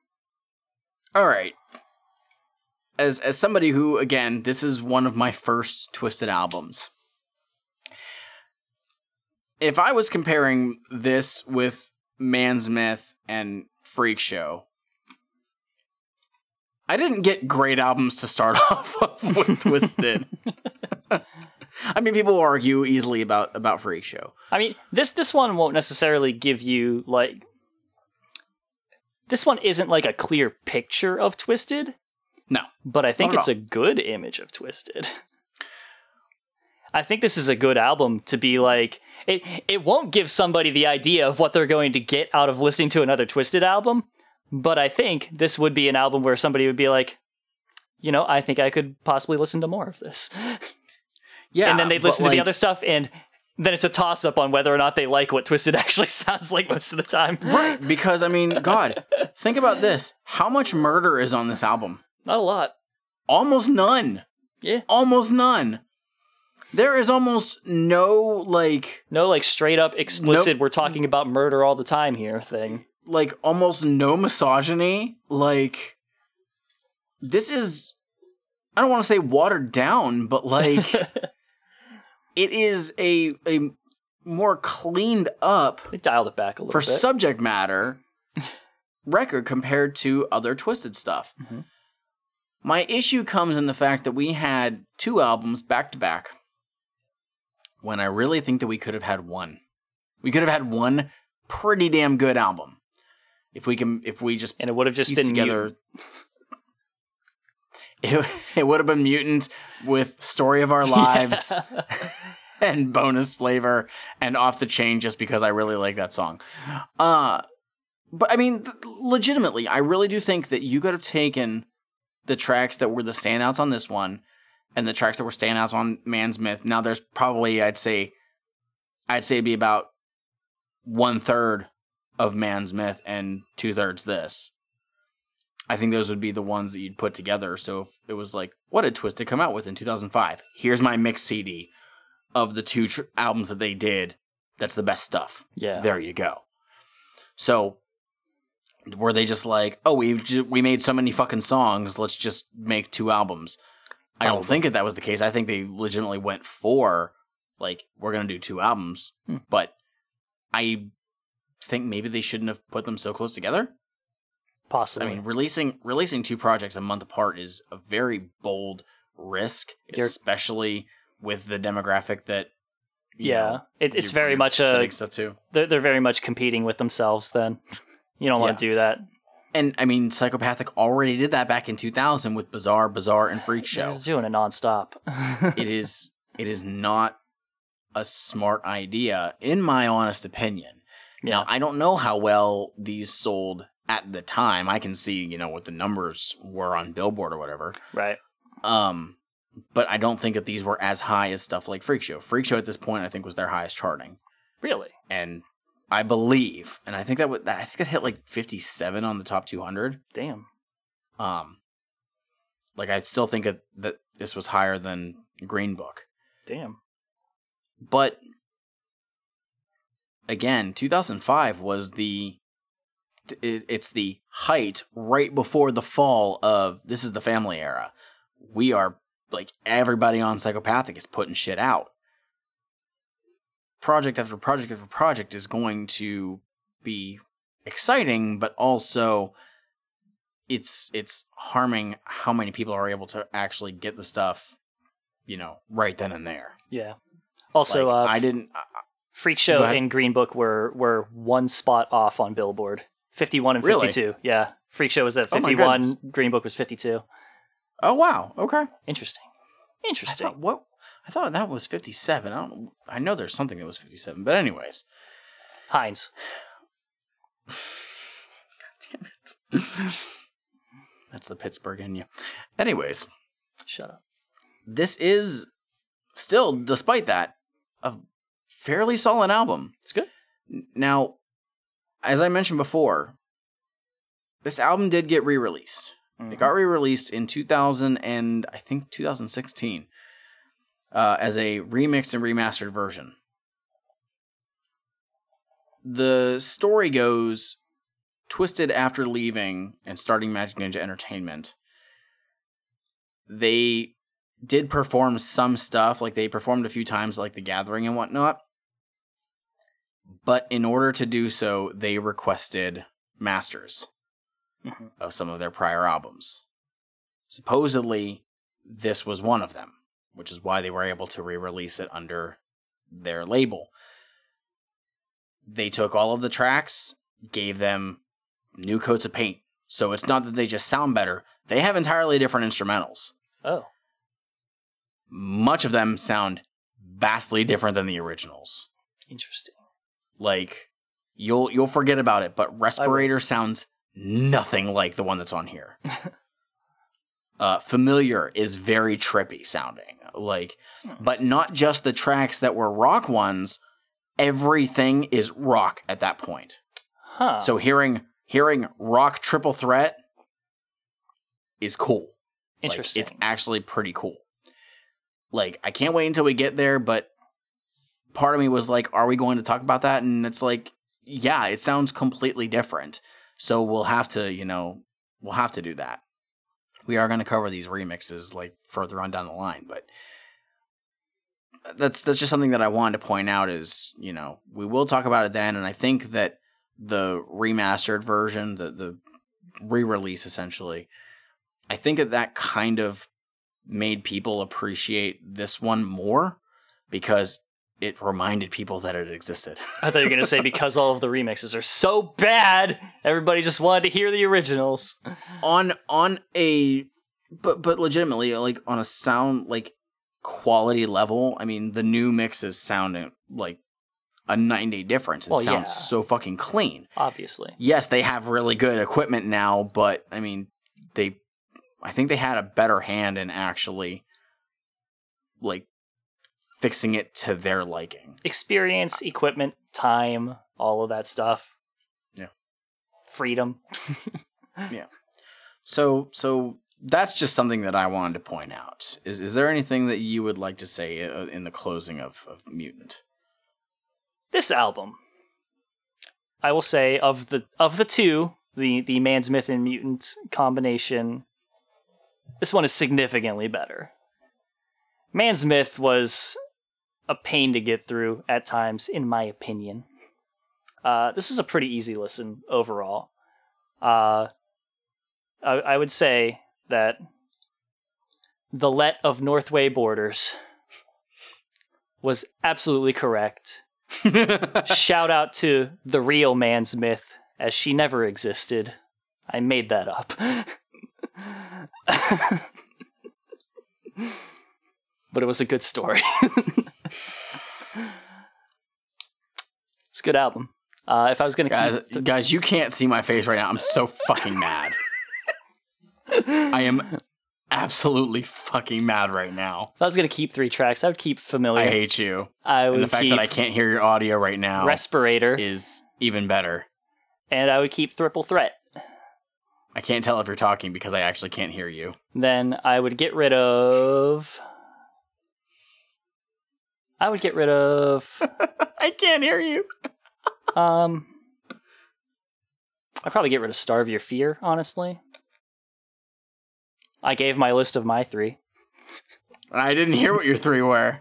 S1: all right. As as somebody who again, this is one of my first Twiztid albums. If I was comparing this with Man's Myth and Freek Show, I didn't get great albums to start off of with Twiztid. I mean, people will argue easily about about Freek Show.
S2: I mean, this this one won't necessarily give you like this one isn't like a clear picture of Twiztid,
S1: No,
S2: but I think it's a good image of Twiztid. I think this is a good album to be like it it won't give somebody the idea of what they're going to get out of listening to another Twiztid album, but I think this would be an album where somebody would be like, you know, I think I could possibly listen to more of this.
S1: yeah,
S2: and then they'd listen to the other stuff and then it's a toss up on whether or not they like what Twiztid actually sounds like most of the time.
S1: Right, because I mean, God, think about this. How much murder is on this album?
S2: Not a lot.
S1: Almost none.
S2: Yeah.
S1: Almost none. There is almost no like
S2: No, like straight up explicit, we're talking about murder all the time here thing.
S1: like almost no misogyny. Like this is I don't want to say watered down, but like it is a a more cleaned up
S2: They dialed it back a little
S1: for
S2: bit.
S1: subject matter record compared to other Twiztid stuff.
S2: Mhm.
S1: My issue comes in the fact that we had two albums back to back when I really think that we could have had one. We could have had one pretty damn good album. If we can if we just
S2: and it would have just been
S1: together it, it would have been mutant with story of our lives and bonus flavor and off the chain just because I really like that song. Uh but I mean legitimately, I really do think that you could have taken the tracks that were the standouts on this one and the tracks that were standouts on Man's Myth. Now there's probably I'd say I'd say it'd be about one third of Man's Myth and two thirds this. I think those would be the ones that you'd put together. So if it was like, what did Twiztid come out with in 2005? Here's my mix CD of the two tr- albums that they did. That's the best stuff.
S2: Yeah.
S1: There you go. So were they just like, oh, we we made so many fucking songs, let's just make two albums? I don't think that that was the case. I think they legitimately went for like we're gonna do two albums,
S2: Hmm.
S1: but I think maybe they shouldn't have put them so close together.
S2: Possibly.
S1: I mean, releasing releasing two projects a month apart is a very bold risk,
S2: You're-
S1: especially with the demographic that. you
S2: yeah.
S1: know,
S2: it, it's very much a
S1: stuff too.
S2: they're, they're very much competing with themselves then. You don't want to
S1: Yeah.
S2: do that.
S1: And I mean, Psychopathic already did that back in 2000 with Bizaar, Bizzar, and Freak
S2: They're
S1: Show.
S2: doing it nonstop.
S1: it is it is not a smart idea, in my honest opinion. Now, I don't know how well these sold at the time. I can see, you know, what the numbers were on Billboard or whatever.
S2: right.
S1: Um, but I don't think that these were as high as stuff like Freek Show. Freek Show at this point, I think, was their highest charting,
S2: Really?
S1: and I believe, and I think that would, I think it hit like fifty seven on the top two hundred.
S2: Damn.
S1: Um, like I still think that that this was higher than Green Book.
S2: Damn.
S1: But again, 2005 was the it, it's the height right before the fall of this is the family era. We are like everybody on psychopathic is putting shit out. Project after project after project is going to be exciting, but also it's it's harming how many people are able to actually get the stuff, you know, right then and there.
S2: Yeah. Also,
S1: Like,
S2: uh,
S1: I didn't. Freek
S2: Show and Green Book were were one spot off on Billboard. 51 and
S1: Really?
S2: 52. Yeah. Freek Show was at
S1: Oh
S2: 51, Green Book was 52.
S1: Oh wow. Okay.
S2: Interesting. Interesting.
S1: thought what I thought that was 57. I don't. I know there's something that was 57, but anyways.
S2: Heinz.
S1: Damn it. That's the Pittsburgh in you. Anyways,
S2: Shut up.
S1: this is still, despite that, a fairly solid album.
S2: It's good.
S1: Now, as I mentioned before, this album did get re-released. It got mm-hmm. re-released in 2000 and I think 2016 uh, as a remixed and remastered version. The story goes Twiztid after leaving and starting Majik Ninja Entertainment. They did perform some stuff, like they performed a few times, like The Gathering and whatnot. But in order to do so, they requested masters
S2: Mhm.
S1: of some of their prior albums. Supposedly, this was one of them, which is why they were able to re release it under their label. They took all of the tracks, gave them new coats of paint. So it's not that they just sound better, they have entirely different instrumentals.
S2: Oh.
S1: Much of them sound vastly different than the originals.
S2: Interesting.
S1: Like you'll you'll forget about it, but Respirator sounds nothing like the one that's on here. uh, Familiar is very trippy sounding, like, hmm. but not just the tracks that were rock ones. Everything is rock at that point.
S2: Huh.
S1: So hearing hearing rock triple threat is cool. Like,
S2: Interesting.
S1: it's actually pretty cool. Like, I can't wait until we get there, but part of me was like, are we going to talk about that? And it's like, yeah, it sounds completely different. So we'll have to, you know, we'll have to do that. We are going to cover these remixes like further on down the line, but that's that's just something that I wanted to point out is, you know, we will talk about it then and I think that the remastered version, the the re-release essentially, I think that that kind of made people appreciate this one more because it reminded people that it existed.
S2: I thought you were going to say because all of the remixes are so bad, everybody just wanted to hear the originals.
S1: on on a but but legitimately like on a sound like quality level, I mean the new mixes sound uh, like a night and day difference. It
S2: Well,
S1: sounds
S2: yeah.
S1: so fucking clean.
S2: Obviously.
S1: Yes, they have really good equipment now, but I mean they I think they had a better hand in actually like fixing it to their liking.
S2: Experience, equipment, time, all of that stuff.
S1: Yeah.
S2: Freedom. Yeah.
S1: So so that's just something that I wanted to point out. Is is there anything that you would like to say uh, in the closing of, of Mutant?
S2: this album i will say of the of the two the the man's myth and mutant combination this one is significantly better man's myth was a pain to get through at times in my opinion uh, this was a pretty easy listen overall uh, I, I would say that the let of northway borders was absolutely correct Shout out to the real man's myth, as she never existed. I made that up. but it was a good story. it's a good album. Uh, if I was gonna
S1: Guys,
S2: keep
S1: guys, you can't see my face right now. I'm so fucking mad. I am absolutely fucking mad right now.
S2: if I was gonna keep three tracks, I would keep familiar.
S1: I hate you.
S2: I would
S1: And the fact that I can't hear your audio right now
S2: respirator,
S1: is even better.
S2: and I would keep triple threat.
S1: I can't tell if you're talking because I actually can't hear you.
S2: Then I would get rid of I would get rid of.
S1: I can't hear you.
S2: Um, I'd probably get rid of Starve Your Fear, honestly. I gave my list of my three.
S1: I didn't hear what your three were.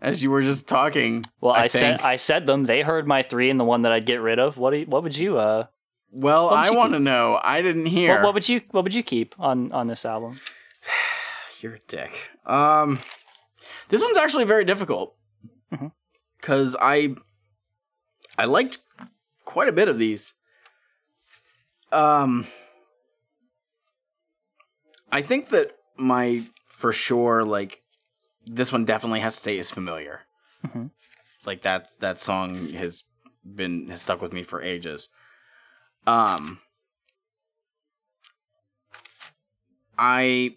S1: As you were just talking.
S2: Well, I,
S1: I
S2: said. I said them. They heard my three and the one that I'd get rid of. What do you, what would you uh
S1: Well,
S2: would
S1: I want to know. I didn't hear.
S2: what, what would you what would you keep on on this album?
S1: You're a dick. Um, this one's actually very difficult because I I liked quite a bit of these. Um, I think that my for sure like this one definitely has to stay as familiar.
S2: Mhm.
S1: Like that that song has been has stuck with me for ages. Um, I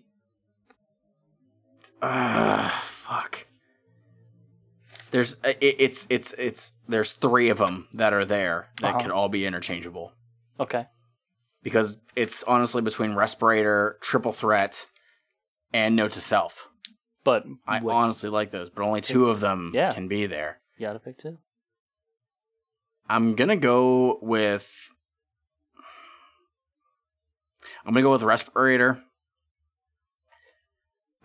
S1: uh, fuck. There's it, it's it's it's there's three of them that are there that
S2: Uh-huh.
S1: could all be interchangeable
S2: Okay.
S1: because it's honestly between respirator, triple threat, and note to self.
S2: But
S1: I
S2: wait,
S1: honestly like those, but only two of them
S2: Yeah.
S1: can be there.
S2: you gotta pick two.
S1: I'm gonna go with. I'm gonna go with respirator.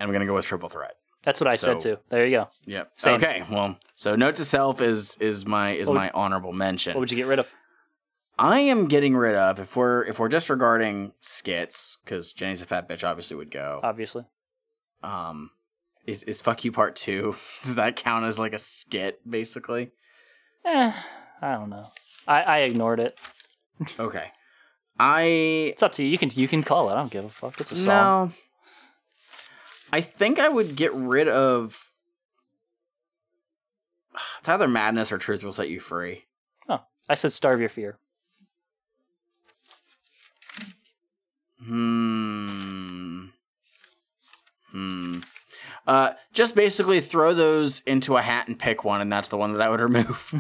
S1: And I'm gonna go with triple threat.
S2: That's what I said too. There you go.
S1: Yep.
S2: Same.
S1: Okay. Well, so note to self is is my is
S2: What would-
S1: my honorable mention.
S2: What would you get rid of?
S1: I am getting rid of if we're if we're disregarding skits because Jenny's a fat bitch obviously would go.
S2: Obviously.
S1: Um, is is fuck you part two? Does that count as like a skit basically?
S2: Eh, I don't know. I, I ignored it.
S1: Okay. I
S2: It's up to you. You can you can call it. I don't give a fuck. It's a song.
S1: no. I think I would get rid of. It's either madness or truth will set you free.
S2: I said starve your fear.
S1: Hmm. Hmm. Uh, just basically throw those into a hat and pick one, and that's the one that I would remove.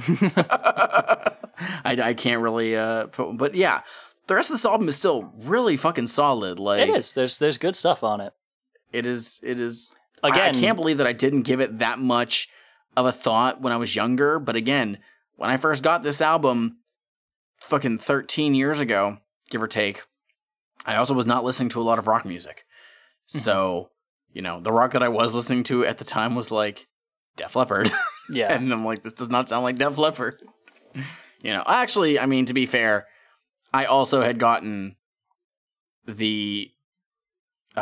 S1: I, I can't really uh put, but yeah, the rest of this album is still really fucking solid. Like
S2: It is. There's there's good stuff on it.
S1: It is. It is. I-
S2: Again,
S1: I, can't believe that I didn't give it that much of a thought when I was younger. But again, when I first got this album, fucking thirteen years ago, give or take, I also was not listening to a lot of rock music.
S2: Mm-hmm.
S1: So, you know, the rock that I was listening to at the time was like Def Leppard,
S2: yeah.
S1: and I'm like, this does not sound like Def Leppard. you know, actually, I mean, to be fair, I also had gotten the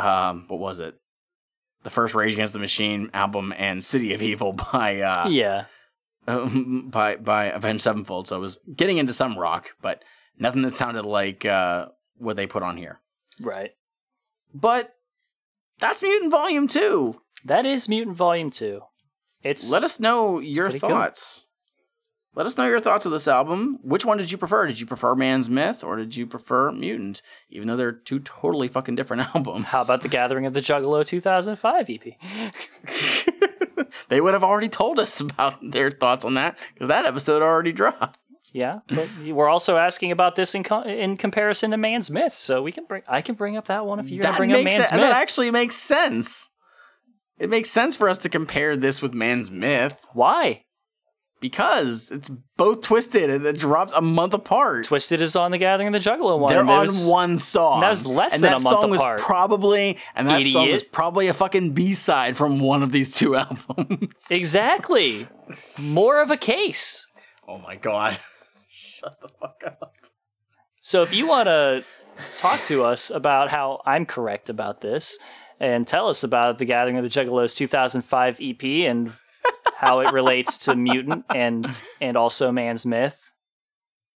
S1: um, what was it? The first Rage Against the Machine album and City of Evil by uh,
S2: yeah.
S1: um, by by Avenged Sevenfold. So I was getting into some rock, but nothing that sounded like uh, what they put on here.
S2: Right.
S1: But that's Mutant Volume Two.
S2: That is Mutant Volume Two. It's
S1: Let us know your
S2: thoughts. good.
S1: Let us know your thoughts of this album. Which one did you prefer? Did you prefer Man's Myth or did you prefer Mutant? Even though they're two totally fucking different albums.
S2: How about the Gathering of the Juggalo 2005 EP?
S1: they would have already told us about their thoughts on that because that episode already dropped.
S2: Yeah, but we're also asking about this in co- in comparison to Man's Myth, so we can bring I can bring up that one if you're gonna bring up Man's Myth.
S1: that actually makes sense. It makes sense for us to compare this with Man's Myth
S2: Why?
S1: Because it's both twiztid and it drops a month apart.
S2: Twiztid is on the Gathering of the Juggalo one.
S1: They're on one song.
S2: that was less
S1: and
S2: than
S1: that
S2: a month
S1: song
S2: apart.
S1: was probably and that song was probably a fucking B side from one of these two albums.
S2: Exactly. More of a case.
S1: oh my god. Shut the fuck up.
S2: So if you want to talk to us about how I'm correct about this and tell us about the Gathering of the Juggalos 2005 EP and how it relates to Mutant and and also Man's Myth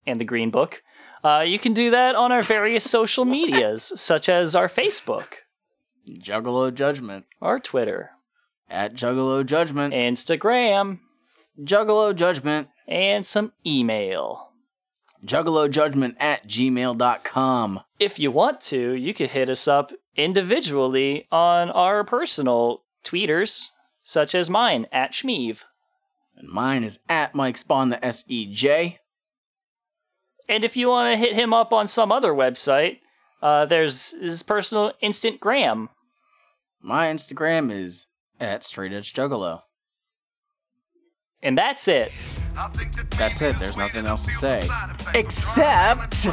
S2: and the Green Book, uh, you can do that on our various social medias, such as our Facebook,
S1: Juggalo Judgment.
S2: our Twitter,
S1: At Juggalo Judgment.
S2: Instagram,
S1: Juggalo Judgment.
S2: and some email.
S1: Juggalo Judgment at gmail.com.
S2: if you want to, you could hit us up individually on our personal tweeters, such as mine at Schmeeve.
S1: And mine is at Mike Spawn the S E J.
S2: And if you want to hit him up on some other website, uh, there's his personal Instantgram.
S1: My Instagram is at Straight Edge Juggalo.
S2: And that's it.
S10: That's it. There's nothing else to say.
S1: Except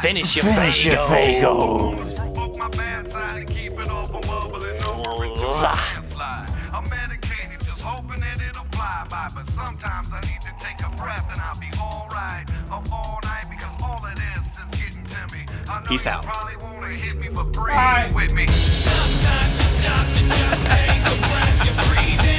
S2: Finish your
S1: finish your Faygos.
S3: I'm medicated, just hoping that it'll fly by. But sometimes I need to take a breath and I'll be alright. Up all night because all it is is getting to me. I know
S10: Peace out.
S3: probably wanna hit me, but breathe with me.
S5: Sometimes you stop to just take a breath. You breathe